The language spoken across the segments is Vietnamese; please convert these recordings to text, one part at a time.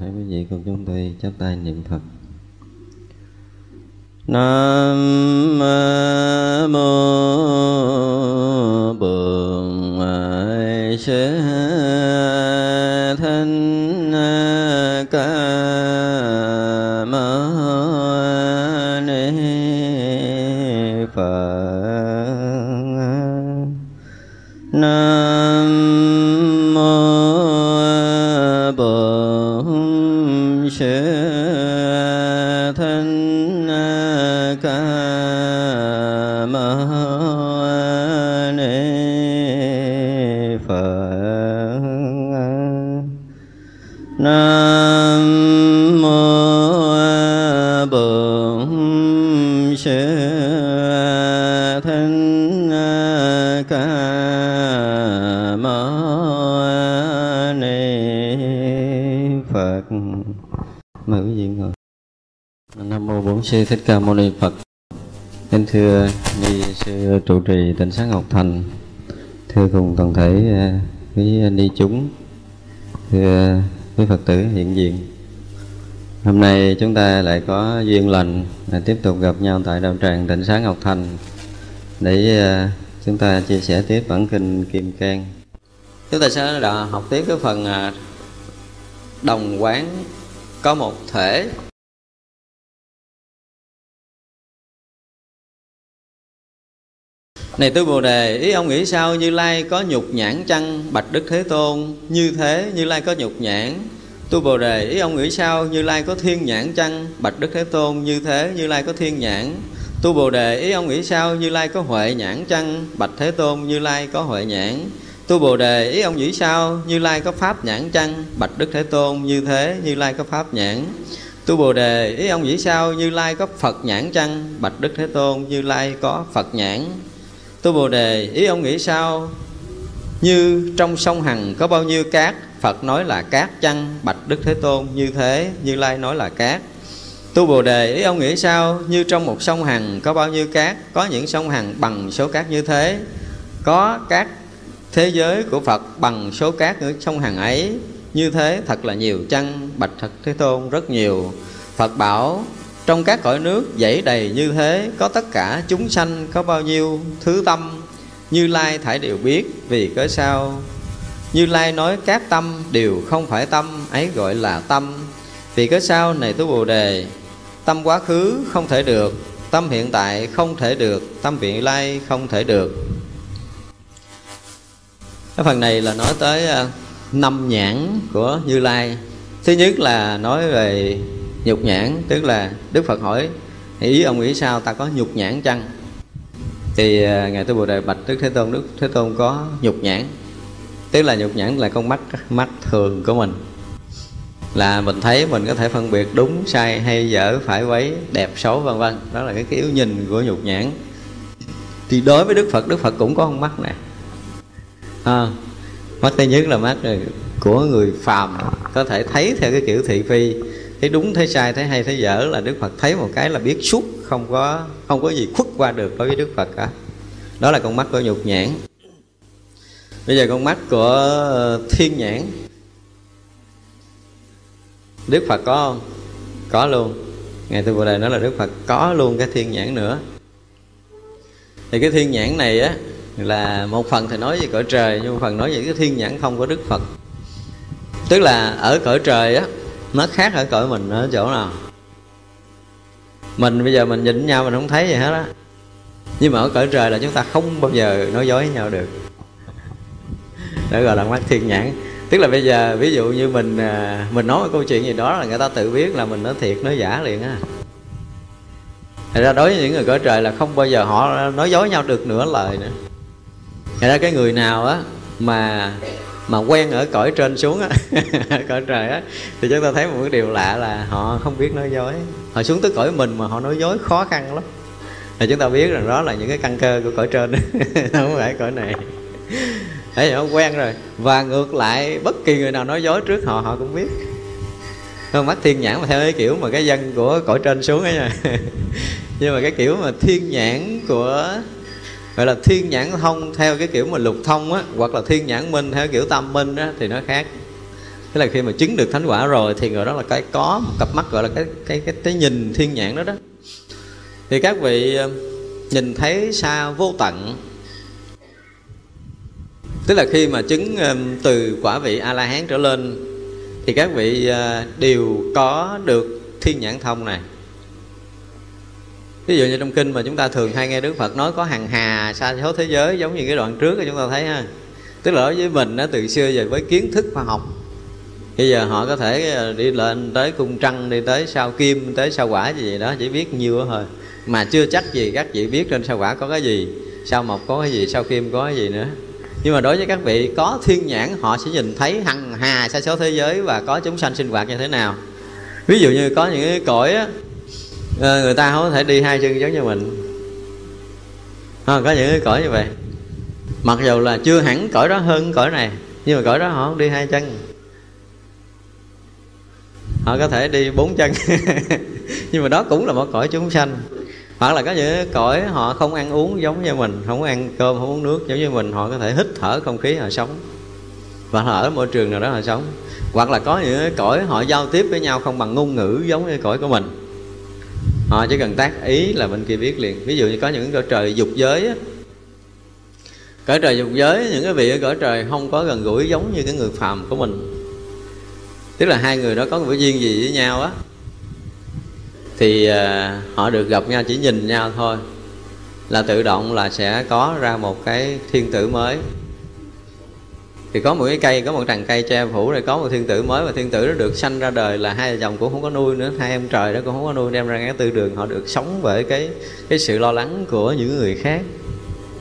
mời toàn thể quý vị cùng chúng tôi chắp tay niệm Phật. Nam mô Mời quý vị ngồi. Nam mô Bổn Sư Thích Ca Mâu Ni Phật. Kính thưa ni sư trụ trì tỉnh sáng Ngọc Thành, thưa cùng toàn thể à, quý ni chúng, thưa quý Phật tử hiện diện. Hôm nay chúng ta lại có duyên lành là tiếp tục gặp nhau tại đạo tràng tỉnh sáng Ngọc Thành để à, chúng ta chia sẻ tiếp bản kinh Kim Cang. Chúng ta sẽ học tiếp cái phần à, đồng quán có một thể Này tư Bồ Đề, ý ông nghĩ sao Như Lai có nhục nhãn chăng bạch Đức Thế Tôn? Như thế Như Lai có nhục nhãn. Tu Bồ Đề, ý ông nghĩ sao Như Lai có thiên nhãn chăng bạch Đức Thế Tôn? Như thế Như Lai có thiên nhãn. Tu Bồ Đề, ý ông nghĩ sao Như Lai có huệ nhãn chăng bạch Thế Tôn? Như Lai có huệ nhãn. Tu Bồ Đề, ý ông nghĩ sao Như Lai có pháp nhãn chăng bạch Đức Thế Tôn? Như thế Như Lai có pháp nhãn. Tu Bồ Đề, ý ông nghĩ sao Như Lai có Phật nhãn chăng bạch Đức Thế Tôn? Như Lai có Phật nhãn. Tu Bồ Đề, ý ông nghĩ sao? Như trong sông Hằng có bao nhiêu cát, Phật nói là cát chăng, bạch Đức Thế Tôn như thế, Như Lai nói là cát. Tu Bồ Đề, ý ông nghĩ sao? Như trong một sông Hằng có bao nhiêu cát, có những sông Hằng bằng số cát như thế, có cát thế giới của Phật bằng số cát ở sông hàng ấy, như thế thật là nhiều chăng, bạch thật Thế Tôn rất nhiều. Phật bảo trong các cõi nước dãy đầy như thế có tất cả chúng sanh có bao nhiêu thứ tâm? Như lai thải đều biết vì cớ sao? Như lai nói các tâm đều không phải tâm ấy gọi là tâm. Vì cớ sao này tu bồ đề? Tâm quá khứ không thể được tâm hiện tại không thể được tâm vị lai không thể được cái phần này là nói tới à, năm nhãn của như lai. Thứ nhất là nói về nhục nhãn, tức là đức phật hỏi ý ông nghĩ sao ta có nhục nhãn chăng? Thì à, ngài tu bồ đề bạch đức thế tôn, đức thế tôn có nhục nhãn. Tức là nhục nhãn là con mắt mắt thường của mình. Là mình thấy mình có thể phân biệt đúng, sai, hay dở, phải quấy, đẹp, xấu, vân vân. Đó là cái kiểu nhìn của nhục nhãn. Thì đối với đức phật đức phật cũng có con mắt này à, mắt thứ nhất là mắt của người phàm có thể thấy theo cái kiểu thị phi. Thấy đúng thấy sai thấy hay thấy dở là đức phật thấy một cái là biết suốt không có không có gì khuất qua được đối với đức phật cả. Đó là con mắt của nhục nhãn. Bây giờ con mắt của ờ, thiên nhãn. Đức phật có không? Có luôn. Ngài tư bồ đề nói là đức phật có luôn cái thiên nhãn nữa. Thì cái thiên nhãn này á là một phần thì nói về cõi trời, nhưng một phần nói về cái thiên nhãn không của đức phật. Tức là ở cõi trời á, nó khác ở cõi mình ở chỗ nào? Mình bây giờ mình nhìn nhau mình không thấy gì hết á. Nhưng mà ở cõi trời là chúng ta không bao giờ nói dối nhau được. Đó gọi là mắt thiên nhãn. Tức là bây giờ, ví dụ như mình à, mình nói một câu chuyện gì đó là người ta tự biết là mình nói thiệt, nói giả liền á. Thật ra đối với những người cõi trời là không bao giờ họ nói dối nhau được nửa lời nữa. Thật ra cái người nào á mà mà quen ở cõi trên xuống á, cõi trời á, thì chúng ta thấy một cái điều lạ là họ không biết nói dối. Họ xuống tới cõi mình mà họ nói dối khó khăn lắm. Thì chúng ta biết rằng đó là những cái căn cơ của cõi trên không phải cõi này. Thấy họ quen rồi. Và ngược lại, bất kỳ người nào nói dối trước họ họ cũng biết. Con mắt thiên nhãn mà theo cái kiểu mà cái dân của cõi trên xuống ấy nha. Nhưng mà cái kiểu mà thiên nhãn của gọi là thiên nhãn thông theo cái kiểu mà lục thông á hoặc là thiên nhãn minh theo kiểu tam minh á thì nó khác. Tức là khi mà chứng được thánh quả rồi thì người đó là cái có một cặp mắt gọi là cái cái cái, cái nhìn thiên nhãn đó đó. Thì các vị ờ, nhìn thấy xa vô tận. Tức là khi mà chứng ờ, từ quả vị a la hán trở lên thì các vị ờ, đều có được thiên nhãn thông này ví dụ như trong kinh mà chúng ta thường hay nghe đức phật nói có hàng hà xa số thế giới giống như cái đoạn trước chúng ta thấy ha. Tức là đối với mình đó, từ xưa về với kiến thức khoa học. Bây giờ họ có thể ờ, đi lên tới cung trăng đi tới sao kim tới sao quả gì đó chỉ biết nhiều thôi. Mà chưa chắc gì các vị biết trên sao quả có cái gì sao mộc có cái gì sao kim có cái gì nữa. Nhưng mà đối với các vị có thiên nhãn họ sẽ nhìn thấy hằng hà sa số thế giới và có chúng sanh sinh hoạt như thế nào. Ví dụ như có những cái cõi á Ờ, người ta không có thể đi hai chân giống như mình. Không, có những cái cõi như vậy. Mặc dù là chưa hẳn cõi đó hơn cõi này nhưng mà cõi đó họ không đi hai chân. Họ có thể đi bốn chân. Nhưng mà đó cũng là một cõi chúng sanh. Hoặc là có những cõi họ không ăn uống giống như mình không ăn cơm không uống nước giống như mình họ có thể hít thở không khí họ sống. Và họ ở môi trường nào đó họ sống. Hoặc là có những cõi họ giao tiếp với nhau không bằng ngôn ngữ giống như cõi của mình họ chỉ cần tác ý là bên kia biết liền. Ví dụ như có những cõi trời dục giới á. Cõi trời dục giới những cái vị ở cõi trời không có gần gũi giống như cái người phàm của mình. Tức là hai người đó có một duyên gì với nhau á. Thì à, họ được gặp nhau chỉ nhìn nhau thôi. Là tự động là sẽ có ra một cái thiên tử mới thì có một cái cây có một tràng cây che phủ rồi có một thiên tử mới và thiên tử nó được sanh ra đời là hai vợ chồng cũng không có nuôi nữa hai em trời đó cũng không có nuôi đem ra ngã tư đường họ được sống bởi cái cái sự lo lắng của những người khác.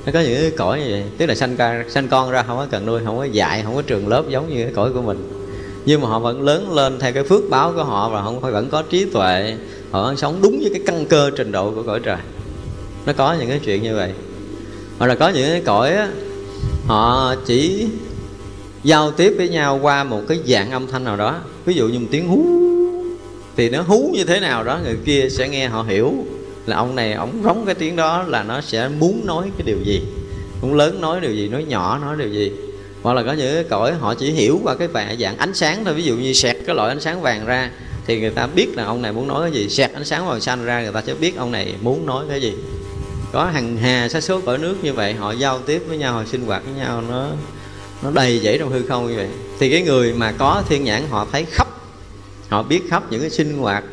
Nó có những cái cõi như vậy tức là sanh ca sanh con ra không có cần nuôi không có dạy không có trường lớp giống như cái cõi của mình. Nhưng mà họ vẫn lớn lên theo cái phước báo của họ và họ phải vẫn có trí tuệ họ vẫn sống đúng với cái căn cơ trình độ của cõi trời. Nó có những cái chuyện như vậy. Hoặc là có những cái cõi á, họ chỉ giao tiếp với nhau qua một cái dạng âm thanh nào đó. Ví dụ như một tiếng hú, thì nó hú như thế nào đó, người kia sẽ nghe, họ hiểu là ông này, ông rống cái tiếng đó là nó sẽ muốn nói cái điều gì. Muốn lớn nói điều gì, nói nhỏ nói điều gì. Hoặc là có những cái cõi họ chỉ hiểu qua cái vàng dạng ánh sáng thôi. Ví dụ như sẹt cái loại ánh sáng vàng ra, thì người ta biết là ông này muốn nói cái gì. Sẹt ánh sáng màu xanh ra, người ta sẽ biết ông này muốn nói cái gì. Có hàng hà sát số cõi nước như vậy, họ giao tiếp với nhau, họ sinh hoạt với nhau, nó nó đầy dẫy trong hư không như vậy. Thì cái người mà có thiên nhãn họ thấy khắp họ biết khắp những cái sinh hoạt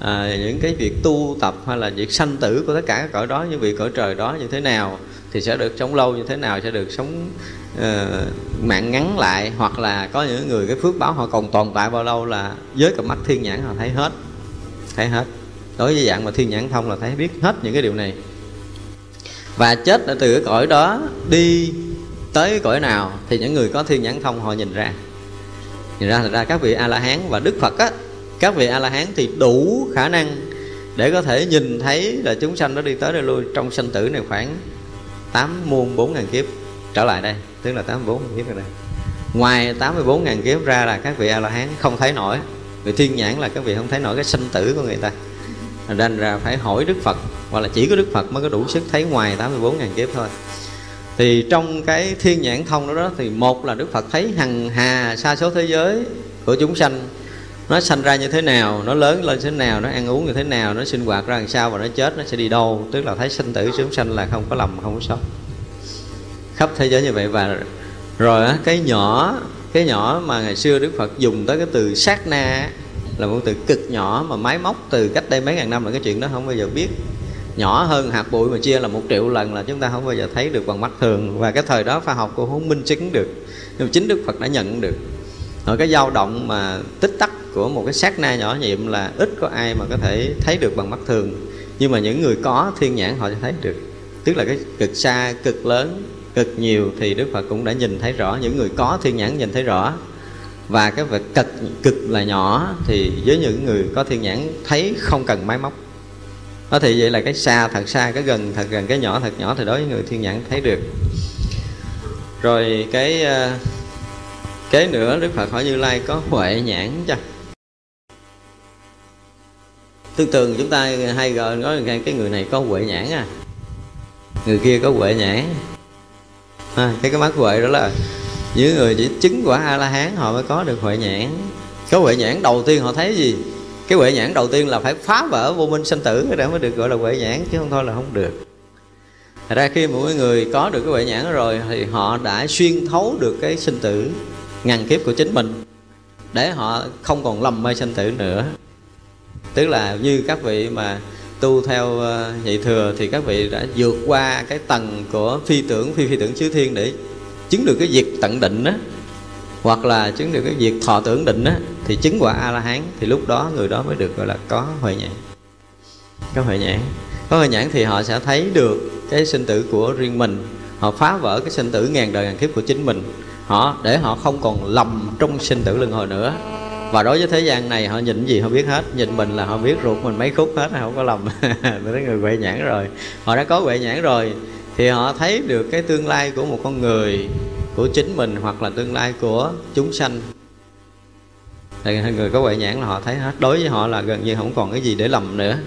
à, những cái việc tu tập hay là việc sanh tử của tất cả các cõi đó như vị cõi trời đó như thế nào thì sẽ được sống lâu như thế nào sẽ được sống uh, mạng ngắn lại. Hoặc là có những người cái phước báo họ còn tồn tại bao lâu là với cặp mắt thiên nhãn họ thấy hết thấy hết. Đối với dạng mà thiên nhãn thông là thấy biết hết những cái điều này. Và chết đã từ cái cõi đó đi tới cõi nào thì những người có thiên nhãn thông họ nhìn ra. Nhìn ra là ra các vị a la hán và đức phật á. Các vị a la hán thì đủ khả năng để có thể nhìn thấy là chúng sanh nó đi tới đây lui trong sanh tử này khoảng tám muôn bốn ngàn kiếp. Trở lại đây, tức là 84 ngàn kiếp ở đây. Ngoài 84 ngàn kiếp ra là các vị a la hán không thấy nổi. Vì thiên nhãn là các vị không thấy nổi cái sanh tử của người ta. Nên ra phải hỏi Đức Phật, hoặc là chỉ có Đức Phật mới có đủ sức thấy ngoài 84 ngàn kiếp thôi thì trong cái thiên nhãn thông đó, đó thì một là Đức Phật thấy hằng hà sa số thế giới của chúng sanh. Nó sanh ra như thế nào nó lớn lên như thế nào nó ăn uống như thế nào nó sinh hoạt ra làm sao và nó chết nó sẽ đi đâu? Tức là thấy sinh tử chúng sanh là không có lầm không có sót. Khắp thế giới như vậy và rồi á cái nhỏ cái nhỏ mà ngày xưa Đức Phật dùng tới cái từ sát na là một từ cực nhỏ mà máy móc từ cách đây mấy ngàn năm là cái chuyện đó không bao giờ biết nhỏ hơn hạt bụi mà chia là một triệu lần là chúng ta không bao giờ thấy được bằng mắt thường. Và cái thời đó khoa học cũng không minh chứng được, nhưng chính Đức Phật đã nhận được. Ở cái dao động mà tích tắc của một cái sát na nhỏ nhiệm là ít có ai mà có thể thấy được bằng mắt thường. Nhưng mà những người có thiên nhãn họ sẽ thấy được. Tức là cái cực xa, cực lớn, cực nhiều thì Đức Phật cũng đã nhìn thấy rõ. Những người có thiên nhãn nhìn thấy rõ. Và cái vật cực cực là nhỏ thì với những người có thiên nhãn thấy không cần máy móc đó thì vậy là cái xa thật xa cái gần thật gần cái nhỏ thật nhỏ thì đối với người thiên nhãn thấy được. Rồi cái ờ, kế cái nữa Đức Phật hỏi Như Lai có huệ nhãn chưa? Tương tự chúng ta hay gọi nói rằng cái người này có huệ nhãn à? Người kia có huệ nhãn. À, cái cái mắt huệ đó là những người chỉ chứng quả a la hán họ mới có được huệ nhãn. Có huệ nhãn đầu tiên họ thấy gì? Cái huệ nhãn đầu tiên là phải phá vỡ vô minh sanh tử để mới được gọi là huệ nhãn, chứ không thôi là không được. Thật ra khi mỗi người có được cái huệ nhãn rồi thì họ đã xuyên thấu được cái sinh tử ngàn kiếp của chính mình, để họ không còn lầm mê sinh tử nữa. Tức là như các vị mà tu theo ờ, nhị thừa thì các vị đã vượt qua cái tầng của phi tưởng, phi phi tưởng chư thiên để chứng được cái việc tận định đó hoặc là chứng được cái việc thọ tưởng định á, thì chứng quả a la hán thì lúc đó người đó mới được, gọi là, có huệ nhãn. Có huệ nhãn. Có huệ nhãn thì họ sẽ thấy được cái sinh tử của riêng mình. Họ phá vỡ cái sinh tử ngàn đời ngàn kiếp của chính mình. Họ, để họ không còn lầm trong sinh tử luân hồi nữa. Và đối với thế gian này, họ nhìn gì họ biết hết. Nhìn mình là họ biết ruột mình mấy khúc hết, không có lầm. Tới người huệ nhãn rồi. Họ đã có huệ nhãn rồi, thì họ thấy được cái tương lai của một con người của chính mình hoặc là tương lai của chúng sanh. Thì người có huệ nhãn là họ thấy hết. Đối với họ là gần như không còn cái gì để lầm nữa.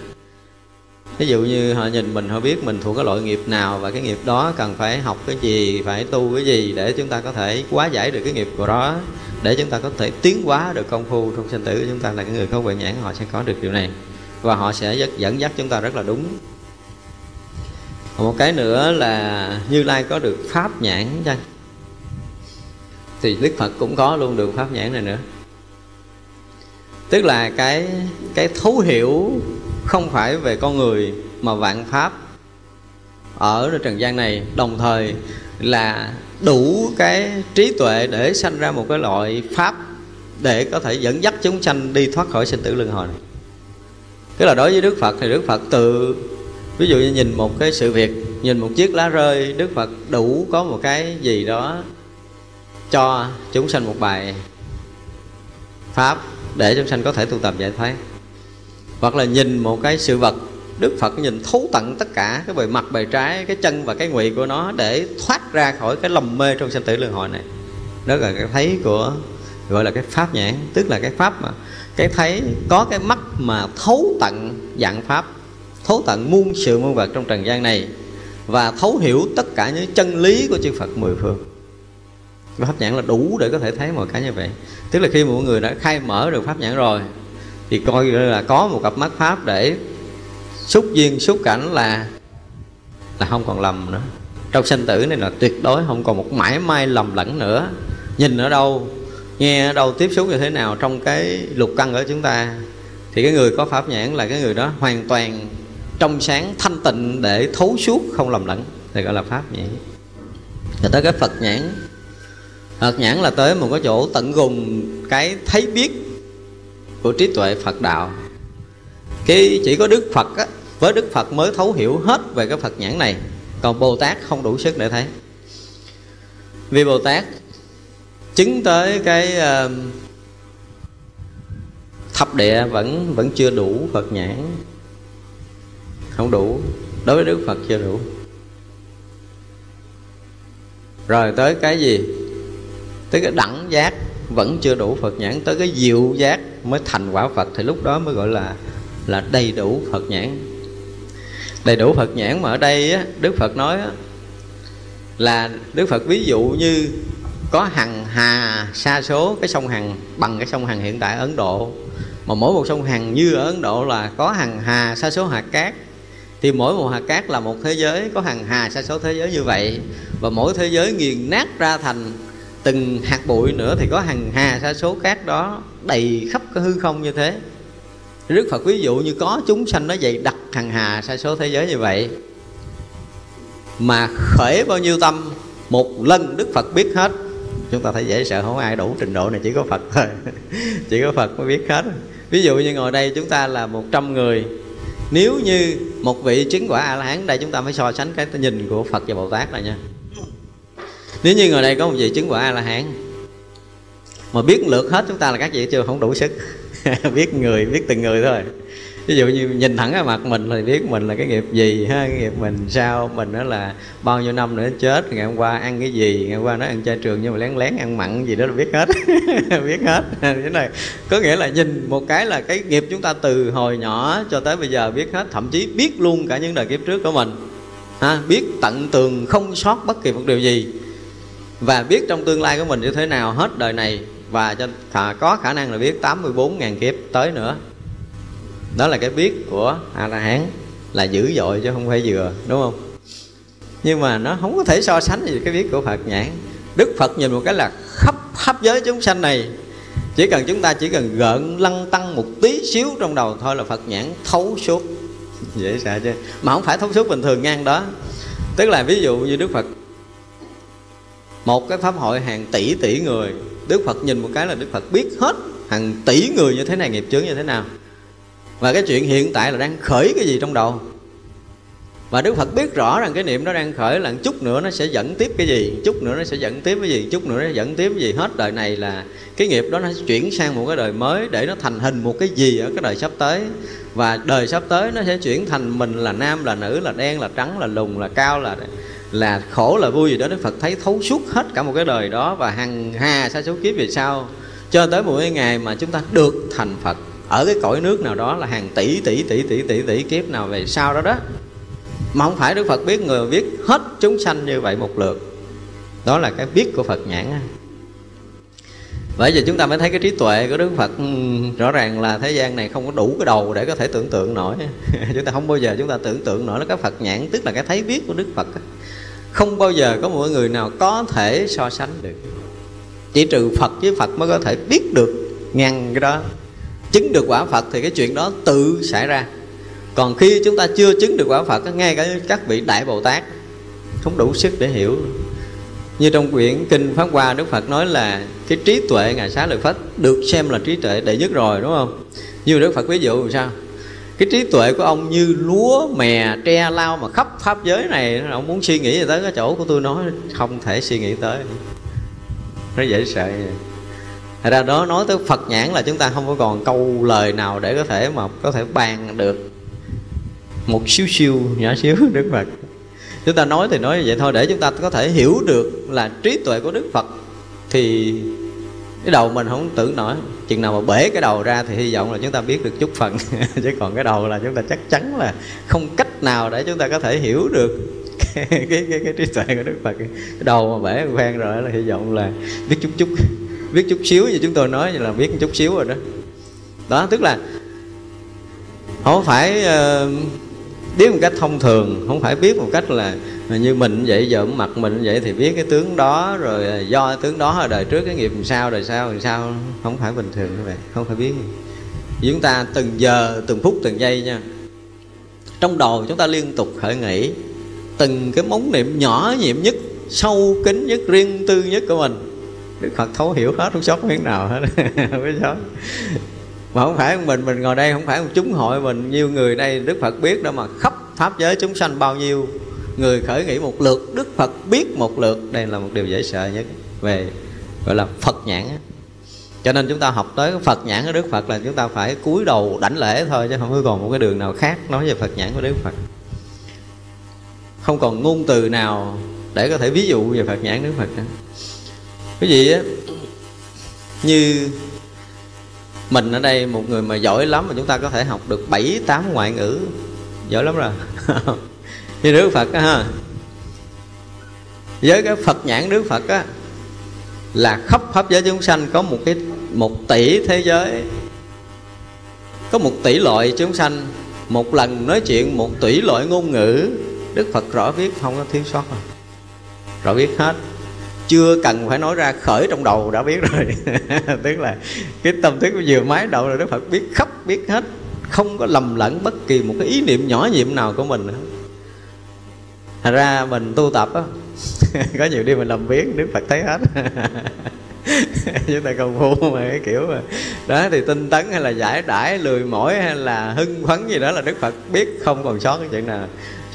Ví dụ như họ nhìn mình, họ biết mình thuộc cái loại nghiệp nào và cái nghiệp đó cần phải học cái gì, phải tu cái gì để chúng ta có thể quá giải được cái nghiệp của đó, để chúng ta có thể tiến hóa được công phu trong sinh tử chúng ta là cái người có huệ nhãn, họ sẽ có được điều này. Và họ sẽ dẫn dắt chúng ta rất là đúng. Một cái nữa là như lai có được pháp nhãn chăng? Thì đức phật cũng có luôn được pháp nhãn này nữa. Tức là cái cái thấu hiểu không phải về con người mà vạn pháp ở trần gian này. Đồng thời là đủ cái trí tuệ để sanh ra một cái loại pháp để có thể dẫn dắt chúng sanh đi thoát khỏi sinh tử luân hồi này. Tức là đối với đức phật thì đức phật tự, ví dụ như nhìn một cái sự việc, nhìn một chiếc lá rơi, đức phật đủ có một cái gì đó cho chúng sanh một bài pháp để chúng sanh có thể tu tập giải thoát. Hoặc là nhìn một cái sự vật, Đức Phật nhìn thấu tận tất cả cái bề mặt, bề trái, cái chân và cái ngụy của nó để thoát ra khỏi cái lầm mê trong sanh tử luân hồi này. Đó là cái thấy của, gọi là cái pháp nhãn, tức là cái pháp mà cái thấy có cái mắt mà thấu tận dạng pháp, thấu tận muôn sự muôn vật trong trần gian này và thấu hiểu tất cả những chân lý của chư Phật mười phương pháp nhãn là đủ để có thể thấy mọi cái như vậy. Tức là khi mọi người đã khai mở được pháp nhãn rồi, thì coi là có một cặp mắt pháp để xúc duyên, xúc cảnh là là không còn lầm nữa. Trong sanh tử này là tuyệt đối không còn một mãi may lầm lẫn nữa. Nhìn ở đâu, nghe ở đâu, tiếp xúc như thế nào trong cái lục căn ở chúng ta, thì cái người có pháp nhãn là cái người đó hoàn toàn trong sáng, thanh tịnh để thấu suốt, không lầm lẫn. Thì gọi là pháp nhãn. Rồi tới cái phật nhãn phật nhãn là tới một cái chỗ tận cùng cái thấy biết của trí tuệ phật đạo. Khi chỉ có đức phật á, với đức phật mới thấu hiểu hết về cái phật nhãn này còn bồ tát không đủ sức để thấy. Vì bồ tát chứng tới cái uh, thập địa vẫn vẫn chưa đủ phật nhãn. Không đủ đối với đức phật chưa đủ. Rồi tới cái gì? Tới cái đẳng giác vẫn chưa đủ phật nhãn tới cái diệu giác mới thành quả phật thì lúc đó mới gọi là là đầy đủ phật nhãn. Đầy đủ phật nhãn mà ở đây á, đức phật nói á, là đức phật ví dụ như có hằng hà sa số cái sông hằng bằng cái sông hằng hiện tại ở ấn độ. Mà mỗi một sông hằng như ở ấn độ là có hằng hà sa số hạt cát. Thì mỗi một hạt cát là một thế giới có hằng hà sa số thế giới như vậy. Và mỗi thế giới nghiền nát ra thành từng hạt bụi nữa thì có hàng hà sa số cát đó đầy khắp cái hư không như thế. Đức Phật ví dụ như có chúng sanh nó vậy đặt hàng hà sa số thế giới như vậy. Mà khởi bao nhiêu tâm, Một lần Đức Phật biết hết. Chúng ta thấy dễ sợ, không ai đủ trình độ này, chỉ có Phật thôi. Chỉ có Phật mới biết hết. Ví dụ như ngồi đây chúng ta là 100 người. Nếu như một vị chứng quả A-la-hán Đây, chúng ta mới so sánh cái nhìn của Phật và Bồ Tát này nha nếu như ngồi đây có một vị chứng quả a la hán mà biết lượt hết chúng ta là các vị chưa không đủ sức. Biết người, biết từng người thôi. Ví dụ như nhìn thẳng cái mặt mình thì biết mình là cái nghiệp gì ha, cái nghiệp mình sao, mình đó là bao nhiêu năm nữa chết, ngày hôm qua ăn cái gì, ngày hôm qua nó ăn chay trường nhưng mà lén lén ăn mặn gì đó là biết hết. Biết hết. Thế này, có nghĩa là nhìn một cái là cái nghiệp chúng ta từ hồi nhỏ cho tới bây giờ biết hết, thậm chí biết luôn cả những đời kiếp trước của mình. Ha, biết tận tường không sót bất kỳ một điều gì và biết trong tương lai của mình như thế nào hết đời này, và cho có khả năng là biết 84.000 kiếp tới nữa. Đó là cái biết của a la hán là dữ dội chứ không phải vừa, đúng không? Nhưng mà nó không có thể so sánh gì cái biết của phật nhãn. Đức phật nhìn một cái là khắp khắp giới chúng sanh này, chỉ cần chúng ta chỉ cần gợn lăng tăng một tí xíu trong đầu thôi là phật nhãn thấu suốt. Dễ sợ chứ. Mà không phải thấu suốt bình thường ngang đó. Tức là ví dụ như đức phật một cái pháp hội hàng tỷ tỷ người. Đức phật nhìn một cái là đức phật biết hết hàng tỷ người như thế này nghiệp chướng như thế nào. Và cái chuyện hiện tại là đang khởi cái gì trong đầu. Và Đức Phật biết rõ rằng cái niệm nó đang khởi là chút nữa nó sẽ dẫn tiếp cái gì Chút nữa nó sẽ dẫn tiếp cái gì Chút nữa nó dẫn tiếp cái gì. Hết đời này là cái nghiệp đó nó sẽ chuyển sang một cái đời mới Để nó thành hình một cái gì ở cái đời sắp tới. Và đời sắp tới nó sẽ chuyển thành mình là nam, là nữ, là đen, là trắng, là lùn, là cao, là là khổ, là vui gì đó. Đức Phật thấy thấu suốt hết cả một cái đời đó Và hằng hà sa số kiếp về sau Cho tới một cái ngày mà chúng ta được thành Phật Ở cái cõi nước nào đó là hàng tỷ tỷ tỷ tỷ tỷ tỷ kiếp nào về sau đó đó. Mà không phải đức phật biết người biết hết chúng sanh như vậy một lượt. Đó là cái biết của phật nhãn bây giờ chúng ta mới thấy cái trí tuệ của đức phật ừ, rõ ràng là thế gian này không có đủ cái đầu để có thể tưởng tượng nổi. Chúng ta không bao giờ chúng ta tưởng tượng nổi là cái phật nhãn tức là cái thấy biết của đức phật không bao giờ có một người nào có thể so sánh được. Chỉ trừ phật với phật mới có thể biết được ngăn cái đó. Chứng được quả phật thì cái chuyện đó tự xảy ra. Còn khi chúng ta chưa chứng được quả phật, ngay cả các vị đại bồ tát, không đủ sức để hiểu. Như trong quyển kinh pháp hoa, đức phật nói là cái trí tuệ ngài xá lợi phất được xem là trí tuệ đệ nhất rồi, đúng không? Như đức phật ví dụ sao? Cái trí tuệ của ông như lúa, mè, tre lao mà khắp pháp giới này, ông muốn suy nghĩ tới cái chỗ của tôi nói, không thể suy nghĩ tới. Nó dễ sợ vậy. Thật ra đó, nói tới Phật nhãn là chúng ta không có còn câu lời nào để có thể mà có thể bàn được. Một xíu xíu, nhỏ xíu, đức phật. Chúng ta nói thì nói vậy thôi, để chúng ta có thể hiểu được là trí tuệ của đức phật thì cái đầu mình không tưởng nổi chừng nào mà bể cái đầu ra thì hy vọng là chúng ta biết được chút phần. Chứ còn cái đầu là chúng ta chắc chắn là không cách nào để chúng ta có thể hiểu được cái cái cái, cái trí tuệ của đức phật. Cái đầu mà bể phen rồi là hy vọng là biết chút chút biết chút xíu như chúng tôi nói là biết chút xíu rồi đó. Đó tức là không phải uh, biết một cách thông thường, không phải biết một cách là như mình vậy, giờ mặt mình vậy thì biết cái tướng đó, rồi à, do tướng đó ở đời trước, cái nghiệp làm sao, đời sau làm sao, không phải bình thường như vậy, không phải biết. Chúng ta từng giờ, từng phút, từng giây nha. Trong đầu chúng ta liên tục khởi nghĩ từng cái móng niệm nhỏ nhiệm nhất, sâu kín nhất, riêng tư nhất của mình. Đức phật thấu hiểu hết, không sót miếng nào hết. Không biết sót mà không phải mình mình ngồi đây không phải một chúng hội, mình nhiều người đây đức phật biết đâu mà khắp pháp giới chúng sanh bao nhiêu người khởi nghĩ một lượt, đức phật biết một lượt. Đây là một điều dễ sợ nhất về, gọi là phật nhãn cho nên chúng ta học tới phật nhãn của đức phật là chúng ta phải cúi đầu đảnh lễ thôi, chứ không có còn một cái đường nào khác nói về phật nhãn của đức phật. Không còn ngôn từ nào để có thể ví dụ về phật nhãn đức phật nữa. Cái gì á? Như mình ở đây một người mà giỏi lắm mà chúng ta có thể học được bảy, tám ngoại ngữ. Giỏi lắm rồi. Như đức phật á ha. Với cái phật nhãn đức phật á, là khắp pháp giới chúng sanh có một cái, một tỷ thế giới. Có một tỷ loại chúng sanh. Một lần nói chuyện một tỷ loại ngôn ngữ, đức phật rõ biết không có thiếu sót rồi rõ biết hết chưa cần phải nói ra khởi trong đầu đã biết rồi. Tức là cái tâm thức vừa mái đầu rồi đức phật biết khắp, biết hết, không có lầm lẫn bất kỳ một cái ý niệm nhỏ nhiệm nào của mình. Thành ra mình tu tập á, Có nhiều đi mình làm biến Đức Phật thấy hết. Chúng ta công phu mà, cái kiểu mà. Đó, thì tinh tấn hay là giải đãi, Lười mỏi hay là hưng phấn gì đó là Đức Phật biết không còn sót cái chuyện nào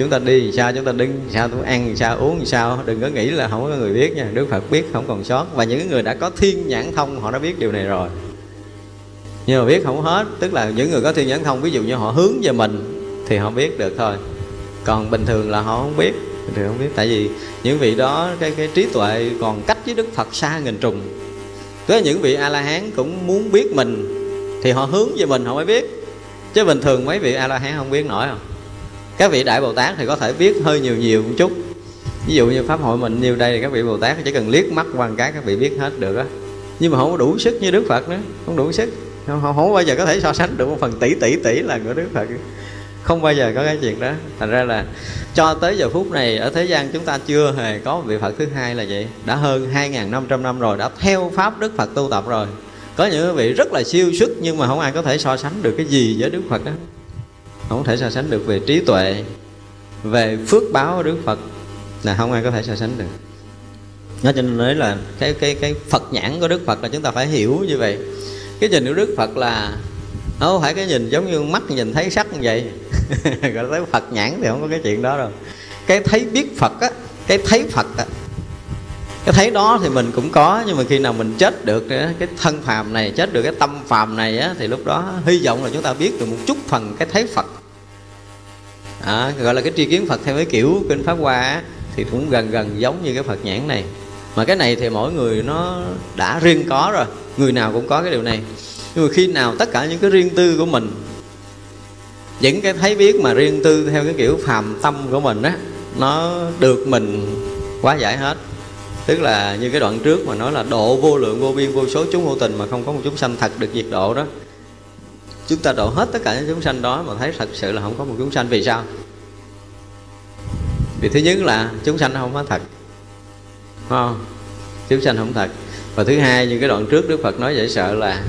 chúng ta đi sao, chúng ta đứng sao, chúng ăn sao, uống sao, đừng có nghĩ là không có người biết nha. Đức phật biết không còn sót. Và những người đã có thiên nhãn thông, họ đã biết điều này rồi. Nhưng mà biết không hết, tức là những người có thiên nhãn thông, ví dụ như họ hướng về mình, thì họ biết được thôi. Còn bình thường là họ không biết, bình thường không biết. Tại vì những vị đó, cái cái trí tuệ còn cách với đức phật xa nghìn trùng. Có những vị a la hán cũng muốn biết mình, thì họ hướng về mình, họ mới biết. Chứ bình thường mấy vị a la hán không biết nổi không các vị đại bồ tát thì có thể biết hơi nhiều nhiều một chút. Ví dụ như pháp hội mình nhiều đây thì các vị bồ tát chỉ cần liếc mắt quan cái các vị biết hết được á. Nhưng mà không có đủ sức như đức phật nữa không đủ sức. Không, không, không bao giờ có thể so sánh được một phần tỷ tỷ tỷ là của đức phật. Không bao giờ có cái chuyện đó. Thành ra là cho tới giờ phút này ở thế gian chúng ta chưa hề có vị phật thứ hai là vậy. Đã hơn 2.500 năm rồi đã theo pháp đức phật tu tập rồi. Có những vị rất là siêu sức nhưng mà không ai có thể so sánh được cái gì với đức phật đó không thể so sánh được về trí tuệ, về phước báo của đức phật là không ai có thể so sánh được. Nó cho nên nói là cái cái cái phật nhãn của đức phật là chúng ta phải hiểu như vậy. Cái nhìn của đức phật là không phải cái nhìn giống như mắt nhìn thấy sắc như vậy. Gọi tới phật nhãn thì không có cái chuyện đó đâu. Cái thấy biết phật á, cái thấy phật á, cái thấy đó thì mình cũng có, nhưng mà khi nào mình chết được cái thân phàm này, chết được cái tâm phàm này á, thì lúc đó hy vọng là chúng ta biết được một chút phần cái thấy phật à, gọi là cái tri kiến phật theo cái kiểu kinh pháp hoa á, thì cũng gần gần giống như cái phật nhãn này. Mà cái này thì mỗi người nó đã riêng có rồi người nào cũng có cái điều này. Nhưng mà khi nào tất cả những cái riêng tư của mình những cái thấy biết mà riêng tư theo cái kiểu phàm tâm của mình á nó được mình quá giải hết. Tức là như cái đoạn trước mà nói là độ vô lượng vô biên vô số chúng vô tình mà không có một chúng sanh thật được diệt độ đó chúng ta độ hết tất cả những chúng sanh đó mà thấy thật sự là không có một chúng sanh, vì sao? Vì thứ nhất là chúng sanh không có thật. Không? Chúng sanh không thật. Và thứ hai như cái đoạn trước đức phật nói dễ sợ là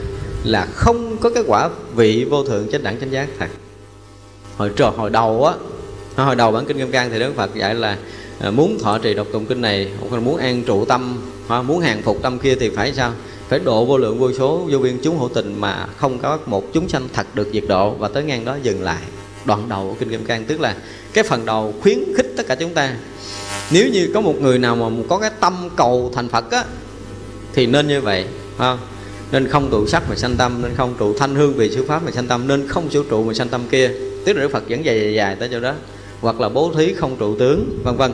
là không có cái quả vị vô thượng chánh đẳng chánh giác thật. Hồi trò hồi đầu á, hồi đầu bản kinh kim cang thì đức phật dạy là à, muốn thọ trì đọc tụng kinh này, hoặc là muốn an trụ tâm, hoặc muốn hàng phục tâm kia thì phải sao? Phải độ vô lượng vô số vô biên chúng hữu tình mà không có một chúng sanh thật được diệt độ. Và tới ngang đó dừng lại. Đoạn đầu của kinh kim cang tức là cái phần đầu khuyến khích tất cả chúng ta. Nếu như có một người nào mà có cái tâm cầu thành phật á thì nên như vậy không nên không trụ sắc mà sanh tâm nên không trụ thanh hương vì sư pháp mà sanh tâm nên không sử trụ mà sanh tâm kia. Tức là đức phật dẫn dài dài, dài tới chỗ đó. Hoặc là bố thí không trụ tướng vân vân.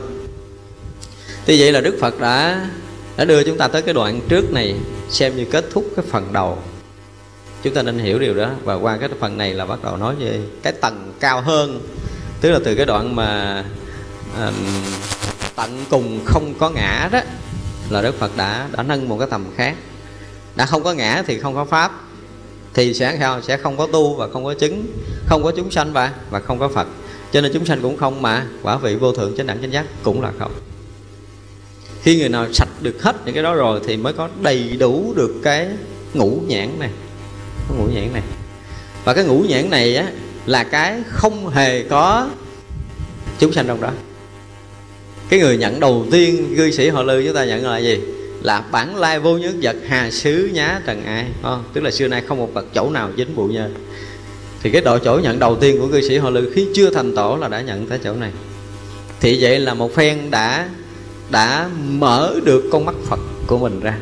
Thì vậy là đức phật đã đã đưa chúng ta tới cái đoạn trước này xem như kết thúc cái phần đầu. Chúng ta nên hiểu điều đó. Và qua cái phần này là bắt đầu nói về cái tầng cao hơn. Tức là từ cái đoạn mà à, tận cùng không có ngã đó là đức phật đã đã nâng một cái tầm khác. Đã không có ngã thì không có pháp. Thì sẽ sao? Sẽ không có tu và không có chứng. Không có chúng sanh và và không có phật. Cho nên chúng sanh cũng không mà quả vị vô thượng chánh đẳng chánh giác cũng là không khi người nào sạch được hết những cái đó rồi thì mới có đầy đủ được cái ngũ nhãn này. Cái ngũ nhãn này. Và cái ngũ nhãn này á, là cái không hề có chúng sanh trong đó. Cái người nhận đầu tiên cư sĩ họ lư chúng ta nhận là gì? Là bản lai vô nhất vật hà xứ nhá trần ai. Không? tức là xưa nay không một vật chỗ nào dính bụi nhơ. Thì cái độ chỗ nhận đầu tiên của cư sĩ họ lư khi chưa thành tổ là đã nhận tới chỗ này. Thì vậy là một phen đã đã mở được con mắt phật của mình ra.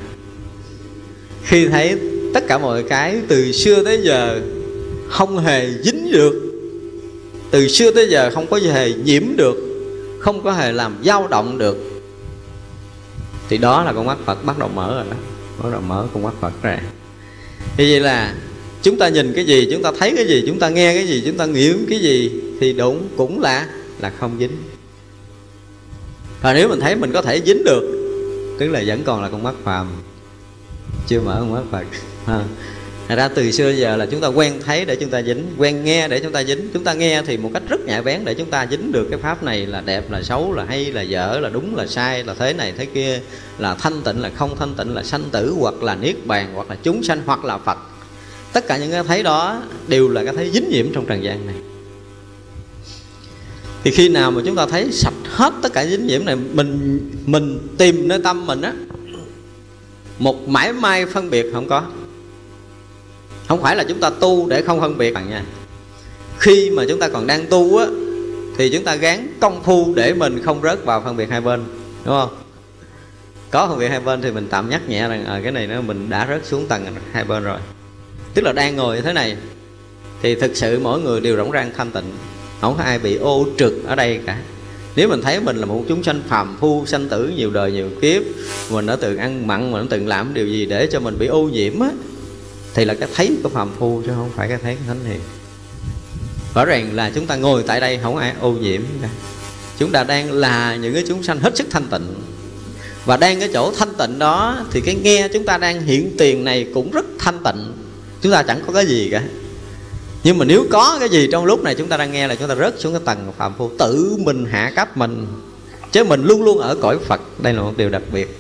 Khi thấy tất cả mọi cái từ xưa tới giờ không hề dính được, từ xưa tới giờ không có hề nhiễm được, không có hề làm dao động được, thì đó là con mắt phật bắt đầu mở rồi đó, bắt đầu mở con mắt phật ra. Thì vậy là chúng ta nhìn cái gì, chúng ta thấy cái gì, chúng ta nghe cái gì, chúng ta nghiệm cái gì thì đúng cũng là là không dính và nếu mình thấy mình có thể dính được tức là vẫn còn là con mắt phàm chưa mở con mắt phật ha. Thật ra từ xưa giờ là chúng ta quen thấy để chúng ta dính Quen nghe để chúng ta dính. Chúng ta nghe thì một cách rất nhạy bén để chúng ta dính được cái pháp này Là đẹp, là xấu, là hay, là dở, là đúng, là sai Là thế này, thế kia Là thanh tịnh, là không thanh tịnh, là sanh tử Hoặc là niết bàn, hoặc là chúng sanh, hoặc là Phật. Tất cả những cái thấy đó Đều là cái thấy dính nhiễm trong trần gian này. Thì khi nào mà chúng ta thấy sạch hết tất cả dính nhiễm này Mình mình tìm nơi tâm mình á Một mãi may phân biệt không có. Không phải là chúng ta tu để không phân biệt bạn nha. Khi mà chúng ta còn đang tu á thì chúng ta gán công phu để mình không rớt vào phân biệt hai bên đúng không? Có phân biệt hai bên thì mình tạm nhắc nhẹ rằng à, cái này nó mình đã rớt xuống tầng hai bên rồi. Tức là đang ngồi như thế này thì thực sự mỗi người đều rỗng rang thanh tịnh không có ai bị ô trực ở đây cả. Nếu mình thấy mình là một chúng sanh phàm phu, sanh tử nhiều đời nhiều kiếp, mình đã từng ăn mặn, mình đã từng làm điều gì để cho mình bị ô nhiễm á, thì là cái thấy của phàm phu chứ không phải cái thấy của thánh hiền. Rõ ràng là chúng ta ngồi tại đây không ai ô nhiễm cả. Chúng ta đang là những cái chúng sanh hết sức thanh tịnh. Và đang cái chỗ thanh tịnh đó thì cái nghe chúng ta đang hiện tiền này cũng rất thanh tịnh. Chúng ta chẳng có cái gì cả nhưng mà nếu có cái gì trong lúc này chúng ta đang nghe là chúng ta rớt xuống cái tầng phạm phu, tự mình hạ cấp mình. Chứ mình luôn luôn ở cõi phật, đây là một điều đặc biệt.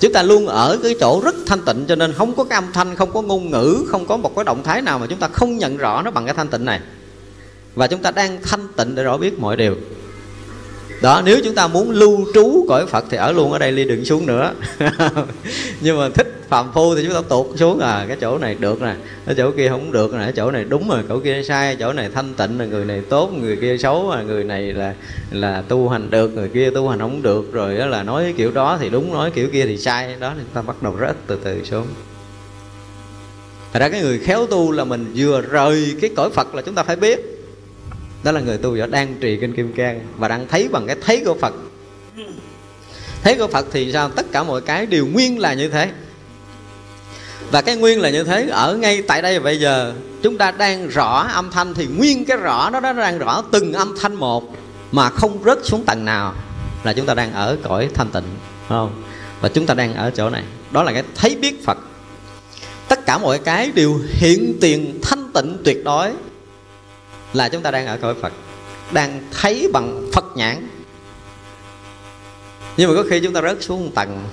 Chúng ta luôn ở cái chỗ rất thanh tịnh cho nên không có cái âm thanh, không có ngôn ngữ, không có một cái động thái nào mà chúng ta không nhận rõ nó bằng cái thanh tịnh này. Và chúng ta đang thanh tịnh để rõ biết mọi điều đó, nếu chúng ta muốn lưu trú cõi phật thì ở luôn ở đây ly đừng xuống nữa. Nhưng mà thích phàm phu thì chúng ta tụt xuống. À cái chỗ này được nè, cái chỗ kia không được nè, cái chỗ này đúng rồi, chỗ kia sai, chỗ này thanh tịnh là người này tốt, người kia xấu mà người này là là tu hành được, người kia tu hành không được, rồi đó là nói kiểu đó thì đúng, nói kiểu kia thì sai. Đó, thì chúng ta bắt đầu rất từ từ xuống. Thật ra cái người khéo tu là mình vừa rời cái cõi Phật là chúng ta phải biết đó là người tu giả đang trì kinh kim cang và đang thấy bằng cái thấy của phật. Thấy của phật thì sao? Tất cả mọi cái đều nguyên là như thế. Và cái nguyên là như thế ở ngay tại đây bây giờ, chúng ta đang rõ âm thanh thì nguyên cái rõ đó nó đang rõ từng âm thanh một mà không rớt xuống tầng nào là chúng ta đang ở cõi thanh tịnh không? Và chúng ta đang ở chỗ này. Đó là cái thấy biết phật. Tất cả mọi cái đều hiện tiền thanh tịnh tuyệt đối là chúng ta đang ở cõi Phật, đang thấy bằng Phật nhãn. Nhưng mà có khi chúng ta rớt xuống một tầng.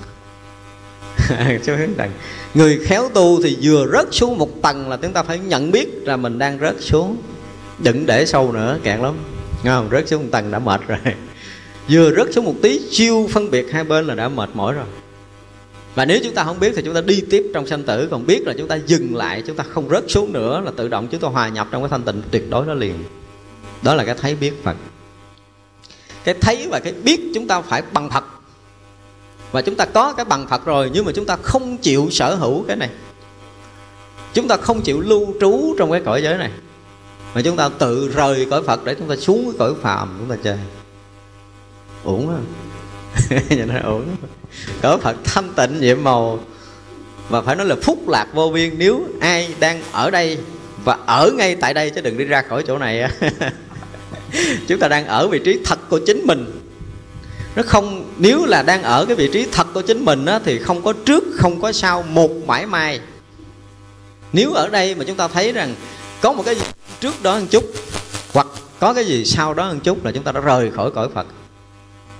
Xuống tầng. Người khéo tu thì vừa rớt xuống một tầng là chúng ta phải nhận biết là mình đang rớt xuống. Đừng để sâu nữa cạn lắm. Nghe không? Rớt xuống một tầng đã mệt rồi. Vừa rớt xuống một tí, chiêu phân biệt hai bên là đã mệt mỏi rồi và nếu chúng ta không biết thì chúng ta đi tiếp trong sanh tử còn biết là chúng ta dừng lại chúng ta không rớt xuống nữa là tự động chúng ta hòa nhập trong cái thanh tịnh tuyệt đối đó liền đó là cái thấy biết phật cái thấy và cái biết chúng ta phải bằng phật và chúng ta có cái bằng phật rồi nhưng mà chúng ta không chịu sở hữu cái này chúng ta không chịu lưu trú trong cái cõi giới này mà chúng ta tự rời cõi phật để chúng ta xuống cái cõi phàm chúng ta chơi uổng không nhìn nó ổn cõi phật thanh tịnh nhiệm màu. Và phải nói là phúc lạc vô biên. Nếu ai đang ở đây và ở ngay tại đây chứ đừng đi ra khỏi chỗ này chúng ta đang ở vị trí thật của chính mình. Nó không nếu là đang ở cái vị trí thật của chính mình á, thì không có trước không có sau một mãi mai. Nếu ở đây mà chúng ta thấy rằng có một cái gì trước đó một chút hoặc có cái gì sau đó một chút là chúng ta đã rời khỏi cõi phật.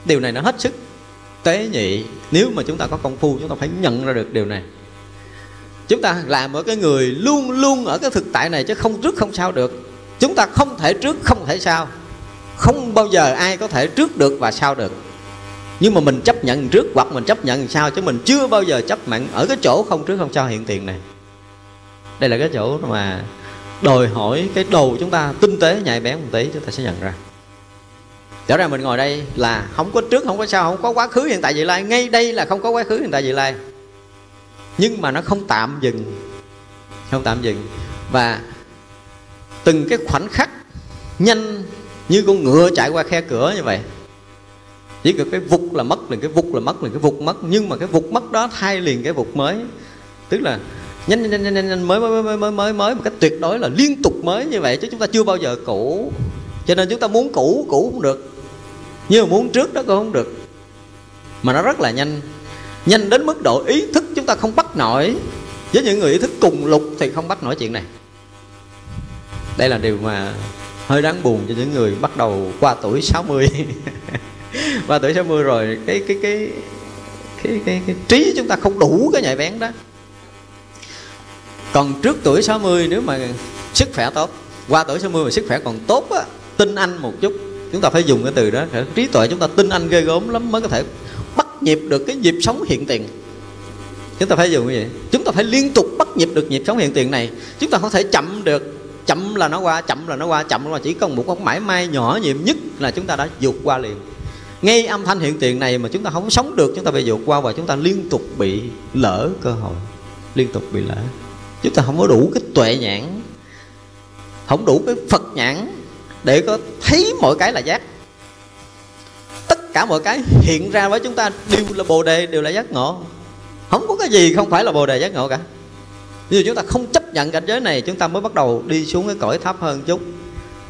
Điều này nó hết sức tế nhị, nếu mà chúng ta có công phu, chúng ta phải nhận ra được điều này. Chúng ta làm ở cái người luôn luôn ở cái thực tại này chứ không trước không sau được. Chúng ta không thể trước, không thể sau. Không bao giờ ai có thể trước được và sau được. Nhưng mà mình chấp nhận trước hoặc mình chấp nhận sau chứ mình chưa bao giờ chấp nhận ở cái chỗ không trước không sau hiện tiền này. Đây là cái chỗ mà đòi hỏi cái đầu chúng ta tinh tế, nhạy bén một tí, chúng ta sẽ nhận ra rõ ràng mình ngồi đây là không có trước không có sau không có quá khứ hiện tại vị lai. Ngay đây là không có quá khứ hiện tại vị lai. Nhưng mà nó không tạm dừng. Không tạm dừng. Và từng cái khoảnh khắc nhanh như con ngựa chạy qua khe cửa như vậy. Chỉ cần cái vụt là mất liền cái vụt là mất liền cái vụt mất. Nhưng mà cái vụt mất đó thay liền cái vụt mới. Tức là nhanh nhanh nhanh nhanh, nhanh mới mới mới mới mới mới. Một cách tuyệt đối là liên tục mới như vậy chứ chúng ta chưa bao giờ cũ. Cho nên chúng ta muốn cũ cũ cũng được nhưng mà muốn trước đó cũng không được. Mà nó rất là nhanh. Nhanh đến mức độ ý thức chúng ta không bắt nổi. Với những người ý thức cùng lục thì không bắt nổi chuyện này. Đây là điều mà hơi đáng buồn cho những người bắt đầu qua tuổi 60 qua tuổi 60 rồi cái cái cái cái, cái, cái trí chúng ta không đủ cái nhạy bén đó. Còn trước tuổi 60 nếu mà sức khỏe tốt qua tuổi 60 mà sức khỏe còn tốt á tin anh một chút chúng ta phải dùng cái từ đó trí tuệ chúng ta tin anh ghê gớm lắm mới có thể bắt nhịp được cái nhịp sống hiện tiền. Chúng ta phải dùng cái gì? Chúng ta phải liên tục bắt nhịp được nhịp sống hiện tiền này. Chúng ta không thể chậm được. Chậm là nó qua, chậm là nó qua, chậm là chỉ cần một con mãi may nhỏ nhiệm nhất là chúng ta đã vượt qua liền. Ngay âm thanh hiện tiền này mà chúng ta không sống được, chúng ta bị vượt qua và chúng ta liên tục bị lỡ cơ hội. Liên tục bị lỡ. Chúng ta không có đủ cái tuệ nhãn, không đủ cái phật nhãn để có thấy mọi cái là giác. Tất cả mọi cái hiện ra với chúng ta đều là bồ đề đều là giác ngộ. Không có cái gì không phải là bồ đề giác ngộ cả. Như chúng ta không chấp nhận cảnh giới này chúng ta mới bắt đầu đi xuống cái cõi thấp hơn chút.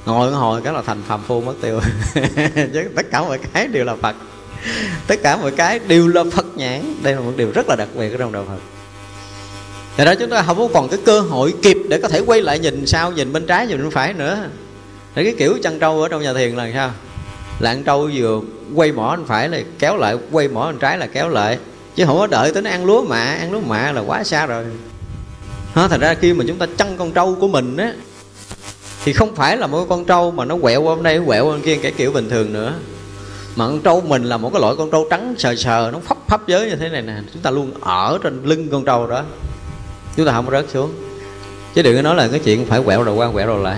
Ngồi hồi cái là thành phàm phu mất tiêu. Chứ tất cả mọi cái đều là phật. Tất cả mọi cái đều là phật nhãn. Đây là một điều rất là đặc biệt ở trong đạo phật. Tại đó chúng ta không có còn cái cơ hội kịp để có thể quay lại nhìn sau, nhìn bên trái, nhìn bên phải nữa. Để cái kiểu chăn trâu ở trong nhà thiền là sao? Lạng trâu vừa quay mỏ anh phải là kéo lại, quay mỏ anh trái là kéo lại. Chứ không có đợi tới nó ăn lúa mạ, ăn lúa mạ là quá xa rồi. Đó, Thành ra khi mà chúng ta chăn con trâu của mình á Thì không phải là một con trâu mà nó quẹo qua bên đây, quẹo qua bên kia cái kiểu bình thường nữa. Mà con trâu mình là một cái loại con trâu trắng sờ sờ nó phấp phấp giới như thế này nè. Chúng ta luôn ở trên lưng con trâu đó. Chúng ta không rớt xuống. Chứ đừng có nói là cái chuyện phải quẹo đầu qua quẹo đầu lại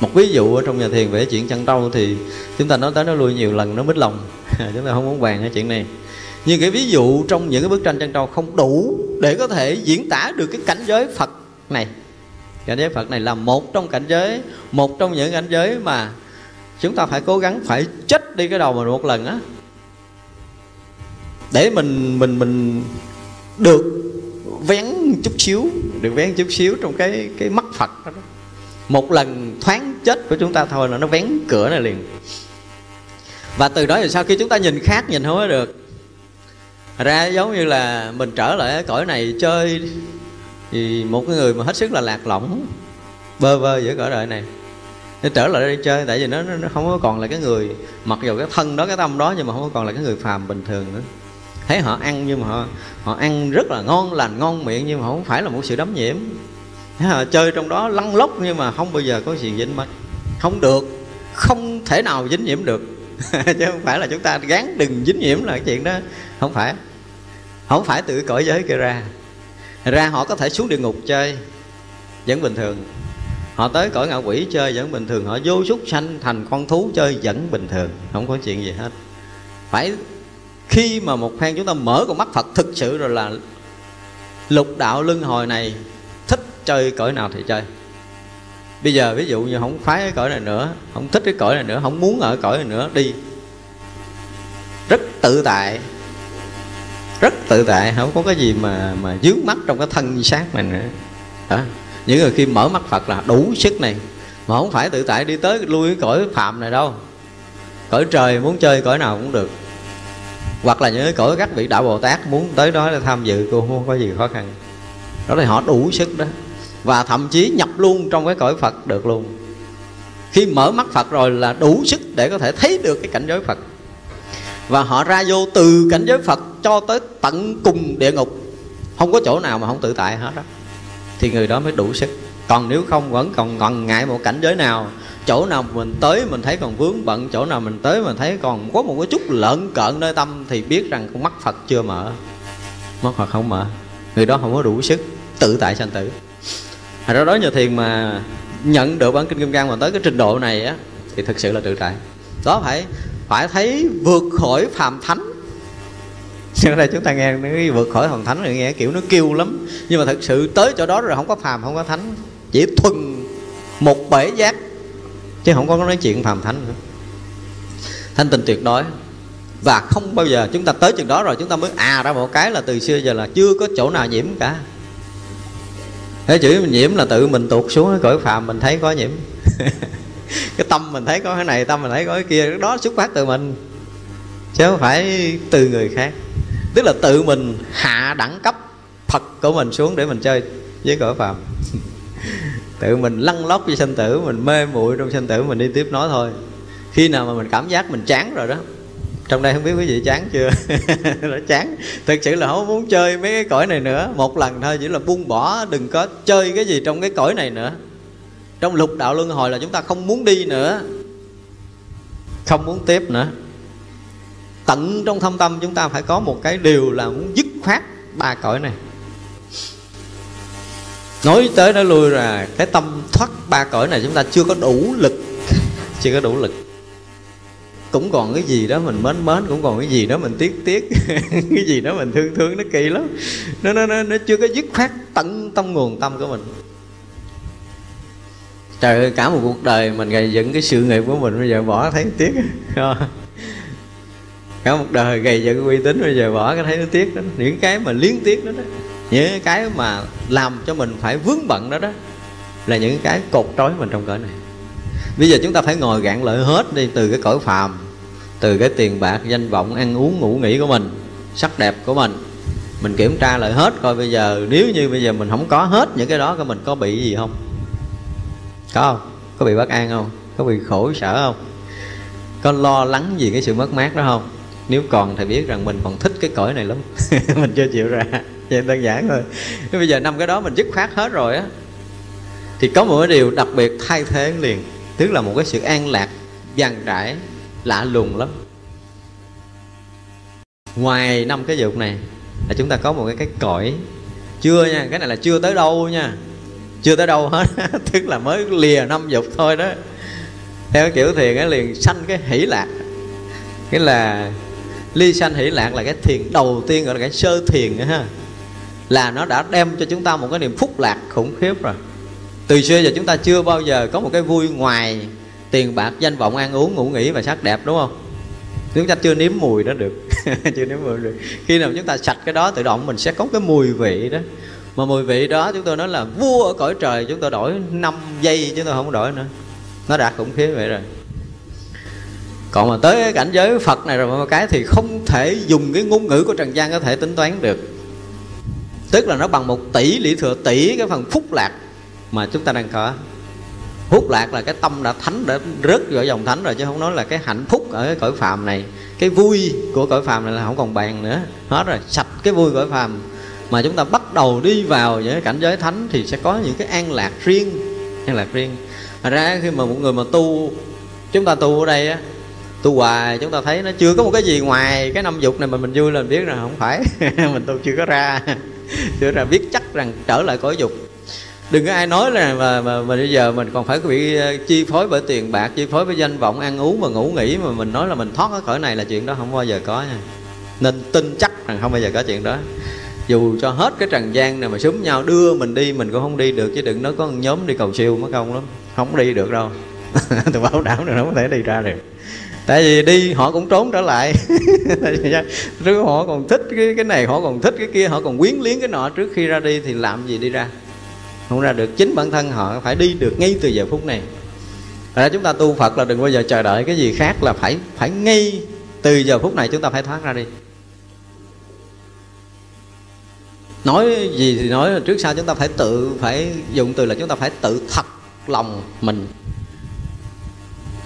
một ví dụ ở trong nhà thiền về chuyện chăn trâu thì chúng ta nói tới nó lui nhiều lần, nó mít lòng. Chúng ta không muốn bàn cái chuyện này. Nhưng cái ví dụ trong những cái bức tranh chăn trâu không đủ để có thể diễn tả được cái cảnh giới phật này. Cảnh giới phật này là một trong cảnh giới, một trong những cảnh giới mà chúng ta phải cố gắng phải chết đi cái đầu mình một lần á. Để mình mình mình được vén chút xíu, được vén chút xíu trong cái cái mắt phật đó một lần thoáng chết của chúng ta thôi là nó vén cửa này liền. Và từ đó thì sau khi chúng ta nhìn khác nhìn không có được ra giống như là mình trở lại cõi này chơi thì một cái người mà hết sức là lạc lõng bơ vơ giữa cõi đời này nó trở lại đây chơi tại vì nó, nó không có còn là cái người mặc dù cái thân đó cái tâm đó nhưng mà không có còn là cái người phàm bình thường nữa. Thấy họ ăn nhưng mà họ họ ăn rất là ngon lành ngon miệng nhưng mà không phải là một sự đấm nhiễm chơi trong đó lăn lóc nhưng mà không bao giờ có gì dính mất không được, không thể nào dính nhiễm được. Chứ không phải là chúng ta gán đừng dính nhiễm là cái chuyện đó. Không phải. Không phải từ cõi giới kia ra. Ra họ có thể xuống địa ngục chơi, vẫn bình thường. Họ tới cõi ngạ quỷ chơi, vẫn bình thường. Họ vô súc sanh thành con thú chơi, vẫn bình thường. Không có chuyện gì hết. Phải khi mà một phen chúng ta mở con mắt phật thực sự rồi là lục đạo luân hồi này chơi cõi nào thì chơi. Bây giờ ví dụ như không khoái cái cõi này nữa, không thích cái cõi này nữa, không muốn ở cõi này nữa, đi. Rất tự tại, rất tự tại, không có cái gì mà mà dướng mắt trong cái thân xác mình nữa. Đó những người khi mở mắt phật là đủ sức này, mà không phải tự tại đi tới lui cái cõi phạm này đâu. Cõi trời muốn chơi cõi nào cũng được. Hoặc là những cái cõi các vị đạo bồ tát muốn tới đó để tham dự, cô không có gì khó khăn. Đó là họ đủ sức đó và thậm chí nhập luôn trong cái cõi phật được luôn. Khi mở mắt phật rồi là đủ sức để có thể thấy được cái cảnh giới phật. Và họ ra vô từ cảnh giới phật cho tới tận cùng địa ngục. Không có chỗ nào mà không tự tại hết đó thì người đó mới đủ sức. Còn nếu không vẫn còn ngần ngại một cảnh giới nào, chỗ nào mình tới mình thấy còn vướng bận, chỗ nào mình tới mình thấy còn có một cái chút lợn cợn nơi tâm thì biết rằng con mắt phật chưa mở. Mắt phật không mở. Người đó không có đủ sức tự tại sanh tử. Hồi đó đó nhờ thiền mà nhận được bản kinh kim cang mà tới cái trình độ này á, thì thực sự là tự tại. Đó phải phải thấy vượt khỏi phàm thánh. Cho đây chúng ta nghe cái vượt khỏi phàm thánh rồi nghe kiểu nó kêu lắm. Nhưng mà thật sự tới chỗ đó rồi không có phàm, không có thánh. Chỉ thuần một bể giác, chứ không có nói chuyện phàm thánh nữa. Thanh tịnh tuyệt đối. Và không bao giờ chúng ta tới chừng đó rồi chúng ta mới à ra một cái là từ xưa giờ là chưa có chỗ nào nhiễm cả thế chữ nhiễm là tự mình tuột xuống cái cõi phàm mình thấy có nhiễm. Cái tâm mình thấy có cái này, tâm mình thấy có cái kia đó xuất phát từ mình. Chứ không phải từ người khác. Tức là tự mình hạ đẳng cấp phật của mình xuống để mình chơi với cõi phàm. Tự mình lăn lóc với sinh tử, mình mê muội trong sinh tử, mình đi tiếp nói thôi. Khi nào mà mình cảm giác mình chán rồi đó trong đây không biết quý vị chán chưa? Nó chán. Thực sự là không muốn chơi mấy cái cõi này nữa. Một lần thôi, chỉ là buông bỏ, đừng có chơi cái gì trong cái cõi này nữa. Trong lục đạo luân hồi là chúng ta không muốn đi nữa. Không muốn tiếp nữa. Tận trong thâm tâm chúng ta phải có một cái điều là muốn dứt khoát ba cõi này. Nói tới nói lui là cái tâm thoát ba cõi này chúng ta chưa có đủ lực. Chưa có đủ lực cũng còn cái gì đó mình mến mến cũng còn cái gì đó mình tiếc tiếc. Cái gì đó mình thương thương nó kỳ lắm. Nó nó nó, nó chưa có dứt khoát tận tâm nguồn tâm của mình. Trời ơi cả một cuộc đời mình gây dựng cái sự nghiệp của mình bây giờ bỏ thấy tiếc. Ờ. Cả một đời gầy dựng uy tín bây giờ bỏ cái thấy nó tiếc đó. Những cái mà liếng tiếc đó đó. Những cái mà làm cho mình phải vướng bận đó đó là những cái cột trói mình trong cõi này bây giờ chúng ta phải ngồi gạn lợi hết đi, từ cái cõi phàm, từ cái tiền bạc, danh vọng, ăn uống, ngủ nghỉ của mình, sắc đẹp của mình. Mình kiểm tra lại hết, coi bây giờ, nếu như bây giờ mình không có hết những cái đó coi mình có bị gì không? Có không? Có bị bất an không? Có bị khổ sở không? Có lo lắng gì cái sự mất mát đó không? Nếu còn thì biết rằng mình còn thích cái cõi này lắm. Mình chưa chịu ra. Vậy đơn giản thôi. Thế bây giờ năm cái đó mình dứt khoát hết rồi á, thì có một cái điều đặc biệt thay thế liền tức là một cái sự an lạc dàn trải, lạ lùng lắm. Ngoài năm cái dục này là chúng ta có một cái cái cõi. Chưa nha, cái này là chưa tới đâu nha. Chưa tới đâu hết. Tức là mới lìa năm dục thôi đó. Theo kiểu thiền cái liền sanh cái hỷ lạc. Cái là ly sanh hỷ lạc là cái thiền đầu tiên, gọi là cái sơ thiền nữa ha. Là nó đã đem cho chúng ta một cái niềm phúc lạc khủng khiếp rồi từ xưa giờ chúng ta chưa bao giờ có một cái vui ngoài tiền bạc, danh vọng, ăn uống, ngủ nghỉ và sắc đẹp, đúng không? Chúng ta chưa nếm mùi đó được. Chưa nếm mùi được. Khi nào chúng ta sạch cái đó tự động mình sẽ có cái mùi vị đó. Mà mùi vị đó chúng tôi nói là vua ở cõi trời, chúng tôi đổi 5 giây chúng tôi không đổi nữa. Nó đã khủng khiếp vậy rồi. Còn mà tới cái cảnh giới phật này rồi một cái thì không thể dùng cái ngôn ngữ của trần gian có thể tính toán được. Tức là nó bằng một tỷ lý thừa tỷ cái phần phúc lạc mà chúng ta đang có. Hút lạc là cái tâm đã thánh, đã rớt vào dòng thánh rồi, chứ không nói là cái hạnh phúc ở cái cõi phàm này. Cái vui của cõi phàm này là không còn bàn nữa. Hết rồi, sạch cái vui cõi phàm. Mà chúng ta bắt đầu đi vào những cái cảnh giới thánh thì sẽ có những cái an lạc riêng, an lạc riêng. Thật ra khi mà một người mà tu, chúng ta tu ở đây á, tu hoài chúng ta thấy nó chưa có một cái gì ngoài cái năm dục này mà mình vui là mình biết rằng không phải. Mình tu chưa có ra, chưa ra biết chắc rằng trở lại cõi dục đừng có ai nói là mà, mà, mà bây giờ mình còn phải bị ờ, chi phối bởi tiền bạc chi phối bởi danh vọng ăn uống và ngủ nghỉ mà mình nói là mình thoát khỏi này là chuyện đó không bao giờ có nha. Nên tin chắc rằng không bao giờ có chuyện đó. Dù cho hết cái trần gian này mà súng nhau đưa mình đi mình cũng không đi được chứ đừng nói có một nhóm đi cầu siêu mất công lắm. Không đi được đâu. Tôi bảo đảm là không có thể đi ra được. Tại vì đi họ cũng trốn trở lại. Trước họ còn thích cái cái này họ còn thích cái kia họ còn quyến liếng cái nọ trước khi ra đi thì làm gì đi ra? Không ra được, chính bản thân họ phải đi được ngay từ giờ phút này. Ra chúng ta tu Phật là đừng bao giờ chờ đợi cái gì khác là phải phải ngay từ giờ phút này chúng ta phải thoát ra đi. Nói gì thì nói, trước sau chúng ta phải tự, phải dùng từ là chúng ta phải tự thật lòng mình.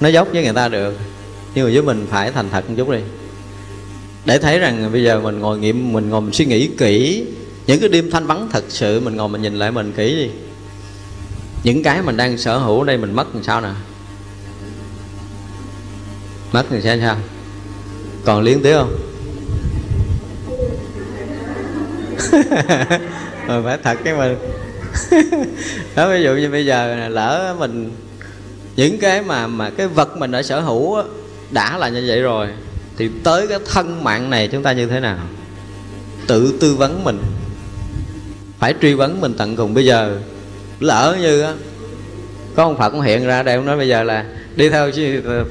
Nói dốc với người ta được, nhưng mà với mình phải thành thật một chút đi. Để thấy rằng bây giờ mình ngồi nghiệm, mình ngồi mình suy nghĩ kỹ những cái đêm thanh vắng thật sự mình ngồi mình nhìn lại mình kỹ đi. Những cái mình đang sở hữu ở đây mình mất làm sao nè? Mất thì sẽ sao? Còn liên tiếp không? Mà phải thật cái mình. Đó, ví dụ như bây giờ lỡ mình, những cái mà mà cái vật mình đã sở hữu đã là như vậy rồi, thì tới cái thân mạng này chúng ta như thế nào? Tự tư vấn mình phải truy vấn mình tận cùng. Bây giờ lỡ như á, có ông phật cũng hiện ra đây, ông nói bây giờ là đi theo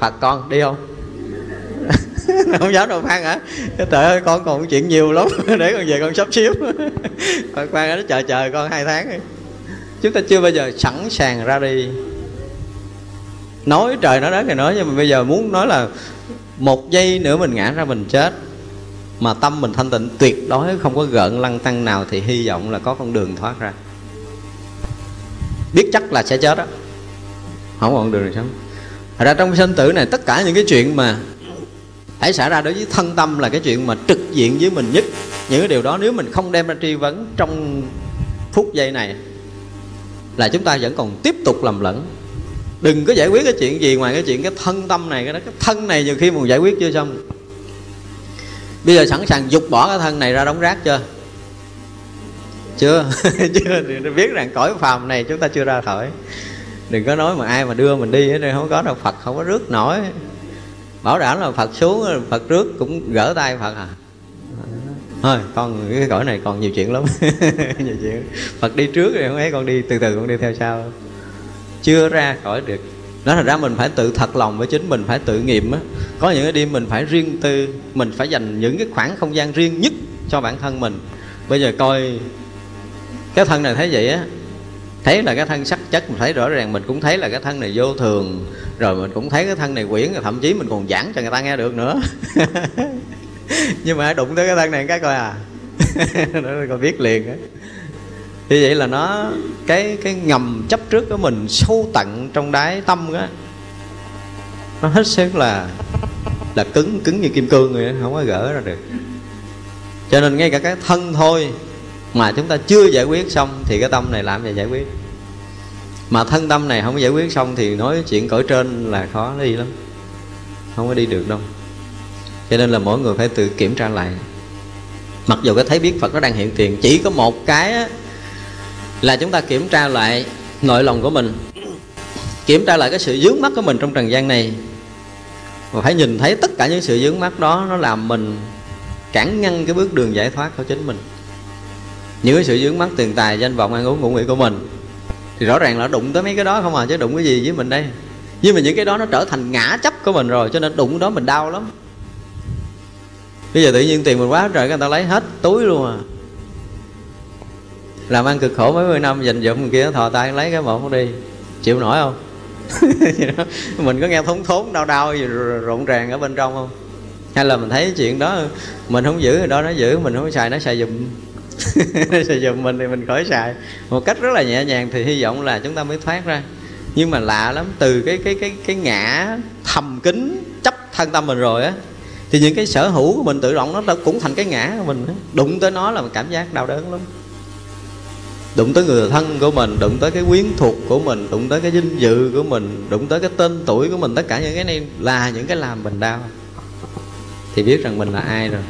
phật con đi không? Không dám đâu phan hả? Trời ơi, con còn chuyện nhiều lắm, để con về con sắp xếp. Con phan nó chờ chờ con hai tháng. Đi chúng ta chưa bao giờ sẵn sàng ra đi. Nói trời nói đất thì nói, nhưng mà bây giờ muốn nói là một giây nữa mình ngã ra mình chết mà tâm mình thanh tịnh, tuyệt đối không có gợn lăng tăng nào thì hy vọng là có con đường thoát ra. Biết chắc là sẽ chết đó không còn đường nào sống. Thật ra trong sinh tử này, tất cả những cái chuyện mà hãy xảy ra đối với thân tâm là cái chuyện mà trực diện với mình nhất. Những cái điều đó nếu mình không đem ra tri vấn trong phút giây này, là chúng ta vẫn còn tiếp tục lầm lẫn. Đừng có giải quyết cái chuyện gì ngoài cái chuyện cái thân tâm này, cái đó. Cái thân này nhiều khi mình giải quyết chưa xong bây giờ sẵn sàng dục bỏ cái thân này ra đống rác chưa? Chưa. Chưa, thì biết rằng cõi phàm này chúng ta chưa ra khỏi. Đừng có nói mà ai mà đưa mình đi ở đây, không có đâu, phật không có rước nổi. Bảo đảm là phật xuống, phật rước cũng gỡ tay phật à. Thôi, con, cái cõi này còn nhiều chuyện lắm. Nhiều chuyện. Phật đi trước rồi không ấy, con đi từ từ, con đi theo sau. Chưa ra khỏi được đó là ra mình phải tự thật lòng với chính mình, phải tự nghiệm á. Có những cái đêm mình phải riêng tư, mình phải dành những cái khoảng không gian riêng nhất cho bản thân mình. Bây giờ coi, cái thân này thấy vậy á, thấy là cái thân sắc chất mình thấy rõ ràng, mình cũng thấy là cái thân này vô thường, rồi mình cũng thấy cái thân này quyển thậm chí mình còn giảng cho người ta nghe được nữa. Nhưng mà đụng tới cái thân này cái coi à. Nó còn biết liền á như vậy là nó cái cái ngầm chấp trước của mình sâu tận trong đáy tâm á nó hết sức là là cứng cứng như kim cương rồi không có gỡ ra được. Cho nên ngay cả cái thân thôi mà chúng ta chưa giải quyết xong thì cái tâm này làm gì giải quyết? Mà thân tâm này không có giải quyết xong thì nói chuyện cõi trên là khó đi lắm không có đi được đâu. Cho nên là mỗi người phải tự kiểm tra lại. Mặc dù cái thấy biết phật nó đang hiện tiền chỉ có một cái á, là chúng ta kiểm tra lại nội lòng của mình. Kiểm tra lại cái sự dướng mắt của mình trong trần gian này. Và phải nhìn thấy tất cả những sự dướng mắt đó, nó làm mình cản ngăn cái bước đường giải thoát của chính mình. Những cái sự dướng mắt tiền tài, danh vọng, ăn uống, ngủ nghỉ của mình, thì rõ ràng là đụng tới mấy cái đó không à chứ đụng cái gì với mình đây? Nhưng mà những cái đó nó trở thành ngã chấp của mình rồi, cho nên đụng đó mình đau lắm. Bây giờ tự nhiên tiền mình quá trời người ta lấy hết túi luôn à làm ăn cực khổ mấy mươi năm, dành dụm kia, thò tay lấy cái một đi. Chịu nổi không? Mình có nghe thốn thốn, đau đau gì rộn ràng ở bên trong không? Hay là mình thấy chuyện đó, mình không giữ, đó nó giữ, mình không xài, nó xài giùm. Xài dùm mình thì mình khỏi xài. Một cách rất là nhẹ nhàng thì hy vọng là chúng ta mới thoát ra. Nhưng mà lạ lắm, từ cái cái cái cái ngã thầm kín, chấp thân tâm mình rồi á, thì những cái sở hữu của mình tự động nó cũng thành cái ngã của mình đụng tới nó là một cảm giác đau đớn lắm đụng tới người thân của mình, đụng tới cái quyến thuộc của mình, đụng tới cái dinh dự của mình, đụng tới cái tên tuổi của mình, tất cả những cái này là những cái làm mình đau. Thì biết rằng mình là ai rồi.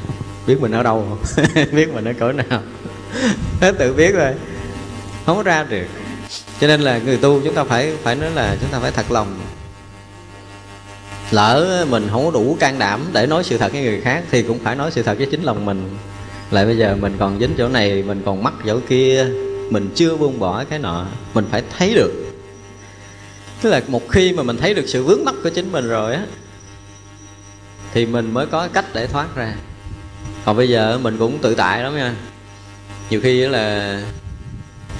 Biết mình ở đâu biết mình ở cỡ nào. Hết tự biết rồi. Không có ra được. Cho nên là người tu chúng ta phải phải nói là chúng ta phải thật lòng. Lỡ mình không có đủ can đảm để nói sự thật với người khác thì cũng phải nói sự thật với chính lòng mình. Lại bây giờ mình còn dính chỗ này, mình còn mắc chỗ kia mình chưa buông bỏ cái nọ, mình phải thấy được. Tức là một khi mà mình thấy được sự vướng mắc của chính mình rồi á, thì mình mới có cách để thoát ra. Còn bây giờ mình cũng tự tại lắm nha. Nhiều khi là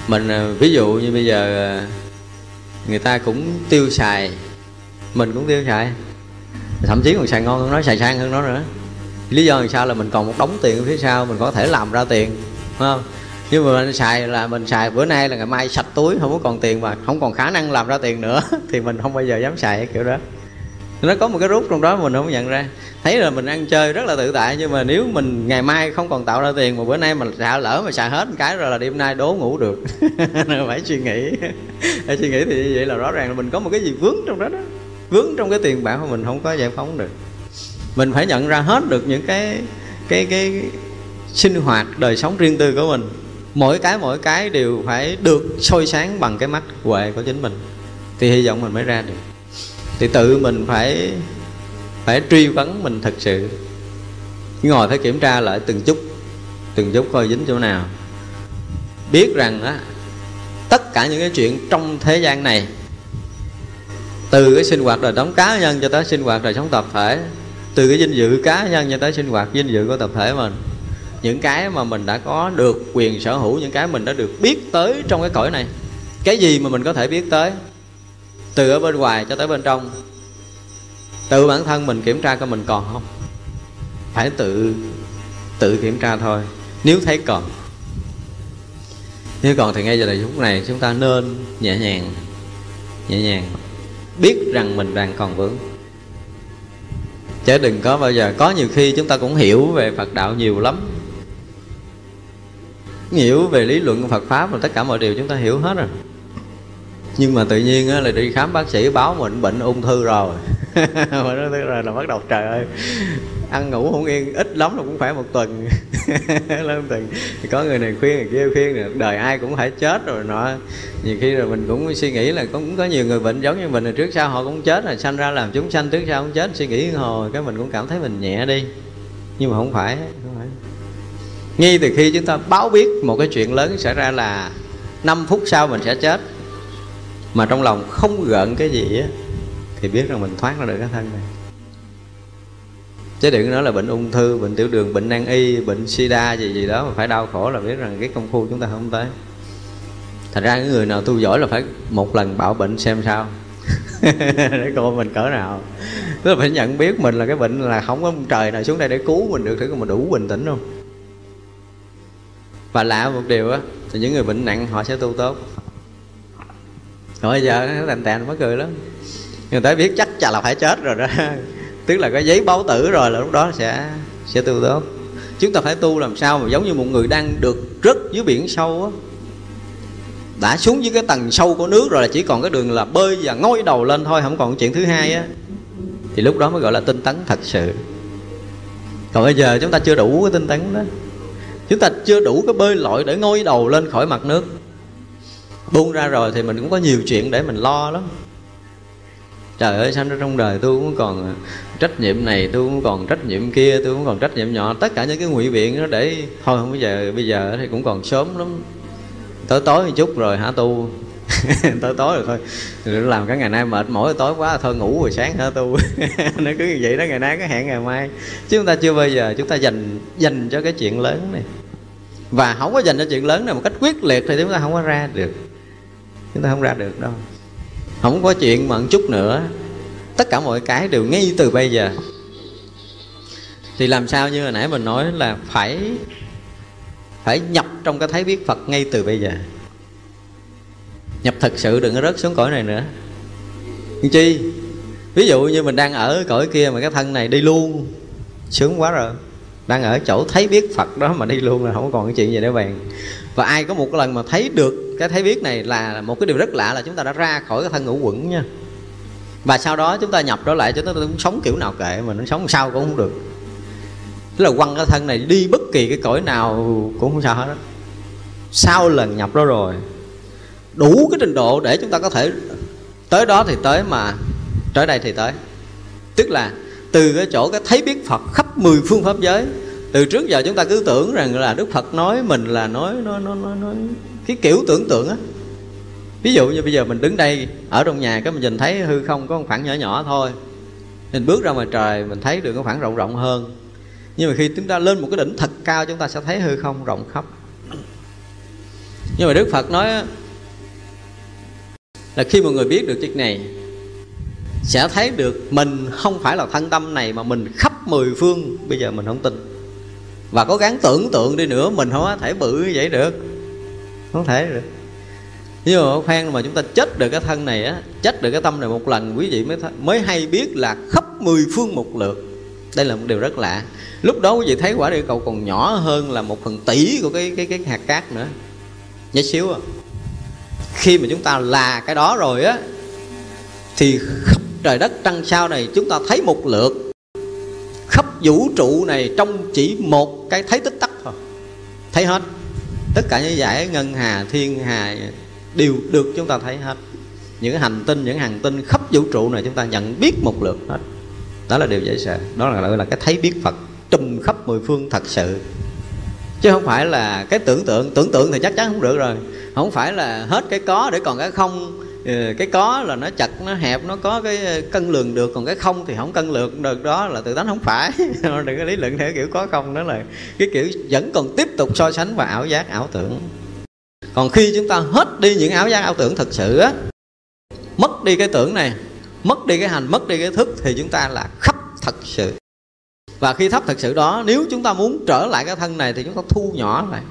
mình à, ví dụ như bây giờ à, người ta cũng tiêu xài, mình cũng tiêu xài. Thậm chí còn xài ngon hơn nó, xài sang hơn nó nữa. Lý do làm sao là mình còn một đống tiền phía sau, mình có thể làm ra tiền đúng không? Nhưng mà mình xài là mình xài, bữa nay là ngày mai sạch túi, không có còn tiền mà không còn khả năng làm ra tiền nữa, thì mình không bao giờ dám xài cái kiểu đó. Nó có một cái rút trong đó mình không nhận ra. Thấy là mình ăn chơi rất là tự tại, nhưng mà nếu mình ngày mai không còn tạo ra tiền mà bữa nay mình xả lỡ mà xài hết một cái rồi là đêm nay đố ngủ được. Phải suy nghĩ. Phải suy nghĩ thì như vậy là rõ ràng là mình có một cái gì vướng trong đó đó. Vướng trong cái tiền bạc của mình không có giải phóng được. Mình phải nhận ra hết được những cái cái cái sinh hoạt đời sống riêng tư của mình mỗi cái mỗi cái đều phải được soi sáng bằng cái mắt huệ của chính mình. Thì hy vọng mình mới ra được. Thì tự mình phải phải truy vấn mình thật sự. Ngồi phải kiểm tra lại từng chút từng chút coi dính chỗ nào. Biết rằng á, tất cả những cái chuyện trong thế gian này, từ cái sinh hoạt đời sống cá nhân cho tới sinh hoạt đời sống tập thể, từ cái dinh dự cá nhân cho tới sinh hoạt dinh dự của tập thể mình những cái mà mình đã có được quyền sở hữu, những cái mình đã được biết tới trong cái cõi này, cái gì mà mình có thể biết tới? Từ ở bên ngoài cho tới bên trong, tự bản thân mình kiểm tra coi mình còn không? Phải tự tự kiểm tra thôi. Nếu thấy còn, nếu còn thì ngay giờ này lúc này chúng ta nên nhẹ nhàng nhẹ nhàng biết rằng mình đang còn vướng. Chứ đừng có bao giờ, có nhiều khi chúng ta cũng hiểu về phật đạo nhiều lắm hiểu về lý luận của phật pháp và tất cả mọi điều chúng ta hiểu hết rồi. Nhưng mà tự nhiên á, là đi khám bác sĩ báo mình bệnh ung thư rồi. Mà nó rồi là bắt đầu trời ơi ăn ngủ không yên ít lắm là cũng phải một tuần. Lên tuần. Thì có người này khuyên người kia khuyên này, đời ai cũng phải chết rồi nọ. Nhiều khi rồi mình cũng suy nghĩ là cũng có nhiều người bệnh giống như mình là trước sau họ cũng chết rồi sanh ra làm chúng sanh trước sau cũng chết suy nghĩ hồi cái mình cũng cảm thấy mình nhẹ đi. Nhưng mà không phải ngay từ khi chúng ta báo biết một cái chuyện lớn xảy ra là 5 phút sau mình sẽ chết, mà trong lòng không gợn cái gì á, thì biết rằng mình thoát ra được cái thân này. Chứ đừng nói là bệnh ung thư, bệnh tiểu đường, bệnh nan y, bệnh sida gì gì đó mà phải đau khổ là biết rằng cái công phu chúng ta không tới. Thành ra những người nào tu giỏi là phải một lần bảo bệnh xem sao. Để coi mình cỡ nào. Tức là phải nhận biết mình là cái bệnh là không có trời nào xuống đây để cứu mình được, thử mình đủ bình tĩnh không và lạ một điều á thì những người bệnh nặng họ sẽ tu tốt. Rồi bây giờ nó tàn tàn mắc cười lắm. Người ta biết chắc chắn là phải chết rồi đó. Tức là cái giấy báo tử rồi là lúc đó sẽ sẽ tu tốt. Chúng ta phải tu làm sao mà giống như một người đang được rớt dưới biển sâu á. Đã xuống dưới cái tầng sâu của nước rồi là chỉ còn cái đường là bơi và ngoi đầu lên thôi, không còn chuyện thứ hai á. Thì lúc đó mới gọi là tinh tấn thật sự. Còn bây giờ chúng ta chưa đủ cái tinh tấn đó chúng ta chưa đủ cái bơi lội để ngôi đầu lên khỏi mặt nước. Buông ra rồi thì mình cũng có nhiều chuyện để mình lo lắm. Trời ơi, sao trong đời tôi cũng còn trách nhiệm này, tôi cũng còn trách nhiệm kia, tôi cũng còn trách nhiệm nhỏ tất cả những cái ngụy biện đó để thôi, không, bây giờ bây giờ thì cũng còn sớm lắm. Tối tối một chút rồi hả tu? tối tối rồi thôi. Rồi làm cả ngày nay mệt mỏi, tối quá thôi, ngủ rồi sáng hả tu? Nó cứ như vậy đó, ngày nay cứ hẹn ngày mai. Chứ chúng ta chưa bao giờ, chúng ta dành dành cho cái chuyện lớn này. Và không có dành cho chuyện lớn này một cách quyết liệt thì chúng ta không có ra được. Chúng ta không ra được đâu. Không có chuyện mà một chút nữa, tất cả mọi cái đều ngay từ bây giờ. Thì làm sao như hồi nãy mình nói là phải phải nhập trong cái thấy biết phật ngay từ bây giờ? Nhập thật sự đừng có rớt xuống cõi này nữa. Chi? Ví dụ như mình đang ở cõi kia mà cái thân này đi luôn, sướng quá rồi. Đang ở chỗ thấy biết phật đó mà đi luôn là không còn cái chuyện gì để bàn. Và ai có một lần mà thấy được cái thấy biết này là một cái điều rất lạ là chúng ta đã ra khỏi cái thân ngũ quẩn nha. Và sau đó chúng ta nhập trở lại cho nó sống kiểu nào kệ mà nó sống sao cũng không được. Tức là quăng cái thân này đi bất kỳ cái cõi nào cũng không sao hết đó. sau lần nhập đó rồi đủ cái trình độ để chúng ta có thể tới đó thì tới mà tới đây thì tới. Tức là từ cái chỗ cái thấy biết Phật khắp mười phương pháp giới từ trước giờ chúng ta cứ tưởng rằng là Đức Phật nói mình là nói nói nói nói, nói cái kiểu tưởng tượng á. Ví dụ như bây giờ mình đứng đây ở trong nhà cái mình nhìn thấy hư không có một khoảng nhỏ nhỏ thôi mình bước ra ngoài trời mình thấy được cái khoảng rộng rộng hơn. Nhưng mà khi chúng ta lên một cái đỉnh thật cao chúng ta sẽ thấy hư không rộng khắp. Nhưng mà Đức Phật nói là khi mọi người biết được chuyện này, sẽ thấy được mình không phải là thân tâm này mà mình khắp mười phương. Bây giờ mình không tin. Và có gắng tưởng tượng đi nữa, mình không có thể bự như vậy được. Không thể được. Nhưng mà khoan mà chúng ta chết được cái thân này á, chết được cái tâm này một lần, quý vị mới mới hay biết là khắp mười phương một lượt. Đây là một điều rất lạ. Lúc đó quý vị thấy quả địa cầu còn nhỏ hơn là một phần tỷ của cái cái cái hạt cát nữa. Nhớ xíu à khi mà chúng ta là cái đó rồi á, thì khắp trời đất trăng sao này chúng ta thấy một lượt. Khắp vũ trụ này trong chỉ một cái thấy tích tắc thôi. Thấy hết. Tất cả những giải ngân hà, thiên hà đều được chúng ta thấy hết. Những hành tinh, những hành tinh khắp vũ trụ này chúng ta nhận biết một lượt hết. Đó là điều dễ sợ. Đó là gọi là cái thấy biết phật, trùm khắp mười phương thật sự. Chứ không phải là cái tưởng tượng tưởng tượng thì chắc chắn không được rồi không phải là hết cái có để còn cái không. Ừ, cái có là nó chặt, nó hẹp, nó có cái ờ, cân lường được, còn cái không thì không cân lường được. Đó là tự tánh không phải. Đừng có lý luận theo kiểu có không, đó là cái kiểu vẫn còn tiếp tục so sánh và ảo giác, ảo tưởng. Còn khi chúng ta hết đi những ảo giác, ảo tưởng thật sự á, mất đi cái tưởng này, mất đi cái hành, mất đi cái thức thì chúng ta là khắp thật sự. Và khi thấp thật sự đó, nếu chúng ta muốn trở lại cái thân này thì chúng ta thu nhỏ lại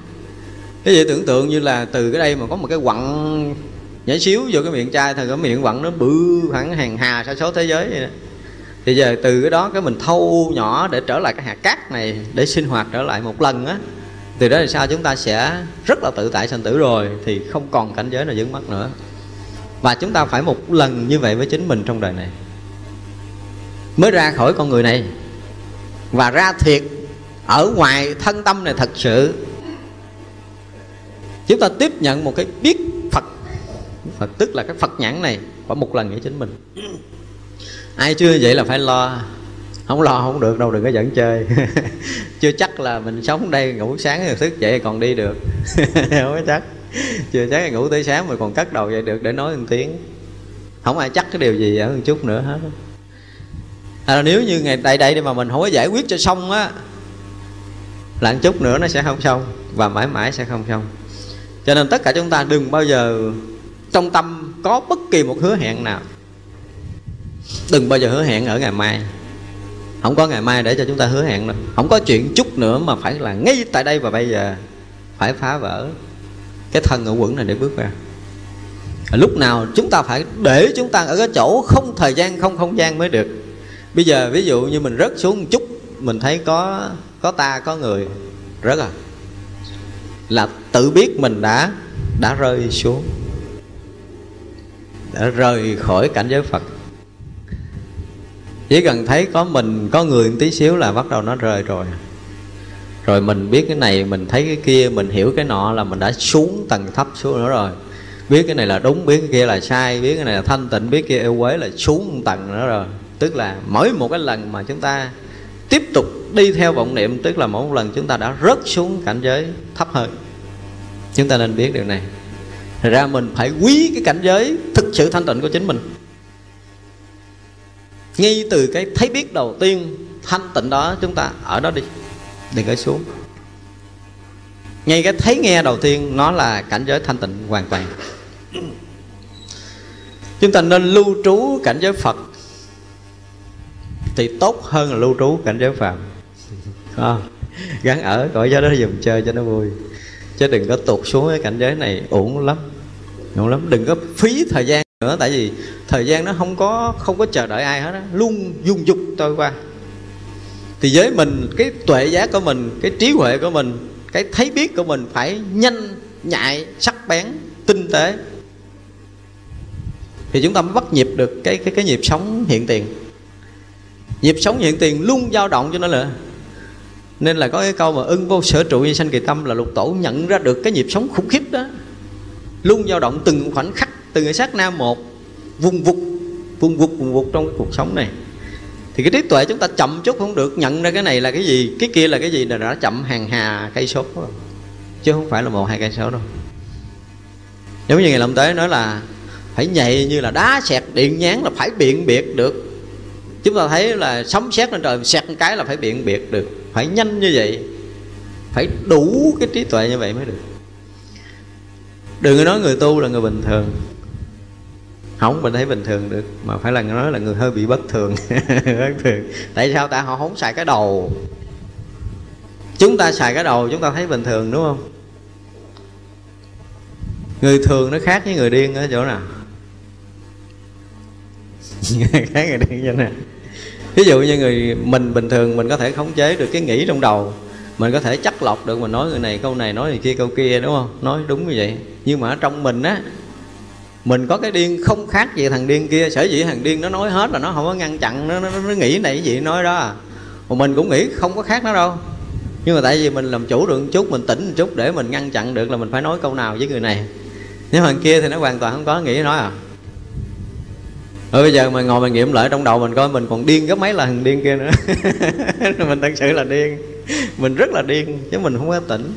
cái vậy tưởng tượng như là từ cái đây mà có một cái quặng nhỏ xíu vô cái miệng chai thì cái miệng quặng nó bự khoảng hàng hà sa số thế giới vậy đó. thì giờ từ cái đó cái mình thâu nhỏ để trở lại cái hạt cát này để sinh hoạt trở lại một lần á, từ đó thì sao chúng ta sẽ rất là tự tại sanh tử rồi, thì không còn cảnh giới nào vướng mắt nữa. Và chúng ta phải một lần như vậy với chính mình trong đời này. Mới ra khỏi con người này. Và ra thiệt ở ngoài thân tâm này thật sự chúng ta tiếp nhận một cái biết phật. Phật tức là cái phật nhãn này phải một lần nghĩa chính mình. Ai chưa vậy là phải lo. Không lo không được đâu đừng có dẫn chơi. Chưa chắc là mình sống đây ngủ sáng rồi thức dậy còn đi được. Không có chắc. Chưa chắc là ngủ tới sáng mà còn cắt đầu dậy được để nói một tiếng. Không ai chắc cái điều gì ở một chút nữa hết. À, nếu như ngày tại đây mà mình không có giải quyết cho xong á là một chút nữa nó sẽ không xong và mãi mãi sẽ không xong cho nên tất cả chúng ta đừng bao giờ trong tâm có bất kỳ một hứa hẹn nào. Đừng bao giờ hứa hẹn ở ngày mai. Không có ngày mai để cho chúng ta hứa hẹn đâu không có chuyện chút nữa mà phải là ngay tại đây và bây giờ phải phá vỡ cái thân ngũ quẩn này để bước ra lúc nào chúng ta phải để chúng ta ở cái chỗ không thời gian, không không gian mới được. Bây giờ ví dụ như mình rớt xuống một chút, mình thấy có có ta, có người, rớt à? Là tự biết mình đã đã rơi xuống, đã rời khỏi cảnh giới phật. Chỉ cần thấy có mình, có người một tí xíu là bắt đầu nó rơi rồi. Rồi mình biết cái này, mình thấy cái kia, mình hiểu cái nọ là mình đã xuống tầng thấp xuống nữa rồi. Biết cái này là đúng, biết cái kia là sai, biết cái này là thanh tịnh, biết kia yêu quế là xuống một tầng nữa rồi. Tức là mỗi một cái lần mà chúng ta tiếp tục đi theo vọng niệm, tức là mỗi một lần chúng ta đã rớt xuống cảnh giới thấp hơn. Chúng ta nên biết điều này. Thật ra mình phải quý cái cảnh giới thực sự thanh tịnh của chính mình. Ngay từ cái thấy biết đầu tiên thanh tịnh đó, chúng ta ở đó đi, đừng có xuống. Ngay cái thấy nghe đầu tiên, nó là cảnh giới thanh tịnh hoàn toàn. Chúng ta nên lưu trú cảnh giới phật, thì tốt hơn là lưu trú cảnh giới phàm à, gắn ở cõi giới đó dùm chơi cho nó vui. Chứ đừng có tụt xuống cái cảnh giới này uổng lắm. Uổng lắm. Đừng có phí thời gian nữa tại vì thời gian nó không có không có chờ đợi ai hết á. Luôn dung dục trôi qua. Thì với mình cái tuệ giác của mình cái trí huệ của mình cái thấy biết của mình phải nhanh nhạy sắc bén tinh tế. Thì chúng ta mới bắt nhịp được cái cái cái nhịp sống hiện tiền. Nhịp sống hiện tiền luôn dao động cho nó là nên là có cái câu mà ưng vô sở trụ như sanh kỳ tâm là lục tổ nhận ra được cái nhịp sống khủng khiếp đó. Luôn dao động từng khoảnh khắc từng cái sát nam một, vùng vụt vùng vụt vùng vụt trong cái cuộc sống này. Thì cái trí tuệ chúng ta chậm chút không được, nhận ra cái này là cái gì, cái kia là cái gì, là đã chậm hàng hà cây số chứ không phải là một, hai cây số đâu. Giống như ngày lâm tế nói là, phải nhạy như là đá xẹt, điện nhán là phải biện biệt được chúng ta thấy là sấm sét lên trời xẹt một cái là phải biện biệt được. Phải nhanh như vậy, phải đủ cái trí tuệ như vậy mới được. Đừng có nói người tu là người bình thường. Không, mình thấy bình thường được, mà phải là nói là người hơi bị bất thường. Bất thường. Tại sao? Tại họ không xài cái đầu. Chúng ta xài cái đầu, chúng ta thấy bình thường, đúng không? Người thường nó khác với người điên ở chỗ nào? Khác người điên như nào? Ví dụ như người mình bình thường mình có thể khống chế được cái nghĩ trong đầu mình có thể chắc lọc được mình nói người này câu này nói người kia câu kia đúng không? Nói đúng như vậy. Nhưng mà ở trong mình á mình có cái điên không khác gì thằng điên kia. Sở dĩ thằng điên nó nói hết là nó không có ngăn chặn nó nó, nó nghĩ này cái gì nói đó à. Mà mình cũng nghĩ không có khác nó đâu. Nhưng mà tại vì mình làm chủ được một chút mình tỉnh một chút để mình ngăn chặn được là mình phải nói câu nào với người này. Nếu mà kia thì nó hoàn toàn không có nghĩ nói à rồi bây giờ mà ngồi mình nghiệm lại trong đầu mình coi, mình còn điên gấp mấy lần điên kia nữa. Mình thật sự là điên. Mình rất là điên, chứ mình không có tỉnh.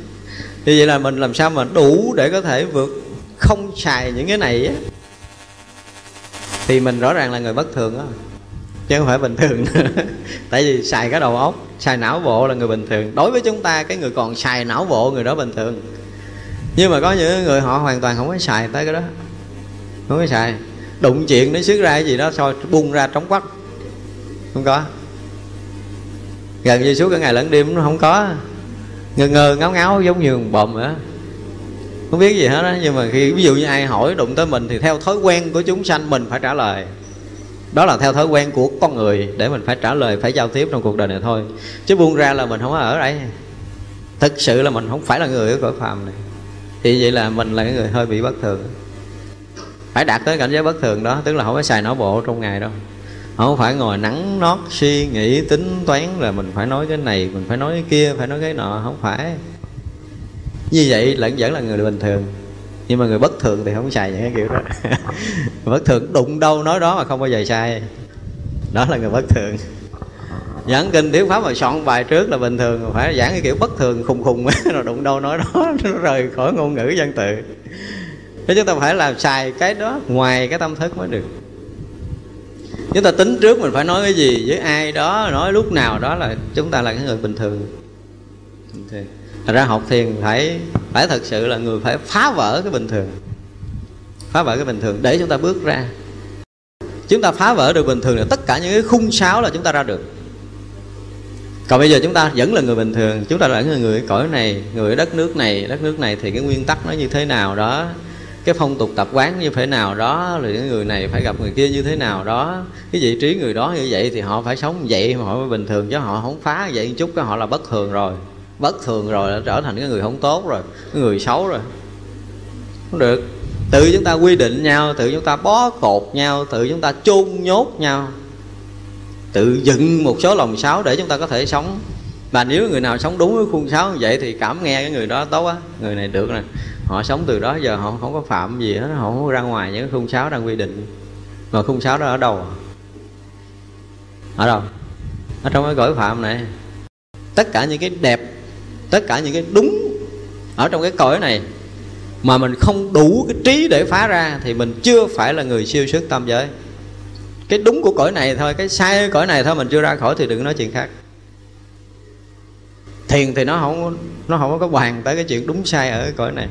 Thì vậy là mình làm sao mà đủ để có thể vượt không xài những cái này á? Thì mình rõ ràng là người bất thường á, chứ không phải bình thường. Tại vì xài cái đầu óc, xài não bộ là người bình thường. Đối với chúng ta, cái người còn xài não bộ, người đó bình thường. Nhưng mà có những người họ hoàn toàn không có xài tới cái đó. Không có xài đụng chuyện nó xước ra cái gì đó thôi bung ra trống quắc. Không có. Gần như suốt cả ngày lẫn đêm nó không có. Ngơ ngơ ngáo ngáo giống như bồm vậy không biết gì hết á, nhưng mà khi, ví dụ như ai hỏi đụng tới mình thì theo thói quen của chúng sanh mình phải trả lời. Đó là theo thói quen của con người, để mình phải trả lời, phải giao tiếp trong cuộc đời này thôi. Chứ buông ra là mình không có ở đây. Thực sự là mình không phải là người ở cõi phàm này. Thì vậy là mình là cái người hơi bị bất thường phải đạt tới cảnh giới bất thường đó, tức là không phải xài não bộ trong ngày đâu. Không phải ngồi nắng nót, suy nghĩ, tính toán là mình phải nói cái này, mình phải nói cái kia, phải nói cái nọ, không phải. Như vậy lẫn vẫn là người bình thường. Nhưng mà người bất thường thì không xài những cái kiểu đó. Bất thường đụng đâu nói đó mà không bao giờ sai đó là người bất thường. Giảng kinh tiếng pháp mà soạn bài trước là bình thường, phải giảng cái kiểu bất thường khùng khùng rồi đụng đâu nói đó, nó rời khỏi ngôn ngữ dân tự thế chúng ta phải làm xài cái đó ngoài cái tâm thức mới được. Chúng ta tính trước mình phải nói cái gì với ai đó, nói lúc nào đó là chúng ta là cái người bình thường. Thật ra học thiền phải phải thật sự là người phải phá vỡ cái bình thường. Phá vỡ cái bình thường để chúng ta bước ra. Chúng ta phá vỡ được bình thường là tất cả những cái khung sáo là chúng ta ra được. Còn bây giờ chúng ta vẫn là người bình thường, chúng ta là người người cõi này, người đất nước này, đất nước này thì cái nguyên tắc nó như thế nào đó? Cái phong tục tập quán như thế nào đó, rồi cái người này phải gặp người kia như thế nào đó. Cái vị trí người đó như vậy thì họ phải sống vậy, mà họ mới bình thường, chứ họ không phá vậy một chút, cái họ là bất thường rồi. Bất thường rồi đã trở thành cái người không tốt rồi, cái người xấu rồi. Không được. Tự chúng ta quy định nhau, tự chúng ta bó cột nhau, tự chúng ta chôn nhốt nhau. Tự dựng một số lòng sáo để chúng ta có thể sống. Và nếu người nào sống đúng với khuôn sáo như vậy thì cảm nghe cái người đó tốt á. Người này được nè họ sống từ đó, giờ họ không có phạm gì hết, họ không có ra ngoài những khung sáo đang quy định. Mà khung sáo đó ở đâu? Ở đâu? Ở trong cái cõi phạm này. Tất cả những cái đẹp, tất cả những cái đúng ở trong cái cõi này, mà mình không đủ cái trí để phá ra, thì mình chưa phải là người siêu sức tam giới. Cái đúng của cõi này thôi, cái sai của cõi này thôi, mình chưa ra khỏi thì đừng nói chuyện khác. Thiền thì nó không nó không có bàn tới cái chuyện đúng sai ở cái cõi này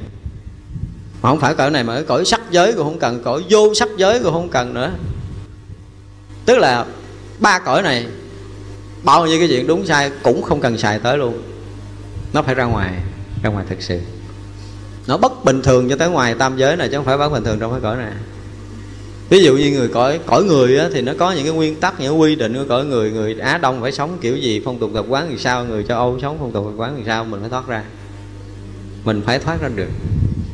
mà không phải cõi này mà cái cõi sắc giới cũng không cần cõi vô sắc giới cũng không cần nữa. Tức là ba cõi này bao nhiêu cái chuyện đúng sai cũng không cần xài tới luôn. Nó phải ra ngoài ra ngoài thực sự. Nó bất bình thường cho tới ngoài tam giới này chứ không phải bất bình thường trong cái cõi này. Ví dụ như người cõi cõi người á, thì nó có những cái nguyên tắc những quy định của cõi người. Người á đông phải sống kiểu gì phong tục tập quán thì sao? Người châu âu sống phong tục tập quán thì sao? Mình phải thoát ra. Mình phải thoát ra được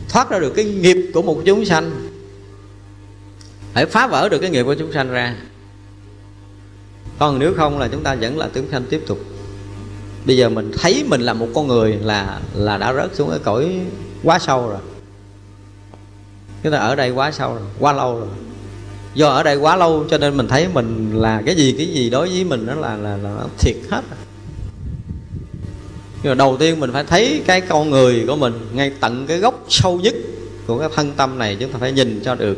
thoát ra được cái nghiệp của một chúng sanh. Phải phá vỡ được cái nghiệp của chúng sanh ra. Còn nếu không là chúng ta vẫn là chúng sanh tiếp tục. Bây giờ mình thấy mình là một con người là là đã rớt xuống cái cõi quá sâu rồi. Chúng ta ở đây quá sâu rồi quá lâu rồi. Do ở đây quá lâu cho nên mình thấy mình là cái gì cái gì đối với mình đó là là, là thiệt hết nhưng mà đầu tiên mình phải thấy cái con người của mình ngay tận cái gốc sâu nhất của cái thân tâm này, chúng ta phải nhìn cho được.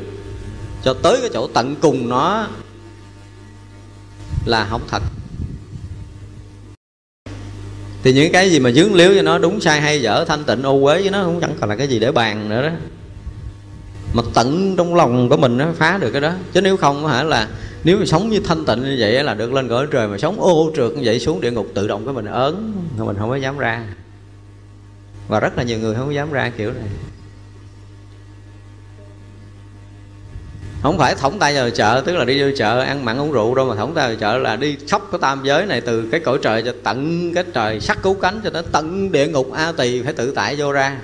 Cho tới cái chỗ tận cùng nó là không thật. Thì những cái gì mà dướng liếu cho nó đúng sai hay dở, thanh tịnh, ô uế với nó cũng chẳng còn là cái gì để bàn nữa đó. Mà tận trong lòng của mình nó phá được cái đó. Chứ nếu không hả là nếu mà sống như thanh tịnh như vậy là được lên cõi trời, mà sống ô trượt như vậy xuống địa ngục tự động cái mình ớn mình không có dám ra. Và rất là nhiều người không có dám ra kiểu này. Không phải thổng tay vào chợ, tức là đi vô chợ ăn mặn uống rượu đâu, mà thổng tay vào chợ là đi khắp cái tam giới này, từ cái cõi trời cho tận cái trời, sắc cứu cánh cho tới tận địa ngục a tỳ phải tự tại vô ra.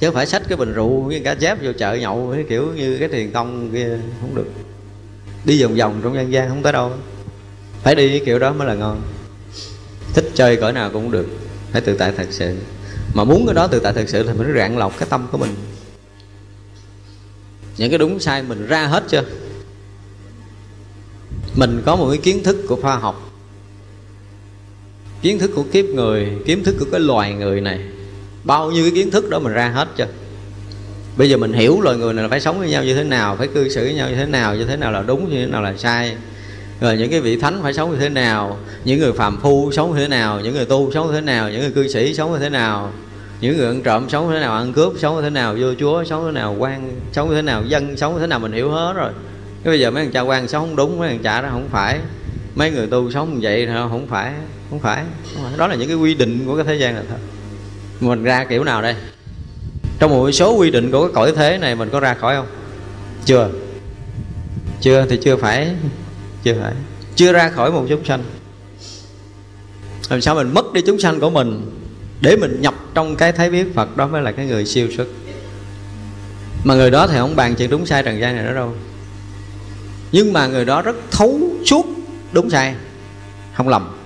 Chứ không phải xách cái bình rượu với cá chép vô chợ nhậu cái kiểu như cái thiền tông kia, không được đi vòng vòng trong gian gian không tới đâu. Phải đi cái kiểu đó mới là ngon. Thích chơi cỡ nào cũng được. Phải tự tại thật sự. Mà muốn cái đó tự tại thật sự thì mình rạn lọc cái tâm của mình. Những cái đúng sai mình ra hết chưa? Mình có một cái kiến thức của khoa học. Kiến thức của kiếp người, kiến thức của cái loài người này. Bao nhiêu cái kiến thức đó mình ra hết chưa? Bây giờ mình hiểu loài người này là phải sống với nhau như thế nào phải cư xử với nhau như thế nào như thế nào là đúng như thế nào là sai rồi những cái vị thánh phải sống như thế nào những người phàm phu sống như thế nào những người tu sống như thế nào những người cư sĩ sống như thế nào những người ăn trộm sống như thế nào ăn cướp sống như thế nào vô chúa sống như thế nào quan sống như thế nào dân sống như thế nào mình hiểu hết rồi cái bây giờ mấy thằng cha quan sống không đúng mấy thằng cha đó không phải mấy người tu sống như vậy không phải không phải, không phải. đó là những cái quy định của cái thế gian này thôi mình ra kiểu nào đây trong một số quy định của cái cõi thế này mình có ra khỏi không? Chưa. Chưa thì chưa phải chưa phải. Chưa ra khỏi một chúng sanh. Làm sao mình mất đi chúng sanh của mình để mình nhập trong cái thấy biết phật đó mới là cái người siêu xuất? Mà người đó thì không bàn chuyện đúng sai trần gian này nữa đâu. Nhưng mà người đó rất thấu suốt đúng sai, không lầm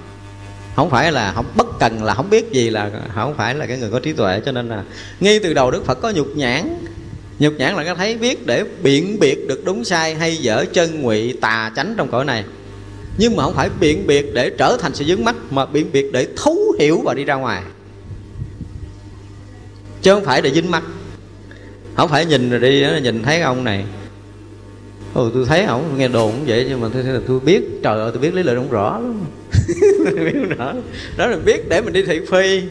không phải là không, bất cần là không biết gì là không phải là cái người có trí tuệ, cho nên là ngay từ đầu đức phật có nhục nhãn. Nhục nhãn là cái thấy biết để biện biệt được đúng sai hay dở chân ngụy tà chánh trong cõi này. Nhưng mà không phải biện biệt để trở thành sự dướng mắt mà biện biệt để thấu hiểu và đi ra ngoài. Chứ không phải để dính mắt. Không phải nhìn rồi đi nhìn thấy ông này ừ tôi thấy ổng nghe đồn cũng vậy nhưng mà tôi, tôi biết. Trời ơi tôi biết lý luận không rõ lắm. Biết rõ. Đó là biết để mình đi thị phi.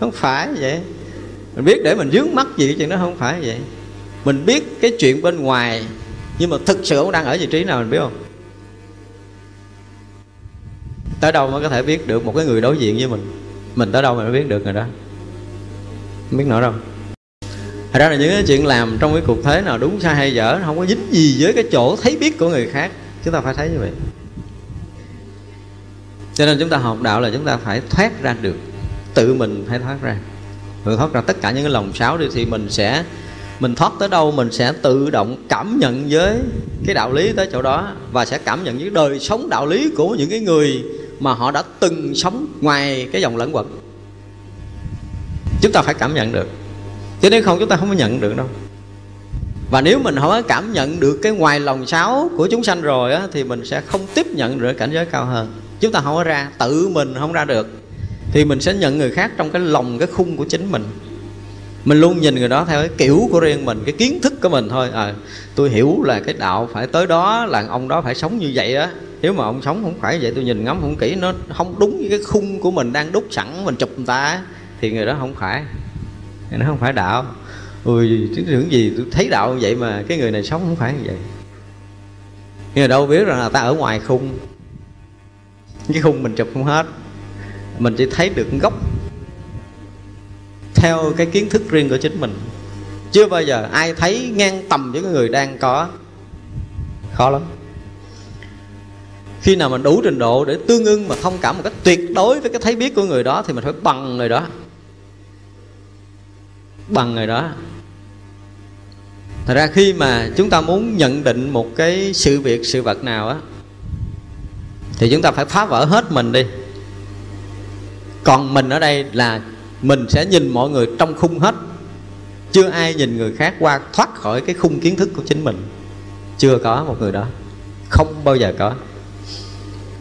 Không phải vậy. Mình biết để mình dướng mắt gì chuyện đó không phải vậy. Mình biết cái chuyện bên ngoài nhưng mà thực sự ông đang ở vị trí nào mình biết không? Tới đâu mới có thể biết được một cái người đối diện với mình? Mình tới đâu mà mới biết được người đó? Không biết nổi đâu. Thật ra là những cái chuyện làm trong cái cuộc thế nào đúng sai hay dở Không có dính gì với cái chỗ thấy biết của người khác. Chúng ta phải thấy như vậy. Cho nên chúng ta học đạo là chúng ta phải thoát ra được. Tự mình phải thoát ra. Mình thoát ra tất cả những cái lòng sáo đi Thì mình sẽ, mình thoát tới đâu mình sẽ tự động cảm nhận với cái đạo lý tới chỗ đó và sẽ cảm nhận với đời sống đạo lý của những cái người mà họ đã từng sống ngoài cái dòng lẫn quẩn. Chúng ta phải cảm nhận được chứ nếu không chúng ta không có nhận được đâu. Và nếu mình không có cảm nhận được cái ngoài lòng sáo của chúng sanh rồi á, thì mình sẽ không tiếp nhận được cảnh giới cao hơn. Chúng ta không có ra tự mình không ra được thì mình sẽ nhận người khác trong cái lòng cái khung của chính mình. Mình luôn nhìn người đó theo cái kiểu của riêng mình cái kiến thức của mình thôi. À, tôi hiểu là cái đạo phải tới đó là ông đó phải sống như vậy á. Nếu mà ông sống không phải vậy tôi nhìn ngắm không kỹ nó không đúng với cái khung của mình đang đúc sẵn mình chụp người ta thì người đó không phải thì nó không phải đạo. Ui chứng tưởng gì tôi thấy đạo như vậy mà cái người này sống không phải như vậy. Nhưng mà đâu biết rằng là ta ở ngoài khung. Cái khung mình chụp không hết. Mình chỉ thấy được gốc. Theo cái kiến thức riêng của chính mình. Chưa bao giờ ai thấy ngang tầm với cái người đang có. Khó lắm. Khi nào mình đủ trình độ để tương ưng mà thông cảm một cách tuyệt đối với cái thấy biết của người đó thì mình phải bằng người đó bằng người đó. Thật ra khi mà chúng ta muốn nhận định một cái sự việc, sự vật nào á, thì chúng ta phải phá vỡ hết mình đi. Còn mình ở đây là mình sẽ nhìn mọi người trong khung hết. Chưa ai nhìn người khác qua thoát khỏi cái khung kiến thức của chính mình. Chưa có một người đó. Không bao giờ có.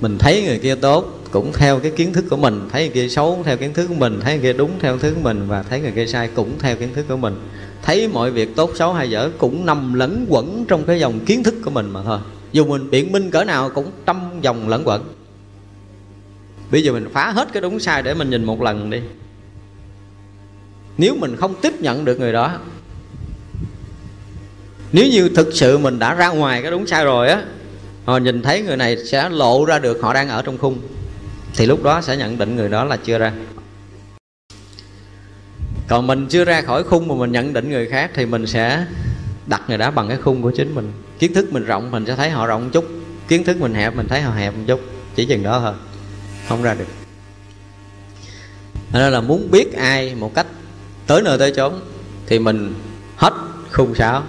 Mình thấy người kia tốt cũng theo cái kiến thức của mình, thấy người kia xấu theo kiến thức của mình, thấy người kia đúng theo kiến thức của mình và thấy người kia sai cũng theo kiến thức của mình. Thấy mọi việc tốt, xấu hay dở cũng nằm lẫn quẩn trong cái dòng kiến thức của mình mà thôi. Dù mình biện minh cỡ nào cũng trong dòng lẫn quẩn. Bây giờ mình phá hết cái đúng sai để mình nhìn một lần đi. Nếu mình không tiếp nhận được người đó, nếu như thực sự mình đã ra ngoài cái đúng sai rồi á, họ nhìn thấy người này sẽ lộ ra được họ đang ở trong khung thì lúc đó sẽ nhận định người đó là chưa ra. Còn mình chưa ra khỏi khung mà mình nhận định người khác thì mình sẽ đặt người đó bằng cái khung của chính mình. Kiến thức mình rộng, mình sẽ thấy họ rộng một chút. Kiến thức mình hẹp, mình thấy họ hẹp một chút. Chỉ chừng đó thôi. Không ra được. Nên là muốn biết ai một cách tới nơi tới chốn thì mình hết khung sáo.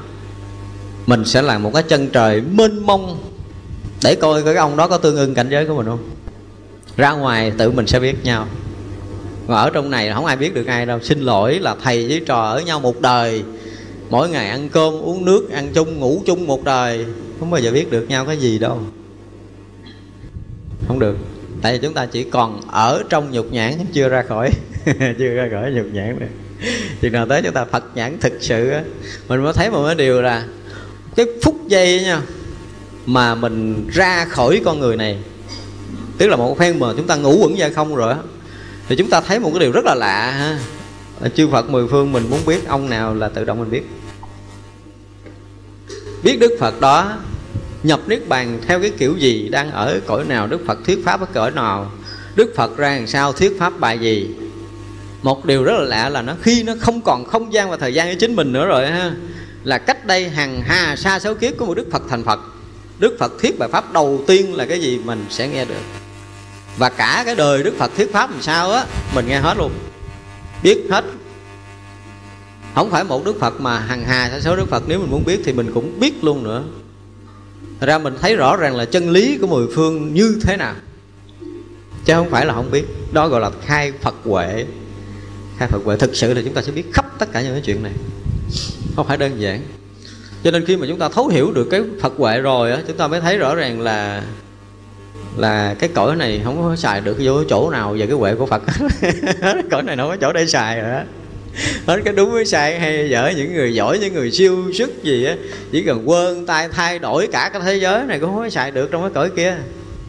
Mình sẽ làm một cái chân trời mênh mông để coi cái ông đó có tương ưng cảnh giới của mình không ra ngoài tự mình sẽ biết nhau. Và ở trong này không ai biết được ai đâu. Xin lỗi là thầy với trò ở nhau một đời. Mỗi ngày ăn cơm, uống nước, ăn chung, ngủ chung một đời. Không bao giờ biết được nhau cái gì đâu. Không được. Tại vì chúng ta chỉ còn ở trong nhục nhãn chưa ra khỏi. Chưa ra khỏi nhục nhãn nữa. Chừng nào tới chúng ta phật nhãn thực sự á. Mình mới thấy một cái điều là cái phút giây nha, mà mình ra khỏi con người này tức là một phen mà chúng ta ngủ quẩn ra không rồi thì chúng ta thấy một cái điều rất là lạ ha. Chư Phật mười phương mình muốn biết ông nào là tự động mình biết. Biết Đức Phật đó, nhập Niết Bàn theo cái kiểu gì, đang ở cõi nào, Đức Phật thuyết pháp ở cõi nào, Đức Phật ra làm sao, thuyết pháp bài gì. Một điều rất là lạ là nó khi nó không còn không gian và thời gian với chính mình nữa rồi ha, là cách đây hàng hà xa số kiếp của một đức phật thành phật. Đức phật thuyết bài pháp đầu tiên là cái gì mình sẽ nghe được và cả cái đời đức phật thuyết pháp làm sao á, mình nghe hết luôn. Biết hết. Không phải một đức phật mà hàng hà sa số đức phật, nếu mình muốn biết thì mình cũng biết luôn nữa. Thật ra mình thấy rõ ràng là chân lý của mười phương như thế nào. Chứ không phải là không biết. Đó gọi là khai phật huệ. Khai phật huệ, thực sự là chúng ta sẽ biết khắp tất cả những cái chuyện này. Không phải đơn giản. Cho nên khi mà chúng ta thấu hiểu được cái phật huệ rồi á, chúng ta mới thấy rõ ràng là là cái cõi này không có xài được vô chỗ nào về cái huệ của phật. Cõi này không có chỗ để xài rồi đó hết cái đúng với sai hay dở, những người giỏi, những người siêu sức gì á, chỉ cần quên tay, thay đổi cả cái thế giới này cũng không có xài được trong cái cõi kia.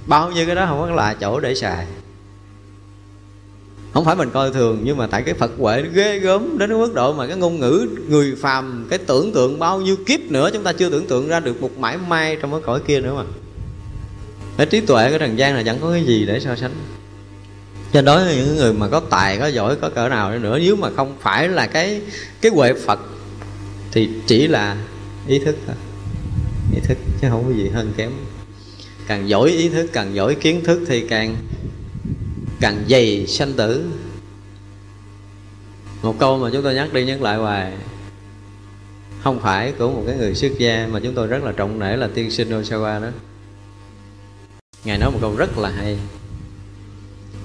Bao nhiêu cái đó không có là chỗ để xài. Không phải mình coi thường, nhưng mà tại cái phật huệ nó ghê gớm đến cái mức độ mà cái ngôn ngữ, người phàm, cái tưởng tượng bao nhiêu kiếp nữa chúng ta chưa tưởng tượng ra được một mãi may trong cái cõi kia nữa mà cái trí tuệ cái trần gian là chẳng có cái gì để so sánh. Cho đối với những người mà có tài, có giỏi, có cỡ nào nữa, nếu mà không phải là cái cái huệ phật, thì chỉ là ý thức thôi. Ý thức chứ không có gì hơn kém. Càng giỏi ý thức, càng giỏi kiến thức thì càng càng dày sanh tử. Một câu mà chúng tôi nhắc đi nhắc lại hoài, không phải của một cái người xuất gia mà chúng tôi rất là trọng nể là tiên sinh Osawa đó ngài nói một câu rất là hay.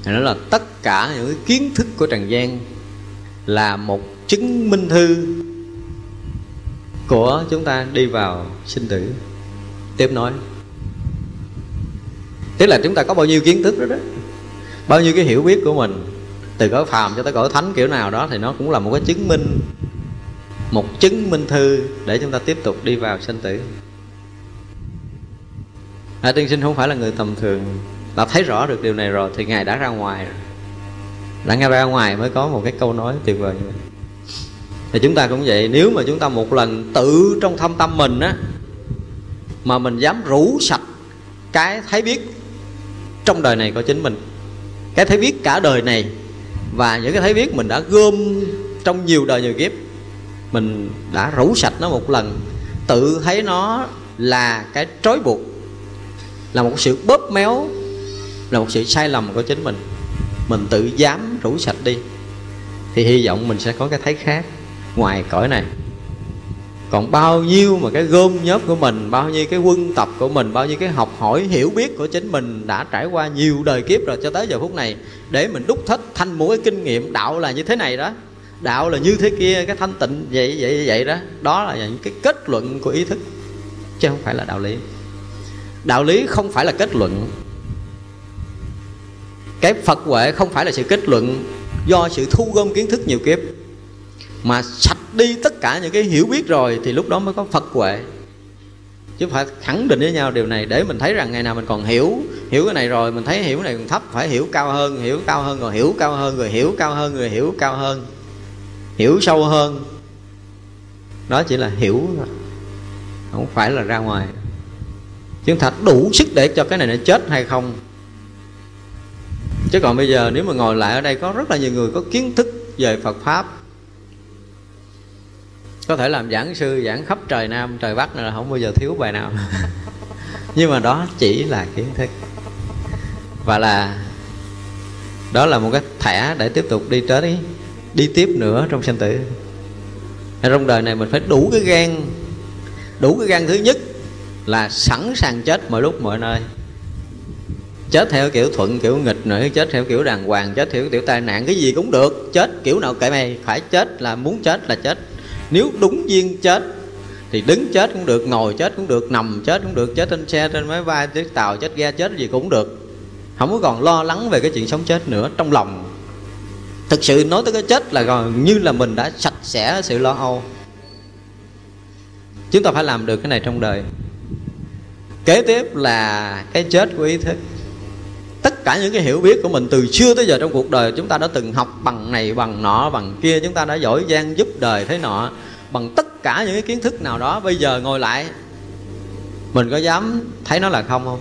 Ngài nói là tất cả những kiến thức của trần gian là một chứng minh thư của chúng ta đi vào sinh tử. Tiếp nói tức là chúng ta có bao nhiêu kiến thức đó đó? Bao nhiêu cái hiểu biết của mình, từ cõi phàm cho tới cõi thánh kiểu nào đó thì nó cũng là một cái chứng minh, một chứng minh thư để chúng ta tiếp tục đi vào sinh tử à, tiên sinh không phải là người tầm thường. Đã thấy rõ được điều này rồi thì ngài đã ra ngoài rồi. Đã nghe ra ngoài mới có một cái câu nói tuyệt vời như vậy. Thì chúng ta cũng vậy nếu mà chúng ta một lần tự trong thâm tâm mình á mà mình dám rủ sạch cái thấy biết trong đời này của chính mình cái thấy biết cả đời này và những cái thấy biết mình đã gom trong nhiều đời nhiều kiếp mình đã rủ sạch nó một lần tự thấy nó là cái trói buộc là một sự bóp méo, là một sự sai lầm của chính mình. Mình tự dám rủ sạch đi, thì hy vọng mình sẽ có cái thấy khác ngoài cõi này. Còn bao nhiêu mà cái gom nhớp của mình, bao nhiêu cái quân tập của mình, bao nhiêu cái học hỏi hiểu biết của chính mình đã trải qua nhiều đời kiếp rồi cho tới giờ phút này, để mình đúc thích thành một cái kinh nghiệm đạo là như thế này đó. Đạo là như thế kia, cái thanh tịnh vậy vậy vậy đó. Đó là những cái kết luận của ý thức, chứ không phải là đạo lý đạo lý không phải là kết luận. Cái phật huệ không phải là sự kết luận do sự thu gom kiến thức nhiều kiếp. Mà sạch đi tất cả những cái hiểu biết rồi thì lúc đó mới có phật huệ. Chứ phải khẳng định với nhau điều này để mình thấy rằng ngày nào mình còn hiểu hiểu cái này rồi, mình thấy hiểu cái này còn thấp, phải hiểu cao hơn, hiểu cao hơn, rồi hiểu cao hơn người hiểu cao hơn người hiểu cao hơn, hiểu sâu hơn. Đó chỉ là hiểu thôi, không phải là ra ngoài chúng thật đủ sức để cho cái này nó chết hay không. Chứ còn bây giờ nếu mà ngồi lại ở đây, có rất là nhiều người có kiến thức về phật pháp. Có thể làm giảng sư, giảng khắp trời nam, trời bắc là không bao giờ thiếu bài nào. Nhưng mà đó chỉ là kiến thức. Và là, đó là một cái thẻ để tiếp tục đi tới, đi tiếp nữa trong sinh tử. Trong đời này mình phải đủ cái gan, đủ cái gan thứ nhất là sẵn sàng chết mọi lúc mọi nơi. Chết theo kiểu thuận, kiểu nghịch nữa, chết theo kiểu đàng hoàng, chết theo kiểu tai nạn, cái gì cũng được. Chết kiểu nào kệ mày, phải chết là muốn chết là chết. Nếu đúng duyên chết, thì đứng chết cũng được, ngồi chết cũng được, nằm chết cũng được, chết trên xe, trên máy bay, trên tàu, chết ga chết gì cũng được. Không có còn lo lắng về cái chuyện sống chết nữa trong lòng. Thực sự nói tới cái chết là gần như là mình đã sạch sẽ sự lo âu. Chúng ta phải làm được cái này trong đời kế tiếp là cái chết của ý thức. Tất cả những cái hiểu biết của mình từ xưa tới giờ trong cuộc đời, chúng ta đã từng học bằng này, bằng nọ, bằng kia. Chúng ta đã giỏi giang giúp đời thế nọ. Bằng tất cả những cái kiến thức nào đó, bây giờ ngồi lại, mình có dám thấy nó là không không?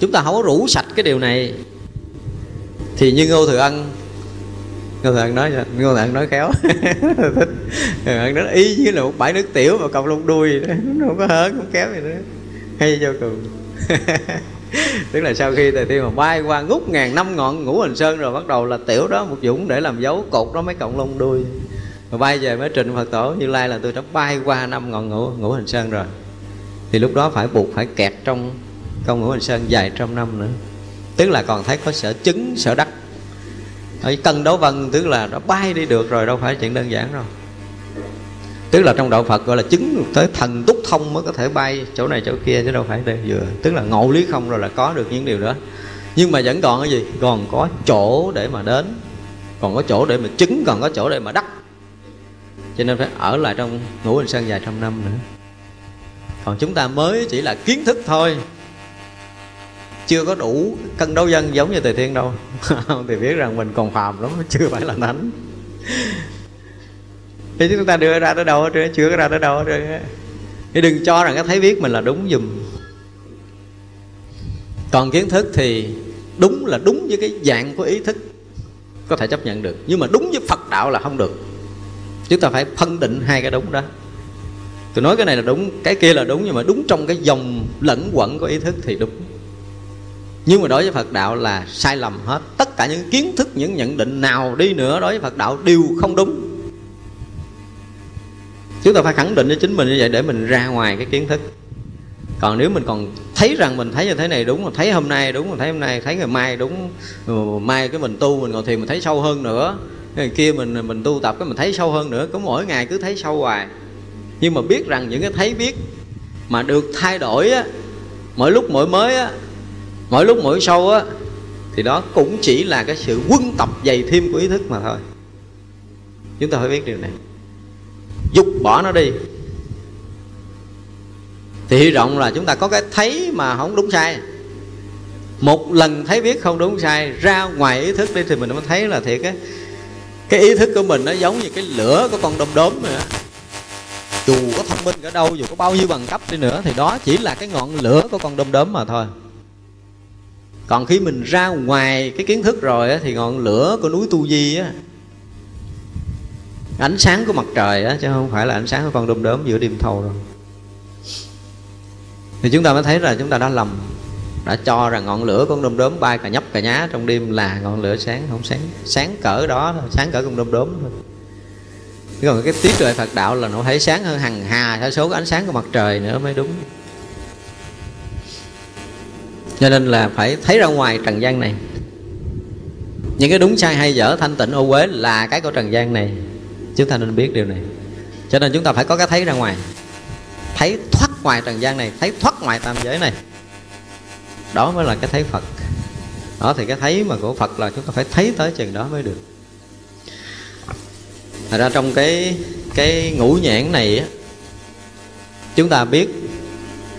Chúng ta không có rủ sạch cái điều này. Thì như ngô thừa ân ngô thừa nói ngô thừa nói khéo. Thích. Thừa nói y như là một bãi nước tiểu mà cộng lông đuôi nó không có hớn không kéo gì nữa. Hay vô cùng. Tức là sau khi thầy tiên mà bay qua ngút ngàn năm ngọn ngũ hành sơn rồi bắt đầu là tiểu đó một dũng để làm dấu cột đó mấy cọng lông đuôi. Rồi bay về mới trình phật tổ như lai là tôi đã bay qua năm ngọn ngũ, ngũ hành sơn rồi. Thì lúc đó phải buộc phải kẹt trong công ngũ hành sơn dài trăm năm nữa. Tức là còn thấy có sở chứng sở đắc ở cân đấu vân, tức là nó bay đi được rồi, đâu phải chuyện đơn giản đâu. Tức là trong đạo phật gọi là chứng tới thần túc thông mới có thể bay chỗ này chỗ kia, chứ đâu phải đây vừa. Tức là ngộ lý không rồi là có được những điều đó. Nhưng mà vẫn còn cái gì? Còn có chỗ để mà đến, còn có chỗ để mà chứng, còn có chỗ để mà đắc. Cho nên phải ở lại trong ngũ hành sơn vài trăm năm nữa. Còn chúng ta mới chỉ là kiến thức thôi chưa có đủ cân đấu dân giống như tề thiên đâu. Thì biết rằng mình còn phàm lắm, chưa phải là thánh. Thì chúng ta đưa ra tới đâu hết trơn chưa có ra tới đâu hết trơn thì đừng cho rằng cái thấy biết mình là đúng dùm còn kiến thức thì đúng là đúng với cái dạng của ý thức có thể chấp nhận được. Nhưng mà đúng với phật đạo là không được. Chúng ta phải phân định hai cái đúng đó. Tôi nói cái này là đúng, cái kia là đúng, nhưng mà đúng trong cái dòng lẫn quẩn của ý thức thì đúng nhưng mà đối với phật đạo là sai lầm hết. Tất cả những kiến thức, những nhận định nào đi nữa đối với phật đạo đều không đúng. Chúng ta phải khẳng định cho chính mình như vậy để mình ra ngoài cái kiến thức. Còn nếu mình còn thấy rằng mình thấy như thế này đúng mà thấy hôm nay đúng mà thấy hôm nay, thấy ngày mai đúng ờ, mai cái mình tu mình ngồi thiền mình thấy sâu hơn nữa ngày kia mình mình tu tập cái mình thấy sâu hơn nữa, cứ mỗi ngày cứ thấy sâu hoài. Nhưng mà biết rằng những cái thấy biết mà được thay đổi á, mỗi lúc mỗi mới á mỗi lúc mỗi sâu á, thì đó cũng chỉ là cái sự quân tập dày thêm của ý thức mà thôi. Chúng ta phải biết điều này. Dục bỏ nó đi. Thì hy vọng là chúng ta có cái thấy mà không đúng sai. Một lần thấy biết không đúng sai, ra ngoài ý thức đi thì mình mới thấy là thiệt á. Cái ý thức của mình nó giống như cái lửa của con đom đóm nữa dù có thông minh ở đâu, dù có bao nhiêu bằng cấp đi nữa, thì đó chỉ là cái ngọn lửa của con đom đóm mà thôi còn khi mình ra ngoài cái kiến thức rồi á, thì ngọn lửa của núi tu di á ánh sáng của mặt trời á chứ không phải là ánh sáng của con đom đóm giữa đêm thâu đâu. Thì chúng ta mới thấy là chúng ta đã lầm đã cho rằng ngọn lửa con đom đóm bay cả nhấp cả nhá trong đêm là ngọn lửa sáng không sáng sáng cỡ đó sáng cỡ con đom đóm thôi. Còn cái trí tuệ Phật đạo là nó thấy sáng hơn hằng hà sa số cái ánh sáng của mặt trời nữa mới đúng cho nên là phải thấy ra ngoài trần gian này. Những cái đúng sai hay dở thanh tịnh ô uế là cái của trần gian này. Chúng ta nên biết điều này. Cho nên chúng ta phải có cái thấy ra ngoài. Thấy thoát ngoài trần gian này, thấy thoát ngoài tam giới này. Đó mới là cái thấy phật. Đó thì cái thấy mà của phật là chúng ta phải thấy tới chừng đó mới được. Thật ra trong cái cái ngũ nhãn này á, chúng ta biết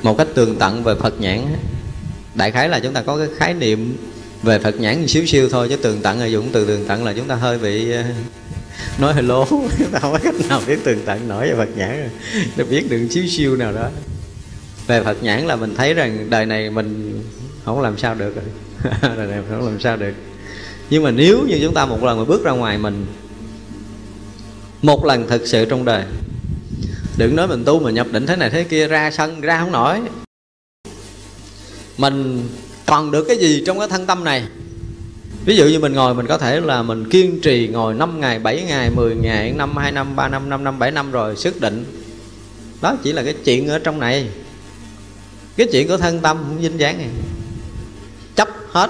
một cách tường tận về phật nhãn đại khái là chúng ta có cái khái niệm về phật nhãn xíu siêu thôi, chứ tường tận là dụng từ tường tận là chúng ta hơi bị ờ, nói hơi lố. Chúng ta không có cách nào biết tường tận nổi về phật nhãn rồi. Để biết được xíu siêu nào đó. Về phật nhãn là mình thấy rằng đời này mình không làm sao được rồi. Đời này không làm sao được. Nhưng mà nếu như chúng ta một lần mà bước ra ngoài mình, một lần thực sự trong đời, đừng nói mình tu mình nhập định thế này thế kia, ra sân, ra không nổi mình còn được cái gì trong cái thân tâm này? Ví dụ như mình ngồi, mình có thể là mình kiên trì ngồi 5 ngày 7 ngày 10 ngày, năm 2 năm 3 năm 5 năm 7 năm rồi xác định. Đó chỉ là cái chuyện ở trong này. Cái chuyện của thân tâm, không dính dáng này chấp hết.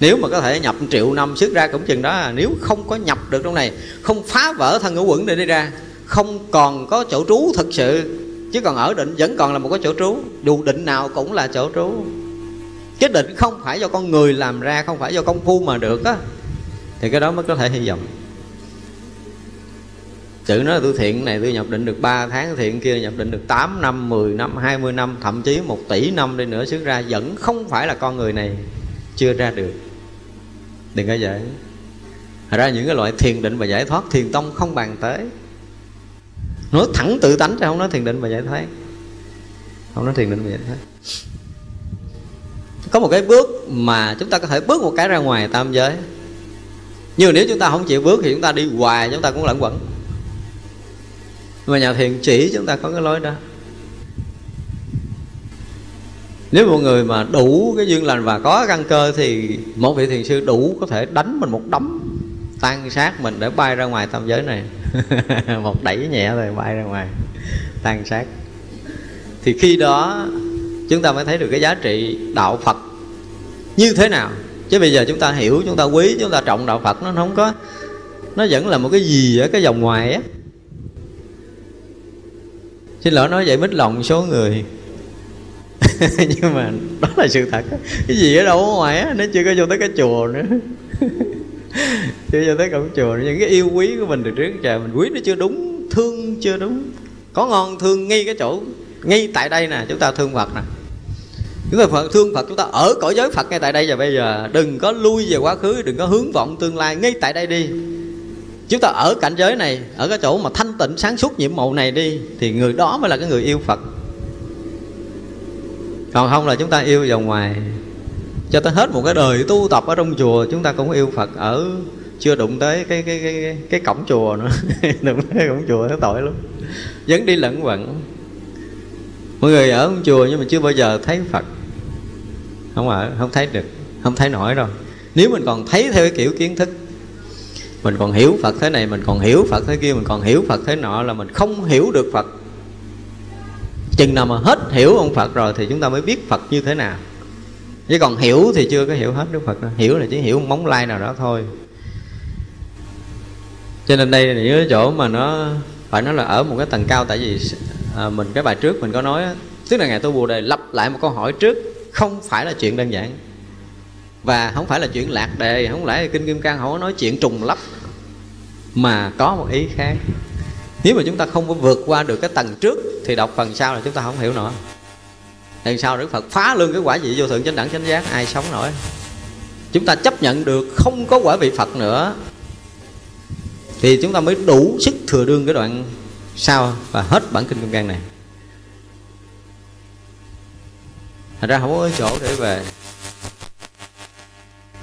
Nếu mà có thể nhập triệu năm xuất ra cũng chừng đó. À. nếu không có nhập được trong này, không phá vỡ thân ngũ quẩn để đi ra, không còn có chỗ trú thực sự, chứ còn ở định vẫn còn là một cái chỗ trú. Dù định nào cũng là chỗ trú cái định không phải do con người làm ra, không phải do công phu mà được á, thì cái đó mới có thể hy vọng. Tự nói là tôi thiện này, tôi nhập định được 3 tháng thiện kia, nhập định được 8 năm 10 năm 20 năm, thậm chí 1 tỷ năm đi nữa xuất ra, vẫn không phải là con người này chưa ra được. Đừng có vậy Thật ra những cái loại thiền định và giải thoát thiền tông không bàn tới. Nói thẳng tự tánh chứ không nói thiền định và giải thoát. Không nói thiền định và giải thoát có một cái bước mà chúng ta có thể bước một cái ra ngoài tam giới. Nhưng nếu chúng ta không chịu bước thì chúng ta đi hoài, chúng ta cũng lẫn quẩn. Mà nhà thiền chỉ chúng ta có cái lối đó. Nếu một người mà đủ cái duyên lành và có căn cơ thì một vị thiền sư đủ có thể đánh mình một đấm, tan sát mình để bay ra ngoài tam giới này. Một đẩy nhẹ rồi bay ra ngoài, tan sát thì khi đó chúng ta mới thấy được cái giá trị đạo phật như thế nào. Chứ bây giờ chúng ta hiểu, chúng ta quý, chúng ta trọng đạo phật, nó không có, nó vẫn là một cái gì ở cái vòng ngoài á. Xin lỗi nói vậy mít lòng số người. Nhưng mà đó là sự thật. Cái gì ở đâu ở ngoài á, nó chưa có vô tới cái chùa nữa. Chưa vô tới cổng chùa những cái yêu quý của mình từ trước trời mình quý nó chưa đúng, thương chưa đúng. Có ngon thương ngay cái chỗ, ngay tại đây nè, chúng ta thương phật nè chúng ta phật thương phật chúng ta ở cõi giới phật ngay tại đây và bây giờ đừng có lui về quá khứ đừng có hướng vọng tương lai ngay tại đây đi. Chúng ta ở cảnh giới này ở cái chỗ mà thanh tịnh sáng suốt nhiệm màu này đi thì người đó mới là cái người yêu phật. Còn không là chúng ta yêu vào ngoài. Cho tới hết một cái đời tu tập ở trong chùa chúng ta cũng yêu phật ở chưa đụng tới cái cái cái cái, cổng chùa nữa. Đụng tới cổng chùa nó tội lắm. Vẫn đi lẫn quẩn. Mọi người ở chùa nhưng mà chưa bao giờ thấy phật không ở không thấy được không thấy nổi đâu. Nếu mình còn thấy theo cái kiểu kiến thức mình còn hiểu phật thế này mình còn hiểu phật thế kia mình còn hiểu phật thế nọ là mình không hiểu được phật. Chừng nào mà hết hiểu ông phật rồi thì chúng ta mới biết phật như thế nào. Chứ còn hiểu thì chưa có hiểu hết đức phật đâu. Hiểu là chỉ hiểu một móng lai nào đó thôi. Cho nên đây là những cái chỗ mà nó phải nói là ở một cái tầng cao. Tại vì à, mình cái bài trước mình có nói tức là ngài tu bồ đề lặp lại một câu hỏi trước không phải là chuyện đơn giản. Và không phải là chuyện lạc đề, không phải là kinh kim cang không có nói chuyện trùng lắp mà có một ý khác. Nếu mà chúng ta không có vượt qua được cái tầng trước, thì đọc phần sau là chúng ta không hiểu nổi. Lần sau đức phật phá luôn cái quả vị vô thượng chánh đẳng chánh giác, ai sống nổi? Chúng ta chấp nhận được không có quả vị phật nữa, thì chúng ta mới đủ sức thừa đương cái đoạn sau và hết bản kinh kim cang này. Thành ra không có chỗ để về.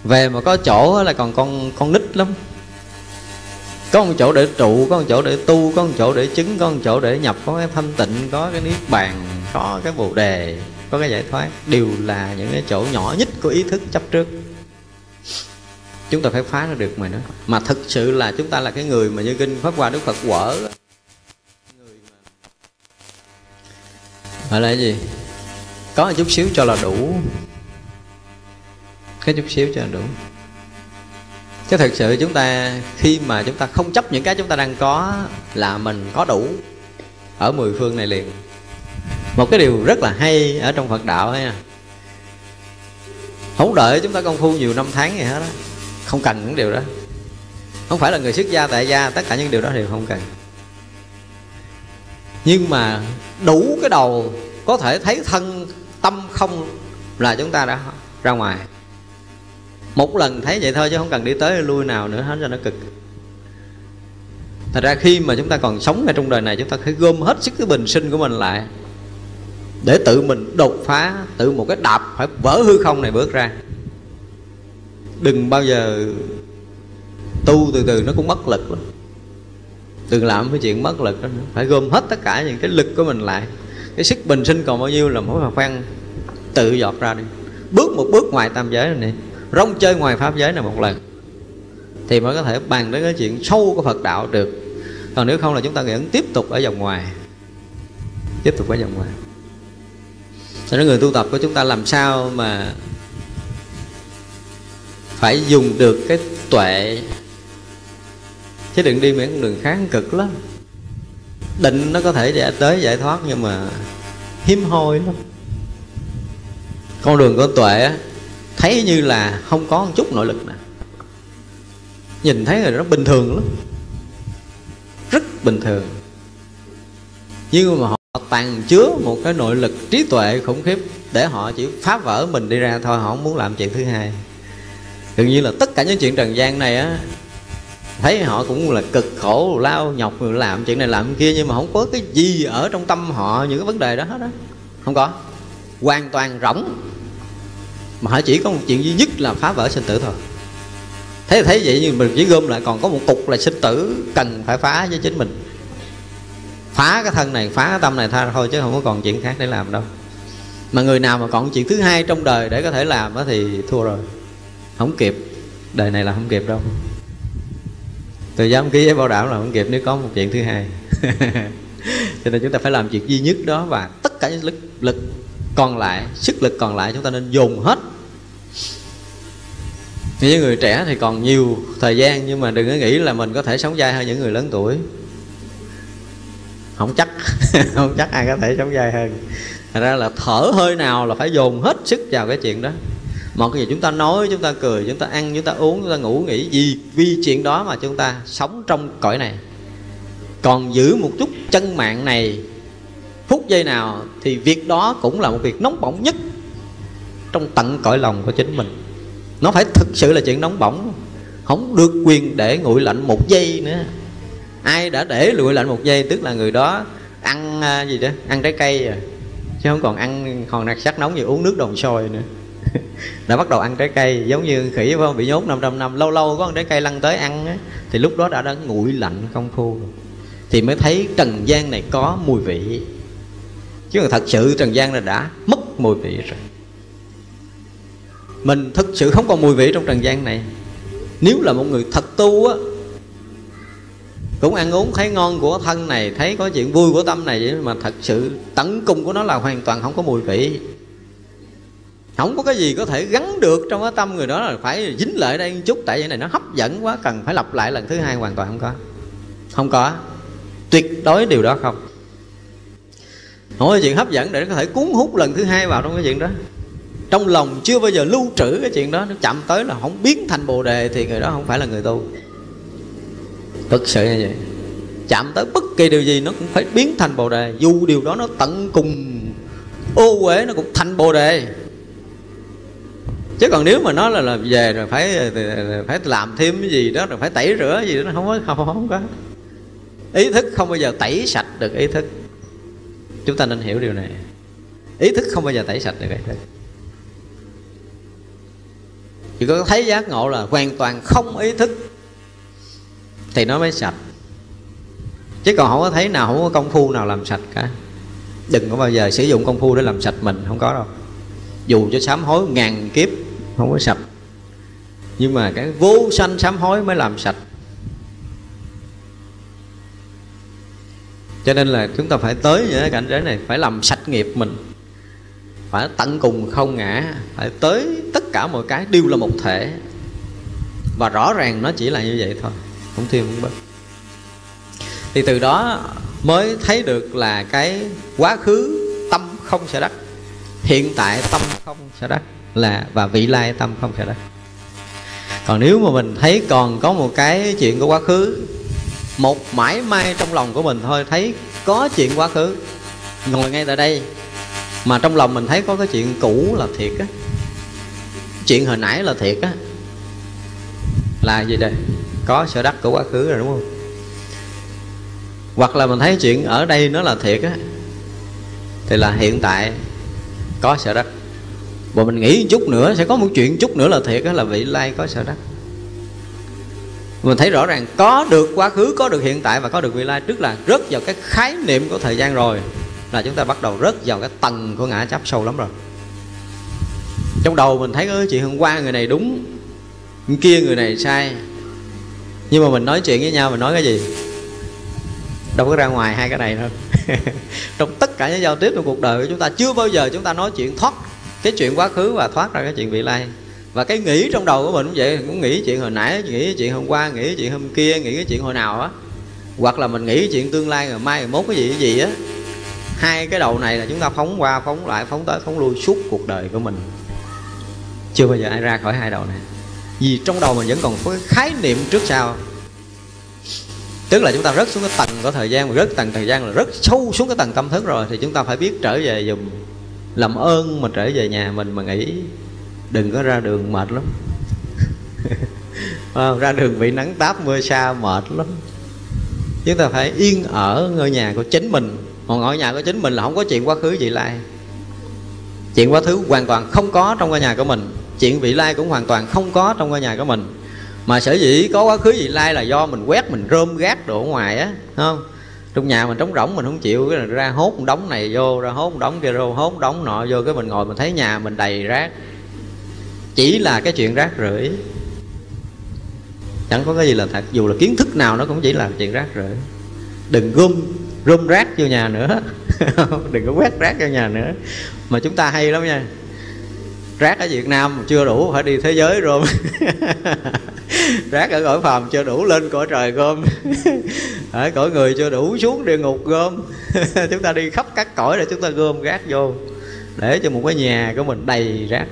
Về mà có chỗ là còn con con nít lắm. Có một chỗ để trụ, có một chỗ để tu, có một chỗ để chứng, có một chỗ để nhập, có cái thanh tịnh, có cái niết bàn, có cái bồ đề, có cái giải thoát. Đều là những cái chỗ nhỏ nhất của ý thức chấp trước. Chúng ta phải phá ra được mà nữa mà thực sự là chúng ta là cái người mà như kinh pháp hoa đức phật quở người mà gọi là cái gì? Có một chút xíu cho là đủ. Cái chút xíu cho là đủ. Chứ thực sự chúng ta, khi mà chúng ta không chấp những cái chúng ta đang có, là mình có đủ ở mười phương này liền. Một cái điều rất là hay ở trong phật đạo ấy không đợi chúng ta công phu nhiều năm tháng gì hết đó không cần những điều đó. Không phải là người xuất gia, tại gia, tất cả những điều đó đều không cần. Nhưng mà đủ cái đầu có thể thấy thân tâm không là chúng ta đã ra ngoài. Một lần thấy vậy thôi chứ không cần đi tới lui nào nữa hết cho nó cực. Thật ra khi mà chúng ta còn sống ở trong đời này, chúng ta phải gom hết sức cái bình sinh của mình lại để tự mình đột phá, tự một cái đạp phải vỡ hư không này bước ra. Đừng bao giờ tu từ từ, nó cũng mất lực lắm. Đừng làm cái chuyện mất lực đó nữa. Phải gom hết tất cả những cái lực của mình lại. Cái sức bình sinh còn bao nhiêu là mỗi mà khoan tự dọt ra đi. Bước một bước ngoài tam giới này, rong chơi ngoài pháp giới này một lần, thì mới có thể bàn đến cái chuyện sâu của Phật đạo được. Còn nếu không là chúng ta vẫn tiếp tục ở vòng ngoài. Tiếp tục ở vòng ngoài. Cho nên người tu tập của chúng ta làm sao mà phải dùng được cái tuệ? Chứ đừng đi mấy con đường kháng cực lắm. Định nó có thể để tới giải thoát nhưng mà hiếm hoi lắm con đường của tuệ thấy như là không có một chút nội lực nào. Nhìn thấy là nó bình thường lắm. Rất bình thường. Nhưng mà họ tàn chứa một cái nội lực trí tuệ khủng khiếp để họ chỉ phá vỡ mình đi ra thôi, họ không muốn làm chuyện thứ hai. Đương nhiên là tất cả những chuyện trần gian này á, thấy họ cũng là cực khổ, lao nhọc, làm chuyện này làm kia, nhưng mà không có cái gì ở trong tâm họ, những cái vấn đề đó hết á. Không có. Hoàn toàn rỗng mà họ chỉ có một chuyện duy nhất là phá vỡ sinh tử thôi. Thế thấy vậy nhưng mình chỉ gom lại còn có một cục là sinh tử cần phải phá với chính mình. Phá cái thân này, phá cái tâm này tha thôi chứ không có còn chuyện khác để làm đâu. Mà người nào mà còn chuyện thứ hai trong đời để có thể làm đó thì thua rồi. Không kịp. Đời này là không kịp đâu. Tôi dám ký với bảo đảm là không kịp nếu có một chuyện thứ hai. Cho nên chúng ta phải làm chuyện duy nhất đó và tất cả những lực lực còn lại, sức lực còn lại chúng ta nên dùng hết. Những người trẻ thì còn nhiều thời gian, nhưng mà đừng có nghĩ là mình có thể sống dai hơn những người lớn tuổi. Không chắc không chắc ai có thể sống dai hơn. Thật ra là thở hơi nào là phải dồn hết sức vào cái chuyện đó. Mọi cái gì chúng ta nói, chúng ta cười, chúng ta ăn, chúng ta uống, chúng ta ngủ, nghỉ gì, vì chuyện đó mà chúng ta sống trong cõi này. Còn giữ một chút chân mạng này phút giây nào thì việc đó cũng là một việc nóng bỏng nhất trong tận cõi lòng của chính mình. Nó phải thực sự là chuyện nóng bỏng không được quyền để nguội lạnh một giây nữa. Ai đã để nguội lạnh một giây tức là người đó ăn à, gì đó ăn trái cây rồi chứ không còn ăn hòn nạc sắc nóng như uống nước đồng sôi nữa. Đã bắt đầu ăn trái cây giống như khỉ phải không? Bị nhốt 500 năm lâu lâu có ăn trái cây lăn tới ăn á, thì lúc đó đã đã nguội lạnh công phu rồi thì mới thấy trần gian này có mùi vị chứ thật sự trần gian là đã mất mùi vị rồi. Mình thực sự không còn mùi vị trong trần gian này. Nếu là một người thật tu á, cũng ăn uống thấy ngon của thân này, thấy có chuyện vui của tâm này, mà thật sự tận cùng của nó là hoàn toàn không có mùi vị. Không có cái gì có thể gắn được trong cái tâm người đó là phải dính lại đây một chút, tại vì này nó hấp dẫn quá, cần phải lặp lại lần thứ hai hoàn toàn không có. Không có. Tuyệt đối điều đó không không có chuyện hấp dẫn để có thể cuốn hút lần thứ hai vào trong cái chuyện đó. Trong lòng chưa bao giờ lưu trữ cái chuyện đó. Nó chạm tới là không biến thành bồ đề thì người đó không phải là người tu. Thực sự như vậy. Chạm tới bất kỳ điều gì nó cũng phải biến thành bồ đề. Dù điều đó nó tận cùng ô uế nó cũng thành bồ đề. Chứ còn nếu mà nó là, là về rồi phải phải làm thêm cái gì đó rồi phải tẩy rửa gì đó nó không có không, không có. Ý thức không bao giờ tẩy sạch được ý thức chúng ta nên hiểu điều này. Ý thức không bao giờ tẩy sạch được ý thức chỉ có thấy giác ngộ là hoàn toàn không ý thức thì nó mới sạch. Chứ còn không có thấy nào, không có công phu nào làm sạch cả. Đừng có bao giờ sử dụng công phu để làm sạch mình, không có đâu. Dù cho sám hối ngàn kiếp, không có sạch. Nhưng mà cái vô sanh sám hối mới làm sạch. Cho nên là chúng ta phải tới những cái cảnh giới này, phải làm sạch nghiệp mình, phải tận cùng không ngã, phải tới tất cả mọi cái đều là một thể. Và rõ ràng nó chỉ là như vậy thôi, không thêm không bớt. Thì từ đó mới thấy được là cái quá khứ tâm không sẽ đắc, hiện tại tâm không sẽ đắc là, và vị lai tâm không sẽ đắc. Còn nếu mà mình thấy còn có một cái chuyện của quá khứ một mãi may trong lòng của mình thôi, thấy có chuyện quá khứ. Ngồi ngay tại đây, mà trong lòng mình thấy có cái chuyện cũ là thiệt á. Chuyện hồi nãy là thiệt á. Là gì đây? Có sở đắc của quá khứ rồi, đúng không? Hoặc là mình thấy chuyện ở đây nó là thiệt á, thì là hiện tại có sở đắc. Và mình nghĩ một chút nữa, sẽ có một chuyện chút nữa là thiệt á, là vị lai có sở đắc mình thấy rõ ràng có được quá khứ, có được hiện tại và có được vị lai. Tức là rớt vào cái khái niệm của thời gian rồi là chúng ta bắt đầu rớt vào cái tầng của ngã chấp sâu lắm rồi. Trong đầu mình thấy ơi chuyện hôm qua người này đúng người kia người này sai. Nhưng mà mình nói chuyện với nhau, mình nói cái gì? Đâu có ra ngoài hai cái này đâu. Trong tất cả những giao tiếp trong cuộc đời của chúng ta, chưa bao giờ chúng ta nói chuyện thoát cái chuyện quá khứ và thoát ra cái chuyện vị lai và cái nghĩ trong đầu của mình cũng vậy, cũng nghĩ chuyện hồi nãy, nghĩ chuyện hôm qua, nghĩ chuyện hôm kia, nghĩ cái chuyện hồi nào á. Hoặc là mình nghĩ chuyện tương lai, ngày mai, ngày mốt, cái gì cái gì á. Hai cái đầu này là chúng ta phóng qua, phóng lại, phóng tới, phóng lui suốt cuộc đời của mình. Chưa bao giờ ai ra khỏi hai đầu này. Vì trong đầu mình vẫn còn có cái khái niệm trước sau. Tức là chúng ta rớt xuống cái tầng của thời gian, mà rớt tầng thời gian là rất sâu xuống cái tầng tâm thức rồi, thì chúng ta phải biết trở về dùm làm ơn mà trở về nhà mình mà nghĩ đừng có ra đường mệt lắm. Ra đường bị nắng táp mưa xa mệt lắm. Chúng ta phải yên ở ngôi nhà của chính mình. Còn ngôi nhà của chính mình là không có chuyện quá khứ vị lai. Chuyện quá khứ hoàn toàn không có trong ngôi nhà của mình. Chuyện vị lai cũng hoàn toàn không có trong ngôi nhà của mình. Mà sở dĩ có quá khứ vị lai là do mình quét, mình rơm gác đồ ở ngoài á không? Trong nhà mình trống rỗng, mình không chịu, cái ra hốt một đống này vô, ra hốt một đống kia vô, hốt một đống nọ vô, cái mình ngồi mình thấy nhà mình đầy rác chỉ là cái chuyện rác rưởi. Chẳng có cái gì là thật, dù là kiến thức nào nó cũng chỉ là chuyện rác rưởi. Đừng gom rơm rác vô nhà nữa. Đừng có quét rác vô nhà nữa. Mà chúng ta hay lắm nha. Rác ở Việt Nam chưa đủ, phải đi thế giới rồi rác ở cõi phàm chưa đủ, lên cõi trời gom. Ở cõi người chưa đủ, xuống địa ngục gom. Chúng ta đi khắp các cõi để chúng ta gom rác vô. Để cho một cái nhà của mình đầy rác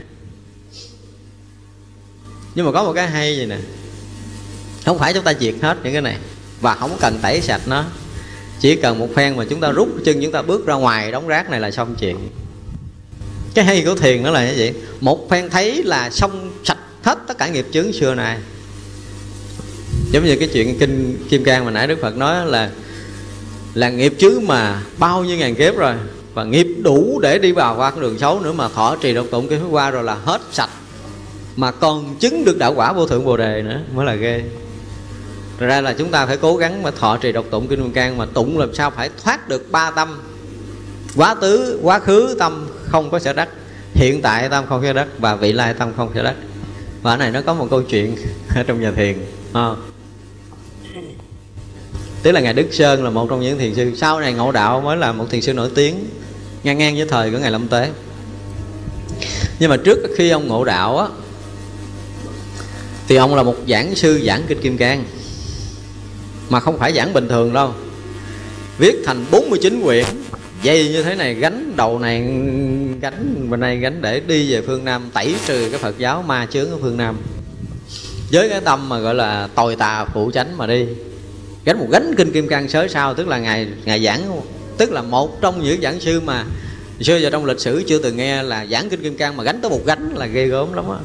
nhưng mà có một cái hay gì nè? Không phải chúng ta diệt hết những cái này, và không cần tẩy sạch nó. Chỉ cần một phen mà chúng ta rút chân, chúng ta bước ra ngoài đống rác này là xong chuyện. Cái hay của thiền đó là như vậy một phen thấy là xong sạch hết tất cả nghiệp chướng xưa này. Giống như cái chuyện kinh kim cang mà nãy đức phật nói là là nghiệp chướng mà bao nhiêu ngàn kiếp rồi, và nghiệp đủ để đi vào qua con đường xấu nữa mà thọ trì độc tụng cái thứ qua rồi là hết sạch mà còn chứng được đạo quả vô thượng bồ đề nữa, mới là ghê. Rồi ra là chúng ta phải cố gắng mà thọ trì độc tụng kinh kim cang mà tụng làm sao phải thoát được ba tâm. Quá tứ, quá khứ tâm không có sở đắc hiện tại tâm không sở đắc và vị lai tâm không sở đắc và ở này nó có một câu chuyện ở trong nhà thiền à. tức là ngài đức sơn là một trong những thiền sư. Sau này ngộ đạo mới là một thiền sư nổi tiếng, ngang ngang với thời của ngài lâm tế. Nhưng mà trước khi ông ngộ đạo á thì ông là một giảng sư giảng kinh kim cang. Mà không phải giảng bình thường đâu. Viết thành 49 quyển, dây như thế này, gánh đầu này, gánh bên này, gánh để đi về phương nam, tẩy trừ cái phật giáo, ma chướng ở phương nam. Với cái tâm mà gọi là tồi tà phụ chánh mà đi. Gánh một gánh kinh kim cang sớ sao, tức là ngày ngày giảng, tức là một trong những giảng sư mà xưa giờ trong lịch sử chưa từng nghe là giảng kinh kim cang mà gánh tới một gánh là ghê gớm lắm á.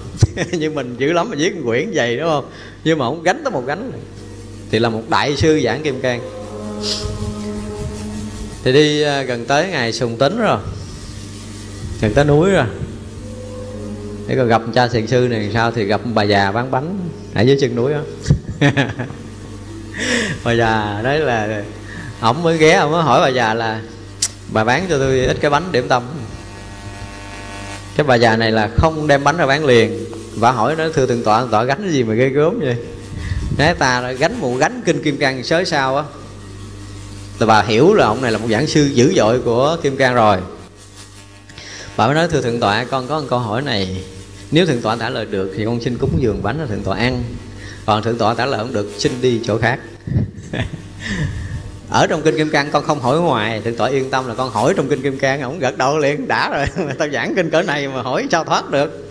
Nhưng mình dữ lắm mà viết quyển dày đúng không? Nhưng mà không gánh tới một gánh. Thì là một đại sư giảng kim cang. Thì đi à, gần tới ngày sùng tính rồi. Gần tới núi rồi. Để còn gặp cha thiền sư này sao thì gặp bà già bán bánh ở dưới chân núi đó bà già đấy là ổng mới ghé, ổng mới hỏi bà già là bà bán cho tôi ít cái bánh, điểm tâm. Cái bà già này là không đem bánh ra bán liền. Và hỏi nó, thưa thượng tọa tọa gánh cái gì mà ghê gớm vậy? Nói ta gánh một gánh kinh kim cang sới sao á. Là bà hiểu là ông này là một giảng sư dữ dội của kim cang rồi. Bà mới nói, thưa thượng tọa, con có một câu hỏi này. Nếu thượng tọa trả lời được thì con xin cúng dường bánh cho thượng tọa ăn. Còn thượng tọa trả lời không được, xin đi chỗ khác. ở trong kinh kim cang con không hỏi ngoài thượng tọa yên tâm là con hỏi trong kinh kim cang ổng gật đầu liền, đã rồi tao giảng kinh cỡ này mà hỏi sao thoát được?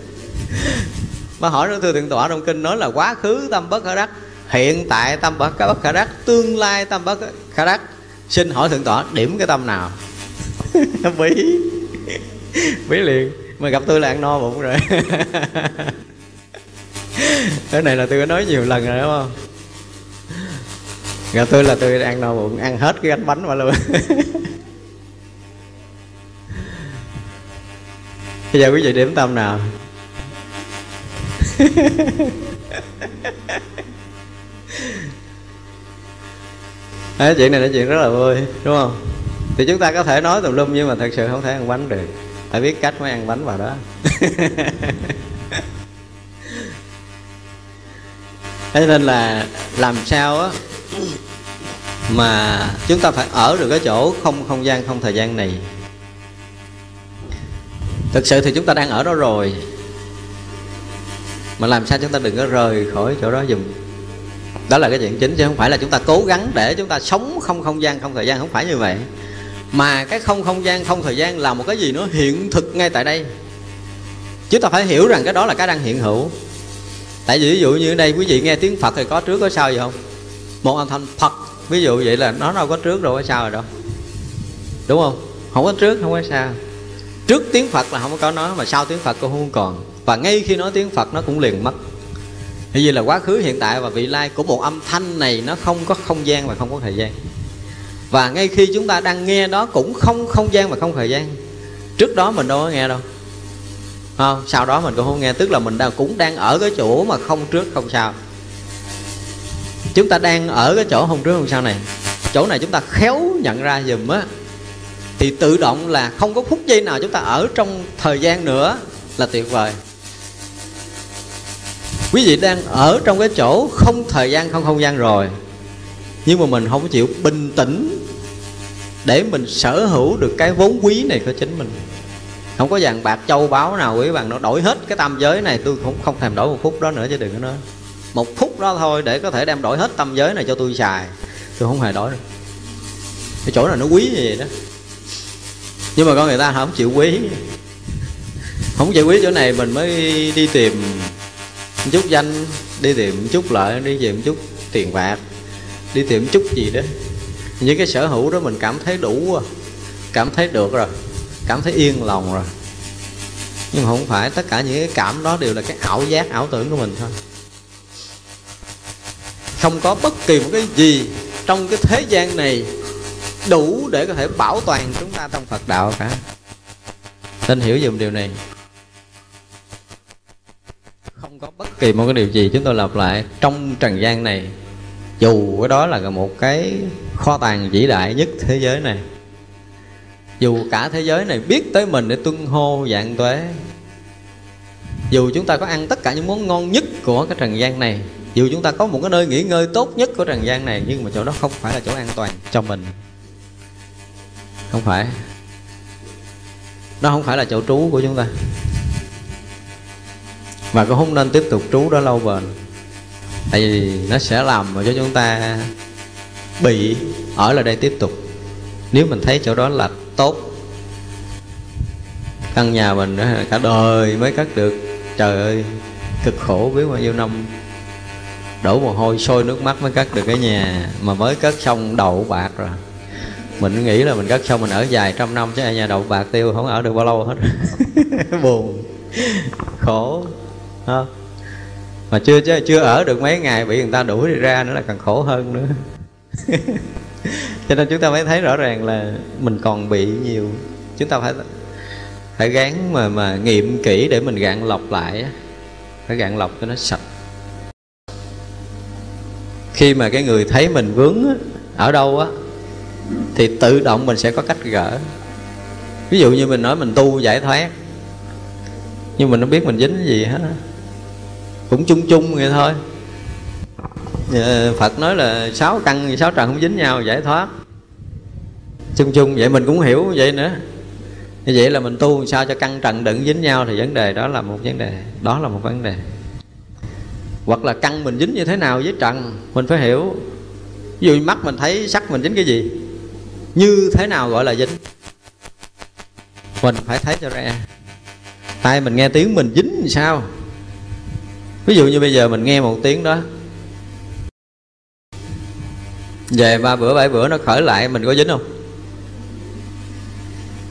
Mà hỏi nữa thưa thượng tọa, trong kinh nói là quá khứ tâm bất khả đắc, hiện tại tâm bất bất khả đắc, tương lai tâm bất khả đắc. Xin hỏi thượng tọa, điểm cái tâm nào? Bí. Bí liền, mà gặp tôi là ăn no bụng rồi. Cái này là tôi có nói nhiều lần rồi, đúng không? Gặp tôi là tôi ăn no bụng ăn hết cái bánh bánh mà luôn. Bây giờ quý vị điểm tâm nào? Đấy, chuyện này là chuyện rất là vui đúng không? Thì chúng ta có thể nói tùm lum nhưng mà thật sự không thể ăn bánh được. Phải biết cách mới ăn bánh vào đó. Thế nên là làm sao á mà chúng ta phải ở được cái chỗ không không gian, không thời gian này. Thực sự thì chúng ta đang ở đó rồi. Mà làm sao chúng ta đừng có rời khỏi chỗ đó dùm. Đó là cái chuyện chính chứ không phải là chúng ta cố gắng để chúng ta sống không không gian, không thời gian. Không phải như vậy. Mà cái không không gian, không thời gian là một cái gì nó hiện thực ngay tại đây. Chúng ta phải hiểu rằng cái đó là cái đang hiện hữu. Tại vì ví dụ như ở đây, quý vị nghe tiếng phật thì có trước có sau gì không? Một âm thanh phật. Ví dụ vậy là nó đâu có trước đâu có sau rồi đâu. Đúng không? Không có trước, không có sau. Trước tiếng phật là không có nó mà sau tiếng phật cũng không còn. Và ngay khi nói tiếng phật, nó cũng liền mất. Bởi vì là quá khứ, hiện tại và vị lai của một âm thanh này nó không có không gian và không có thời gian. Và ngay khi chúng ta đang nghe đó cũng không không gian và không thời gian. Trước đó mình đâu có nghe đâu. Không, sau đó mình cũng không nghe. Tức là mình đang cũng đang ở cái chỗ mà không trước, không sau chúng ta đang ở cái chỗ hôm trước hôm sau này. Chỗ này chúng ta khéo nhận ra dùm á. Thì tự động là không có phút giây nào chúng ta ở trong thời gian nữa là tuyệt vời. Quý vị đang ở trong cái chỗ không thời gian, không không gian rồi. Nhưng mà mình không chịu bình tĩnh để mình sở hữu được cái vốn quý này của chính mình. Không có vàng bạc, châu báu nào, quý bạn nó đổi hết cái tam giới này, tôi không không thèm đổi một phút đó nữa chứ đừng có nói một phút đó thôi để có thể đem đổi hết tâm giới này cho tôi xài. Tôi không hề đổi đâu. Cái chỗ này nó quý như vậy đó. Nhưng mà con người ta không chịu quý. Không chịu quý chỗ này mình mới đi tìm chút danh, đi tìm chút lợi, đi tìm chút tiền bạc, đi tìm chút gì đó. Những cái sở hữu đó mình cảm thấy đủ à. cảm thấy được rồi. Cảm thấy yên lòng rồi. Nhưng mà không phải tất cả những cái cảm đó đều là cái ảo giác, ảo tưởng của mình thôi không có bất kỳ một cái gì trong cái thế gian này đủ để có thể bảo toàn chúng ta trong phật đạo cả. Nên hiểu dùm điều này. Không có bất kỳ một cái điều gì chúng tôi lặp lại trong trần gian này. Dù cái đó là một cái kho tàng vĩ đại nhất thế giới này. Dù cả thế giới này biết tới mình để tuân hô dạng tuế. Dù chúng ta có ăn tất cả những món ngon nhất của cái trần gian này dù chúng ta có một cái nơi nghỉ ngơi tốt nhất của trần gian này, nhưng mà chỗ đó không phải là chỗ an toàn cho mình. Không phải. Nó không phải là chỗ trú của chúng ta. Và cũng không nên tiếp tục trú đó lâu bền. Tại vì nó sẽ làm cho chúng ta bị ở lại đây tiếp tục. Nếu mình thấy chỗ đó là tốt, căn nhà mình cả đời mới cất được. Trời ơi, cực khổ, biết bao nhiêu năm đổ mồ hôi, sôi nước mắt mới cất được cái nhà. Mà mới cất xong đậu, bạc rồi. Mình nghĩ là mình cất xong mình ở dài trăm năm chứ nhà đậu, bạc, tiêu không ở được bao lâu hết. Buồn. Khổ. Ha mà chưa chứ, chưa ở được mấy ngày bị người ta đuổi đi ra nữa là càng khổ hơn nữa. Cho nên chúng ta mới thấy rõ ràng là mình còn bị nhiều. Chúng ta phải phải gán mà mà nghiệm kỹ để mình gạn lọc lại phải gạn lọc cho nó sạch khi mà cái người thấy mình vướng ở đâu á, thì tự động mình sẽ có cách gỡ. Ví dụ như mình nói mình tu giải thoát, nhưng mình không biết mình dính gì hết cũng chung chung vậy thôi. Ờ, Phật nói là sáu căn, sáu trần không dính nhau, giải thoát. Chung chung, vậy mình cũng hiểu vậy nữa. Như vậy là mình tu sao cho căn trần đừng dính nhau thì vấn đề đó là một vấn đề, đó là một vấn đề hoặc là căn mình dính như thế nào với trần, mình phải hiểu. Ví dụ mắt mình thấy sắc mình dính cái gì, như thế nào gọi là dính? Mình phải thấy cho ra tai mình nghe tiếng mình dính làm sao? Ví dụ như bây giờ mình nghe một tiếng đó. Về ba bữa, bảy bữa nó khởi lại, mình có dính không?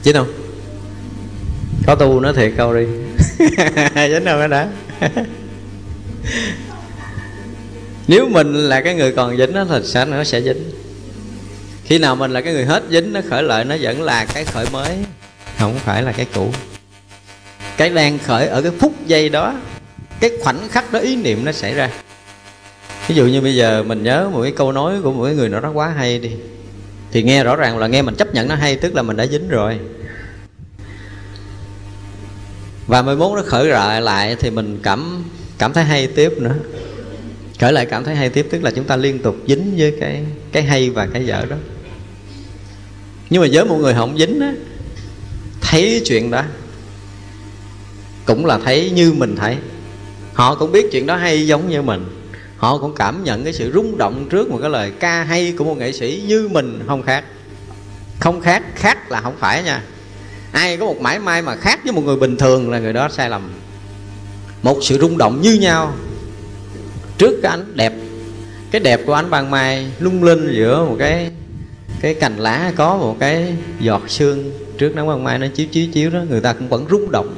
Dính không? Có tu nó thiệt câu đi? Dính đâu đó đã. nếu mình là cái người còn dính nó thì sẽ nó sẽ dính? Khi nào mình là cái người hết dính, nó khởi lợi, nó vẫn là cái khởi mới, không phải là cái cũ. Cái đang khởi ở cái phút giây đó, cái khoảnh khắc đó, ý niệm nó xảy ra. Ví dụ như bây giờ mình nhớ một cái câu nói của một cái người nào đó quá hay đi, thì nghe rõ ràng là nghe mình chấp nhận nó hay, tức là mình đã dính rồi. Và mai mốt nó khởi lại lại thì mình cảm cảm thấy hay tiếp nữa khởi lại cảm thấy hay tiếp, tức là chúng ta liên tục dính với cái cái hay và cái dở đó. Nhưng mà với một người không dính á, thấy chuyện đó, cũng là thấy như mình thấy. Họ cũng biết chuyện đó hay giống như mình. Họ cũng cảm nhận cái sự rung động trước một cái lời ca hay của một nghệ sĩ như mình không khác. Không khác khác là không phải nha. Ai có một mãi may mà khác với một người bình thường là người đó sai lầm. Một sự rung động như nhau trước cái ánh đẹp. Cái đẹp của ánh ban mai lung linh giữa một cái cái cành lá có một cái giọt sương trước nắng ban mai nó chiếu chiếu chiếu đó, người ta cũng vẫn rung động.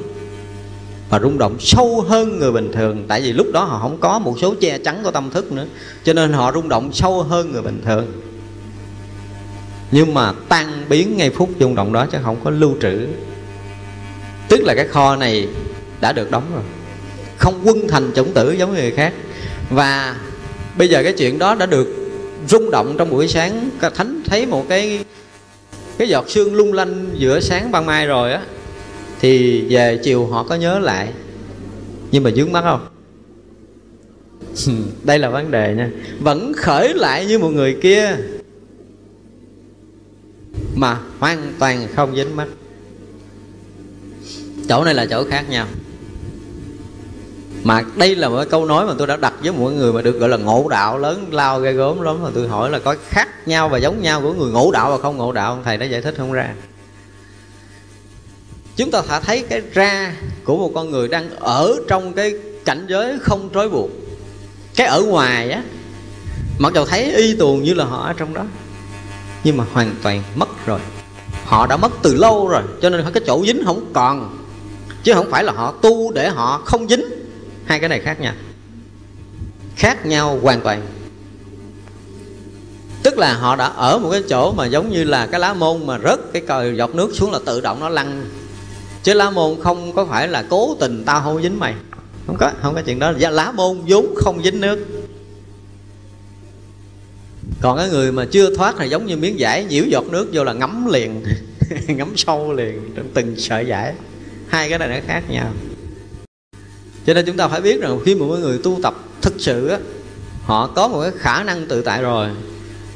Và rung động sâu hơn người bình thường, tại vì lúc đó họ không có một số che chắn của tâm thức nữa, cho nên họ rung động sâu hơn người bình thường. Nhưng mà tan biến ngay phút rung động đó chứ không có lưu trữ. Tức là cái kho này đã được đóng rồi. Không quân thành chủng tử giống người khác và bây giờ cái chuyện đó đã được rung động trong buổi sáng. Thánh thấy một cái cái giọt sương lung lanh giữa sáng ban mai rồi á, thì về chiều họ có nhớ lại. Nhưng mà dướng mắt không? Đây là vấn đề nha. Vẫn khởi lại như một người kia, mà hoàn toàn không dính mắt. Chỗ này là chỗ khác nhau mà đây là một cái câu nói mà tôi đã đặt với mọi người mà được gọi là ngộ đạo lớn, lao ghê gớm lắm. Mà tôi hỏi là có khác nhau và giống nhau của người ngộ đạo và không ngộ đạo thầy đã giải thích không ra. Chúng ta thả thấy cái ra của một con người đang ở trong cái cảnh giới không trói buộc. Cái ở ngoài á, mặc dù thấy y tuồng như là họ ở trong đó, nhưng mà hoàn toàn mất rồi. Họ đã mất từ lâu rồi, cho nên cái chỗ dính không còn, chứ không phải là họ tu để họ không dính hai cái này khác nhau. Khác nhau hoàn toàn. Tức là họ đã ở một cái chỗ mà giống như là cái lá môn mà rớt cái cờ giọt nước xuống là tự động nó lăn. Chứ lá môn không có phải là cố tình tao không dính mày. Không có không có chuyện đó. Dạ, lá môn vốn không dính nước. Còn cái người mà chưa thoát là giống như miếng vải nhiễu giọt nước vô là ngấm liền, ngấm sâu liền trong từng sợi vải. Hai cái này nó khác nhau cho nên chúng ta phải biết rằng khi một người tu tập thực sự á, họ có một cái khả năng tự tại rồi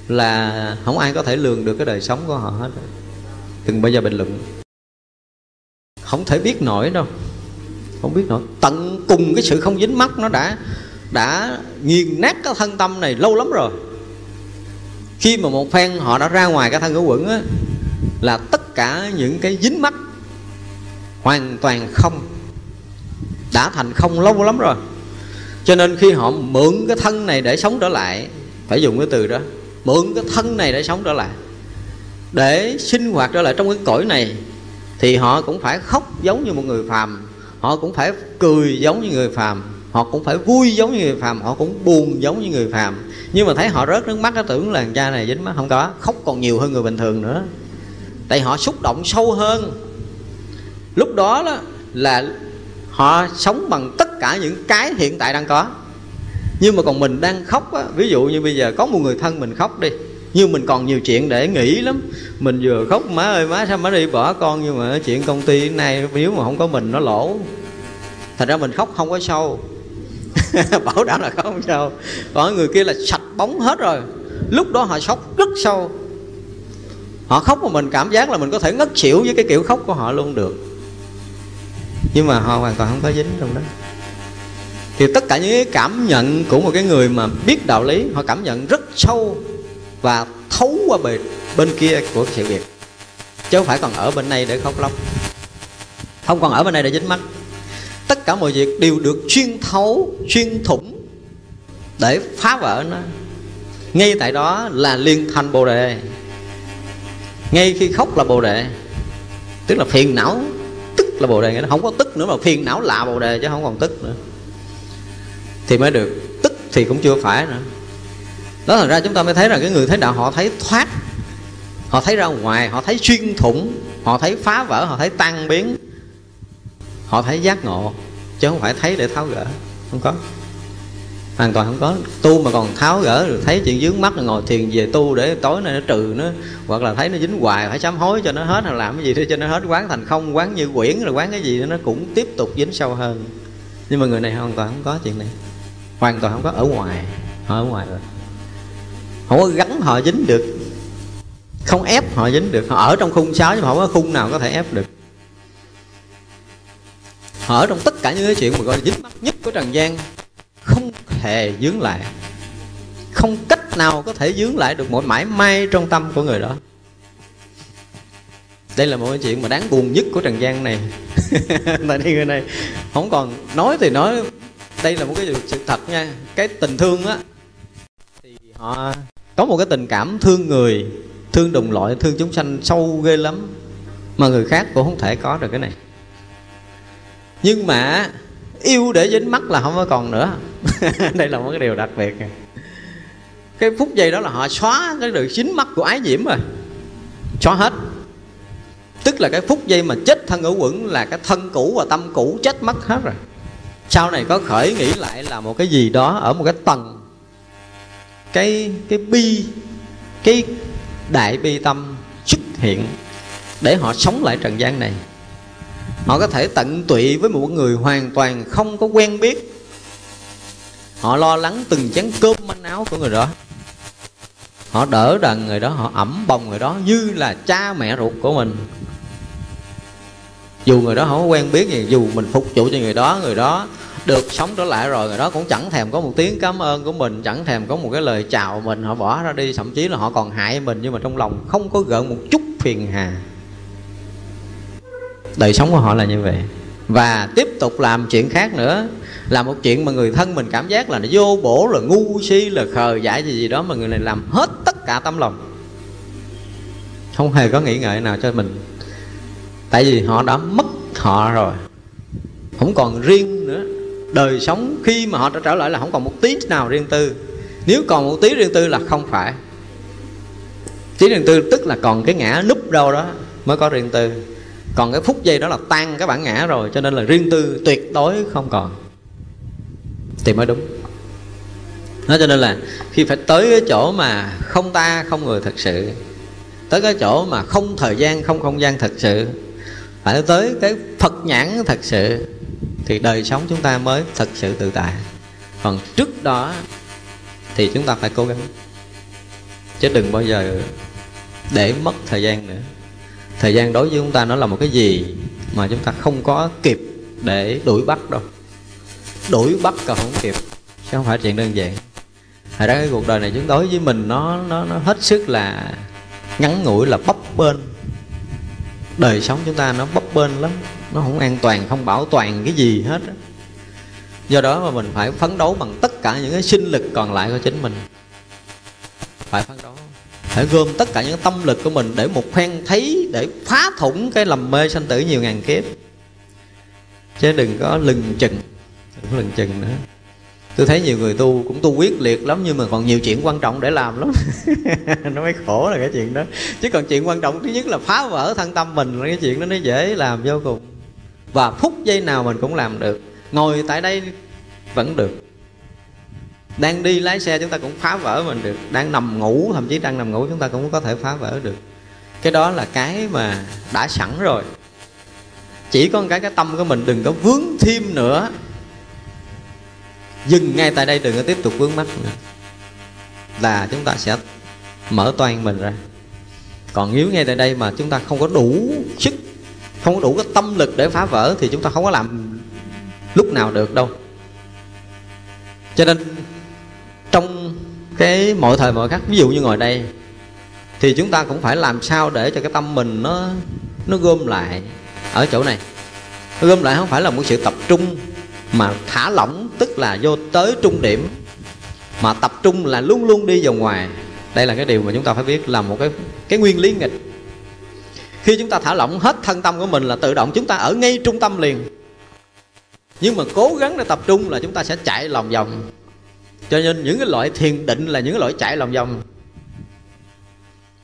là không ai có thể lường được cái đời sống của họ hết. Đừng bao giờ bình luận. Không thể biết nổi đâu. Không biết nổi. Tận cùng cái sự không dính mắt nó đã đã nghiền nát cái thân tâm này lâu lắm rồi. Khi mà một phen họ đã ra ngoài cái thân ngũ quẩn á, là tất cả những cái dính mắt hoàn toàn không đã thành không lâu lắm rồi. Cho nên khi họ mượn cái thân này để sống trở lại phải dùng cái từ đó mượn cái thân này để sống trở lại để sinh hoạt trở lại trong cái cõi này thì họ cũng phải khóc giống như một người phàm họ cũng phải cười giống như người phàm họ cũng phải vui giống như người phàm họ cũng buồn giống như người phàm. Nhưng mà thấy họ rớt nước mắt nó tưởng là cha này dính mắt không có khóc còn nhiều hơn người bình thường nữa. Tại họ xúc động sâu hơn. Lúc đó, đó là họ sống bằng tất cả những cái hiện tại đang có. Nhưng mà còn mình đang khóc á. Ví dụ như bây giờ có một người thân mình khóc đi, nhưng mình còn nhiều chuyện để nghĩ lắm. Mình vừa khóc, má ơi, má, sao má đi bỏ con nhưng mà chuyện công ty này nếu mà không có mình nó lỗ. Thành ra mình khóc không có sâu. Bảo đảm là không sâu. Còn người kia là sạch bóng hết rồi. Lúc đó họ sốc rất sâu. Họ khóc mà mình cảm giác là mình có thể ngất xỉu với cái kiểu khóc của họ luôn được nhưng mà họ hoàn toàn không có dính trong đó. Thì tất cả những cái cảm nhận của một cái người mà biết đạo lý, họ cảm nhận rất sâu và thấu qua bề, bên kia của sự việc. Chứ không phải còn ở bên này để khóc lóc. Không còn ở bên này để dính mắt. Tất cả mọi việc đều được chuyên thấu chuyên thủng để phá vỡ nó. Ngay tại đó là liên thành bồ đề. Ngay khi khóc là bồ đề, tức là phiền não tức là bồ đề nó không có tức nữa mà phiền não lạ bồ đề chứ không còn tức nữa. Thì mới được. Tức thì cũng chưa phải nữa. Đó, thành ra chúng ta mới thấy rằng cái người thấy đạo họ thấy thoát, họ thấy ra ngoài, họ thấy xuyên thủng, họ thấy phá vỡ, họ thấy tan biến, họ thấy giác ngộ, chứ không phải thấy để tháo gỡ. Không có hoàn toàn không có. Tu mà còn tháo gỡ được, thấy chuyện dướng mắt là ngồi thiền về tu để tối nay nó trừ nó, hoặc là thấy nó dính hoài, phải sám hối cho nó hết hay làm cái gì để cho nó hết, quán thành không, quán như quyển rồi quán cái gì nó cũng tiếp tục dính sâu hơn. Nhưng mà người này hoàn toàn không có chuyện này. Hoàn toàn không có, ở ngoài. Họ ở ngoài rồi. Không có gắn họ dính được. Không ép họ dính được. Họ ở trong khung sáo nhưng mà không có khung nào có thể ép được. Họ ở trong tất cả những cái chuyện mà gọi là dính mắt nhất của trần gian không hề dướng lại. Không cách nào có thể dướng lại được mọi mãi may trong tâm của người đó. Đây là một cái chuyện mà đáng buồn nhất của trần gian này. Tại đây người này không còn nói thì nói. Đây là một cái sự thật nha. Cái tình thương á, thì họ có một cái tình cảm thương người, thương đồng loại, thương chúng sanh sâu ghê lắm mà người khác cũng không thể có được cái này. Nhưng mà yêu để dính mắt là không có còn nữa. Đây là một cái điều đặc biệt. Cái phút giây đó là họ xóa cái được dính mắt của ái nhiễm rồi. Xóa hết. Tức là cái phút giây mà chết thân ở quẩn là cái thân cũ và tâm cũ chết mất hết rồi. Sau này có khởi nghĩ lại là một cái gì đó ở một cái tầng. Cái cái bi cái đại bi tâm xuất hiện để họ sống lại trần gian này họ có thể tận tụy với một người hoàn toàn không có quen biết. Họ lo lắng từng chén cơm manh áo của người đó. Họ đỡ đần người đó, họ ẩm bồng người đó như là cha mẹ ruột của mình. Dù người đó không có quen biết gì, dù mình phục vụ cho người đó người đó được sống trở lại rồi, người đó cũng chẳng thèm có một tiếng cảm ơn của mình, chẳng thèm có một cái lời chào mình. Họ bỏ ra đi, thậm chí là họ còn hại mình, nhưng mà trong lòng không có gợn một chút phiền hà đời sống của họ là như vậy. Và tiếp tục làm chuyện khác nữa. Là một chuyện mà người thân mình cảm giác là nó vô bổ, là ngu si, là khờ dại gì gì đó mà người này làm hết tất cả tấm lòng. Không hề có nghĩ ngợi nào cho mình. Tại vì họ đã mất họ rồi. Không còn riêng nữa. Đời sống khi mà họ đã trở lại là không còn một tí nào riêng tư. Nếu còn một tí riêng tư là không phải. Tí riêng tư tức là còn cái ngã núp đâu đó mới có riêng tư còn cái phút giây đó là tan cái bản ngã rồi, cho nên là riêng tư tuyệt đối không còn. Thì mới đúng. Nó cho nên là khi phải tới cái chỗ mà không ta, không người thật sự, tới cái chỗ mà không thời gian, không không gian thật sự, phải tới cái phật nhãn thật sự, thì đời sống chúng ta mới thật sự tự tại. Còn trước đó thì chúng ta phải cố gắng, chứ đừng bao giờ để mất thời gian nữa thời gian đối với chúng ta nó là một cái gì mà chúng ta không có kịp để đuổi bắt đâu. Đuổi bắt còn không kịp, chứ không phải chuyện đơn giản. Thật ra cái cuộc đời này chúng đối với mình nó nó nó hết sức là ngắn ngủi, là bấp bênh. Đời sống chúng ta nó bấp bênh lắm, nó không an toàn, không bảo toàn cái gì hết đó. do đó mà mình phải phấn đấu bằng tất cả những cái sinh lực còn lại của chính mình. Phải phấn đấu hãy gom tất cả những tâm lực của mình để một khoen thấy, để phá thủng cái lầm mê sanh tử nhiều ngàn kiếp. Chứ đừng có lừng chừng, đừng có lừng chừng nữa. Tôi thấy nhiều người tu cũng tu quyết liệt lắm, nhưng mà còn nhiều chuyện quan trọng để làm lắm. Nó mới khổ là cái chuyện đó. Chứ còn chuyện quan trọng thứ nhất là phá vỡ thân tâm mình là cái chuyện đó, nó dễ làm vô cùng. Và phút giây nào mình cũng làm được, ngồi tại đây vẫn được đang đi lái xe chúng ta cũng phá vỡ mình được. Đang nằm ngủ, thậm chí đang nằm ngủ chúng ta cũng có thể phá vỡ được. Cái đó là cái mà đã sẵn rồi. Chỉ có cái cái tâm của mình đừng có vướng thêm nữa. Dừng ngay tại đây, đừng có tiếp tục vướng mắt nữa. Là chúng ta sẽ mở toan mình ra. Còn nếu ngay tại đây mà chúng ta không có đủ sức, không có đủ cái tâm lực để phá vỡ thì chúng ta không có làm lúc nào được đâu. Cho nên cái mọi thời mọi khắc, ví dụ như ngồi đây, thì chúng ta cũng phải làm sao để cho cái tâm mình nó nó gom lại ở chỗ này. Nó gom lại không phải là một sự tập trung, mà thả lỏng, tức là vô tới trung điểm, mà tập trung là luôn luôn đi vào ngoài. Đây là cái điều mà chúng ta phải biết là một cái cái nguyên lý nghịch. Khi chúng ta thả lỏng hết thân tâm của mình là tự động chúng ta ở ngay trung tâm liền. Nhưng mà cố gắng để tập trung là chúng ta sẽ chạy lòng vòng cho nên những cái loại thiền định là những cái loại chạy lòng vòng.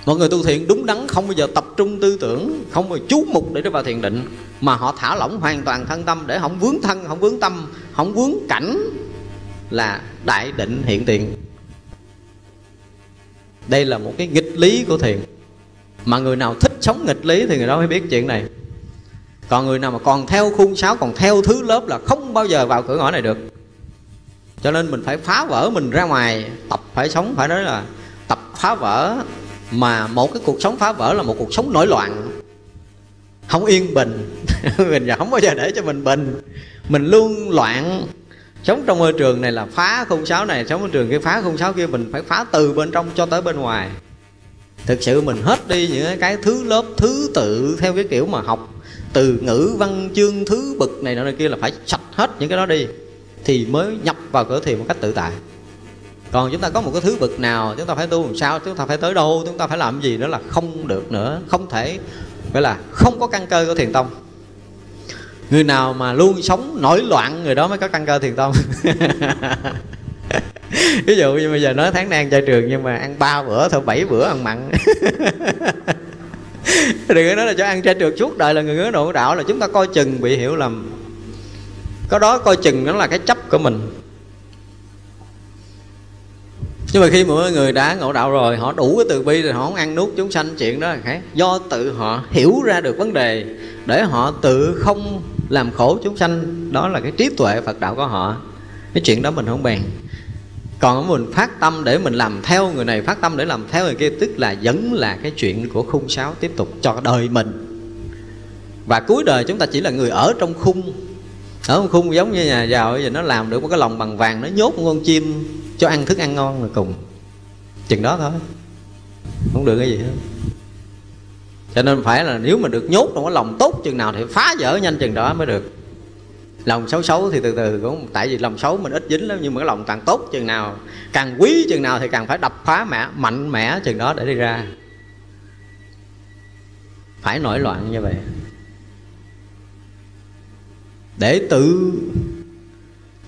Mọi người tu thiện đúng đắn, không bao giờ tập trung tư tưởng, không bao giờ chú mục để đi vào thiền định, mà họ thả lỏng hoàn toàn thân tâm để không vướng thân, không vướng tâm, không vướng cảnh là đại định hiện tiền. Đây là một cái nghịch lý của thiền. Mà người nào thích sống nghịch lý thì người đó mới biết chuyện này. Còn người nào mà còn theo khuôn sáo, còn theo thứ lớp là không bao giờ vào cửa ngõ này được cho nên mình phải phá vỡ mình ra ngoài, tập phải sống, phải nói là tập phá vỡ mà một cái cuộc sống phá vỡ là một cuộc sống nổi loạn. Không yên bình. Mình không bao giờ để cho mình bình. Mình luôn loạn. Sống trong môi trường này là phá khung sáo này, sống môi trường kia phá khung sáo kia, mình phải phá từ bên trong cho tới bên ngoài. Thực sự mình hết đi những cái thứ lớp thứ tự theo cái kiểu mà học từ ngữ văn chương thứ bực này nọ này kia là phải sạch hết những cái đó đi thì mới nhập vào cửa thiền một cách tự tại. Còn chúng ta có một cái thứ vực nào, chúng ta phải tu làm sao, chúng ta phải tới đâu, chúng ta phải làm gì đó là không được nữa, không thể, gọi là không có căn cơ của thiền tông. Người nào mà luôn sống nổi loạn, người đó mới có căn cơ thiền tông. Ví dụ như bây giờ nói tháng nan trai trường nhưng mà ăn ba bữa, thôi bảy bữa ăn mặn. Đừng có nói là cho ăn trai trường suốt đời là người ngứa nội đạo là chúng ta coi chừng bị hiểu lầm có đó coi chừng nó là cái chấp của mình. Nhưng mà khi mọi người đã ngộ đạo rồi, họ đủ cái từ bi rồi, họ không ăn nuốt chúng sanh chuyện đó là khác. Do tự họ hiểu ra được vấn đề, để họ tự không làm khổ chúng sanh, đó là cái trí tuệ phật đạo của họ. Cái chuyện đó mình không bàn. Còn mình phát tâm để mình làm theo người này, phát tâm để làm theo người kia, tức là vẫn là cái chuyện của khung sáo tiếp tục cho đời mình. Và cuối đời chúng ta chỉ là người ở trong khung ở khung giống như nhà giàu thì giờ nó làm được một cái lòng bằng vàng, nó nhốt một con chim cho ăn thức ăn ngon rồi cùng. Chừng đó thôi. Không được cái gì hết. Cho nên phải là nếu mà được nhốt trong cái lòng tốt chừng nào thì phá vỡ nhanh chừng đó mới được. Lòng xấu xấu thì từ từ cũng, tại vì lòng xấu mình ít dính lắm, nhưng mà cái lòng càng tốt chừng nào, càng quý chừng nào thì càng phải đập phá mẹ, mạnh mẽ chừng đó để đi ra. Phải nổi loạn như vậy để tự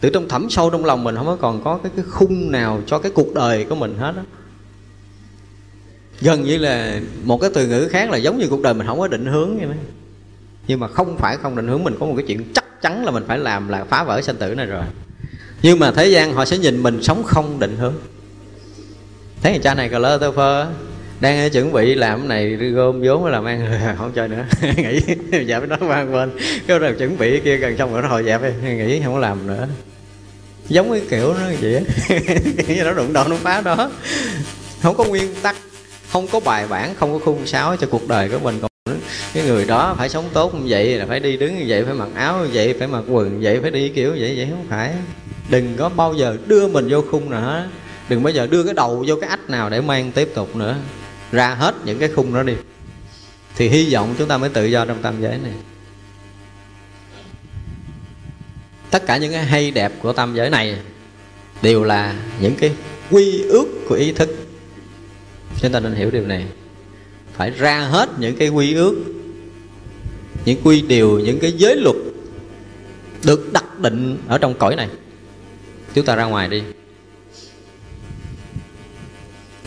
tự trong thẳm sâu trong lòng mình không có còn có cái cái khung nào cho cái cuộc đời của mình hết đó gần như là một cái từ ngữ khác là giống như cuộc đời mình không có định hướng vậy đó nhưng mà không phải không định hướng, mình có một cái chuyện chắc chắn là mình phải làm là phá vỡ sanh tử này rồi. Nhưng mà thế gian họ sẽ nhìn mình sống không định hướng. Thấy người cha này cờ lơ tơ phơ đang ờ, chuẩn bị làm cái này gom vốn mới làm ăn. Không chơi nữa. Nghĩ dạ nó qua bên cái rồi chuẩn bị kia gần xong rồi nó hồi dẹp đi. Nghĩ không có làm nữa. Giống cái kiểu nó vậy nó đụng đầu nó phá đó. Không có nguyên tắc, không có bài bản, không có khung sáo cho cuộc đời của mình. Còn cái người đó phải sống tốt như vậy là phải đi đứng như vậy, phải mặc áo như vậy, phải mặc quần như vậy, phải đi kiểu vậy vậy không phải. Đừng có bao giờ đưa mình vô khung nào hết. Đừng bao giờ đưa cái đầu vô cái ách nào để mang tiếp tục nữa ra hết những cái khung đó đi. Thì hy vọng chúng ta mới tự do trong tam giới này. Tất cả những cái hay đẹp của tam giới này đều là những cái quy ước của ý thức. Chúng ta nên hiểu điều này. Phải ra hết những cái quy ước, những quy điều, những cái giới luật được đặt định ở trong cõi này. Chúng ta ra ngoài đi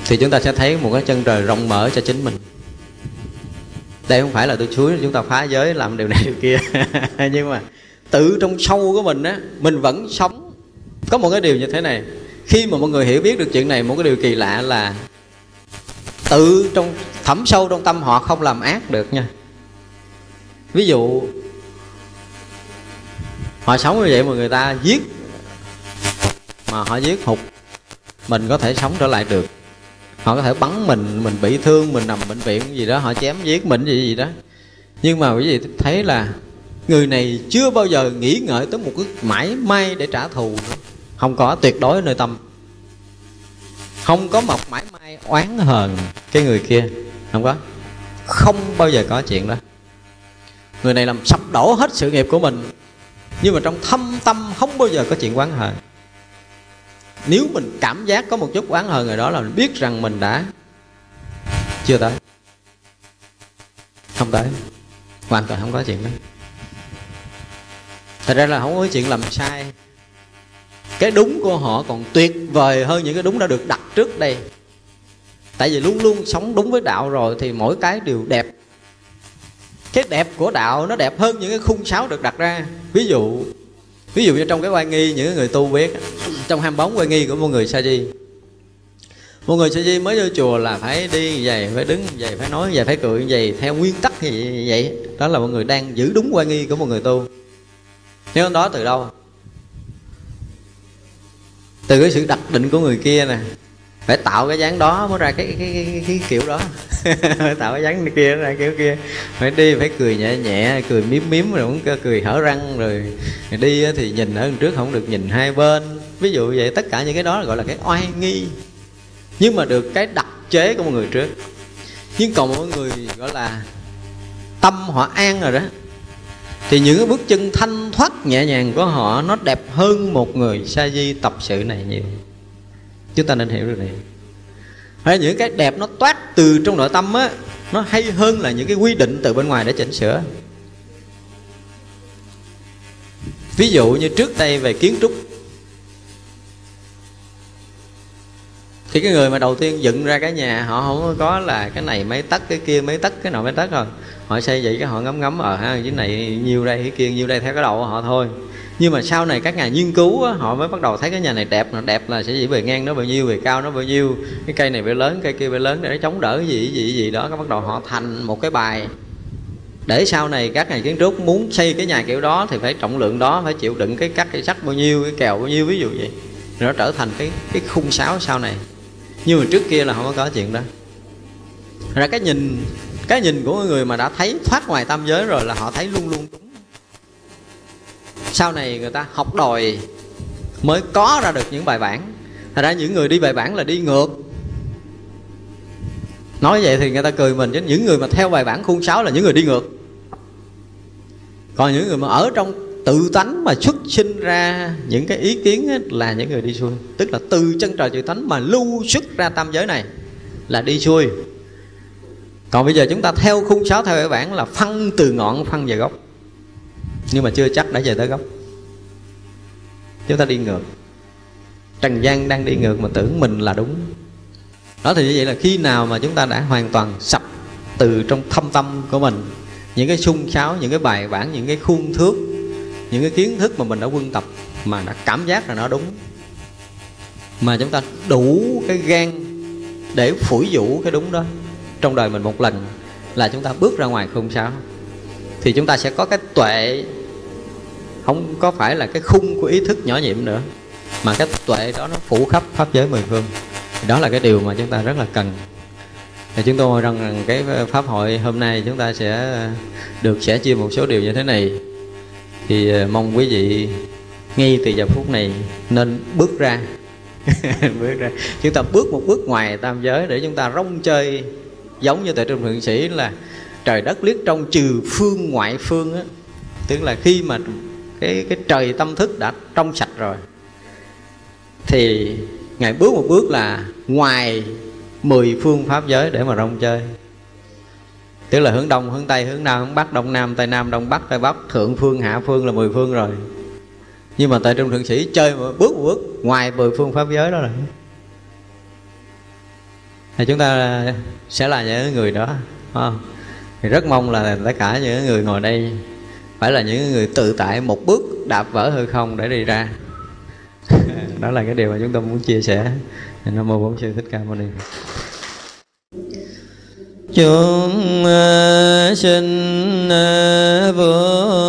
thì chúng ta sẽ thấy một cái chân trời rộng mở cho chính mình. Đây không phải là tôi chuối chúng ta phá giới làm điều này điều kia. Nhưng mà tự trong sâu của mình á, mình vẫn sống. Có một cái điều như thế này. Khi mà mọi người hiểu biết được chuyện này, một cái điều kỳ lạ là tự trong thẩm sâu trong tâm họ không làm ác được nha. Ví dụ, họ sống như vậy mà người ta giết, mà họ giết hụt, mình có thể sống trở lại được họ có thể bắn mình mình bị thương, mình nằm bệnh viện gì đó, họ chém giết mình gì gì đó. Nhưng mà quý vị thấy là người này chưa bao giờ nghĩ ngợi tới một cái mãi may để trả thù nữa. Không có, tuyệt đối nơi tâm. Không có một mãi may oán hờn cái người kia. Không có. Không bao giờ có chuyện đó. Người này làm sập đổ hết sự nghiệp của mình. Nhưng mà trong thâm tâm không bao giờ có chuyện oán hờn nếu mình cảm giác có một chút oán hờn rồi đó là mình biết rằng mình đã chưa tới. Không tới. Hoàn toàn không có chuyện đó. Thật ra là không có chuyện làm sai. Cái đúng của họ còn tuyệt vời hơn những cái đúng đã được đặt trước đây. Tại vì luôn luôn sống đúng với đạo rồi thì mỗi cái đều đẹp. Cái đẹp của đạo nó đẹp hơn những cái khung sáo được đặt ra. Ví dụ ví dụ như trong cái quan nghi những người tu biết, trong ham bóng quan nghi của một người sa di. Một người sa di mới vô chùa là phải đi vậy, phải đứng vậy, phải nói vậy, phải cười vậy, theo nguyên tắc như vậy. Đó là một người đang giữ đúng quan nghi của một người tu. Nếu đó, từ đâu? Từ cái sự đặc định của người kia nè phải tạo cái dáng đó mới ra cái cái, cái, cái, cái kiểu đó. Phải tạo cái dáng kia ra kiểu kia. Phải đi phải cười nhẹ nhẹ cười miếm miếm rồi cũng cười hở răng rồi. Đi thì nhìn ở trước không được nhìn hai bên. Ví dụ vậy tất cả những cái đó gọi là cái oai nghi. Nhưng mà được cái đặc chế của một người trước. Nhưng còn một người gọi là tâm họ an rồi đó thì những cái bước chân thanh thoát nhẹ nhàng của họ nó đẹp hơn một người sa di tập sự này nhiều chúng ta nên hiểu được này. Hay những cái đẹp nó toát từ trong nội tâm á, nó hay hơn là những cái quy định từ bên ngoài để chỉnh sửa. Ví dụ như trước đây về kiến trúc, thì cái người mà đầu tiên dựng ra cái nhà, họ không có là cái này mấy tấc, cái kia mấy tấc, cái nọ mấy tấc rồi họ xây vậy cái họ ngấm ngấm ở ha, cái này nhiêu đây, cái kia nhiêu đây, theo cái đầu của họ thôi nhưng mà sau này các nhà nghiên cứu á, họ mới bắt đầu thấy cái nhà này đẹp. Nó đẹp là sẽ chỉ về ngang nó bao nhiêu về cao nó bao nhiêu. Cái cây này về lớn cây kia về lớn để nó chống đỡ gì gì gì đó. Các bắt đầu họ thành một cái bài. Để sau này các nhà kiến trúc muốn xây cái nhà kiểu đó thì phải trọng lượng đó phải chịu đựng cái cắt cái sắt bao nhiêu cái kèo bao nhiêu ví dụ vậy. Nó trở thành cái cái khung sáo sau này. Nhưng mà trước kia là không có có chuyện đó. Ra cái nhìn cái nhìn của người mà đã thấy thoát ngoài tam giới rồi là họ thấy luôn luôn đúng sau này người ta học đòi mới có ra được những bài bản. Thật ra những người đi bài bản là đi ngược. Nói vậy thì người ta cười mình chứ những người mà theo bài bản khuôn sáo là những người đi ngược. Còn những người mà ở trong tự tánh mà xuất sinh ra những cái ý kiến ấy, là những người đi xuôi. Tức là từ chân trời tự tánh mà lưu xuất ra tam giới này là đi xuôi. Còn bây giờ chúng ta theo khung sáo theo bài bản là phân từ ngọn phân về gốc nhưng mà chưa chắc đã về tới gốc. Chúng ta đi ngược. Trần gian đang đi ngược mà tưởng mình là đúng. Đó thì như vậy là khi nào mà chúng ta đã hoàn toàn sập từ trong thâm tâm của mình, những cái sung sáo những cái bài bản, những cái khuôn thước, những cái kiến thức mà mình đã quân tập mà đã cảm giác là nó đúng, mà chúng ta đủ cái gan để phủi vũ cái đúng đó, trong đời mình một lần là chúng ta bước ra ngoài không sao thì chúng ta sẽ có cái tuệ không có phải là cái khung của ý thức nhỏ nhiệm nữa, mà cái tuệ đó nó phủ khắp pháp giới mười phương. Đó là cái điều mà chúng ta rất là cần. Thì chúng tôi rằng rằng cái pháp hội hôm nay chúng ta sẽ được sẻ chia một số điều như thế này. Thì ờ, mong quý vị ngay từ giờ phút này nên bước ra. Bước ra. Chúng ta bước một bước ngoài tam giới để chúng ta rong chơi giống như tại trung thượng sĩ là trời đất liếc trong trừ phương ngoại phương á. Tức là khi mà cái cái trời tâm thức đã trong sạch rồi. Thì ngài bước một bước là ngoài mười phương pháp giới để mà rong chơi. Tức là hướng đông, hướng tây, hướng nam, hướng bắc, đông nam, tây nam, đông bắc, tây bắc, thượng phương, hạ phương là mười phương rồi. Nhưng mà tại trung thượng sĩ chơi một bước một bước ngoài mười phương pháp giới đó rồi. Thì chúng ta sẽ là những người đó không? thì rất mong là tất cả những người ngồi đây phải là những người tự tại một bước đạp vỡ hư không để đi ra. Đó là cái điều mà chúng tôi muốn chia sẻ. Nam mô bổn sư thích ca mâu ni. Chúng sinh vô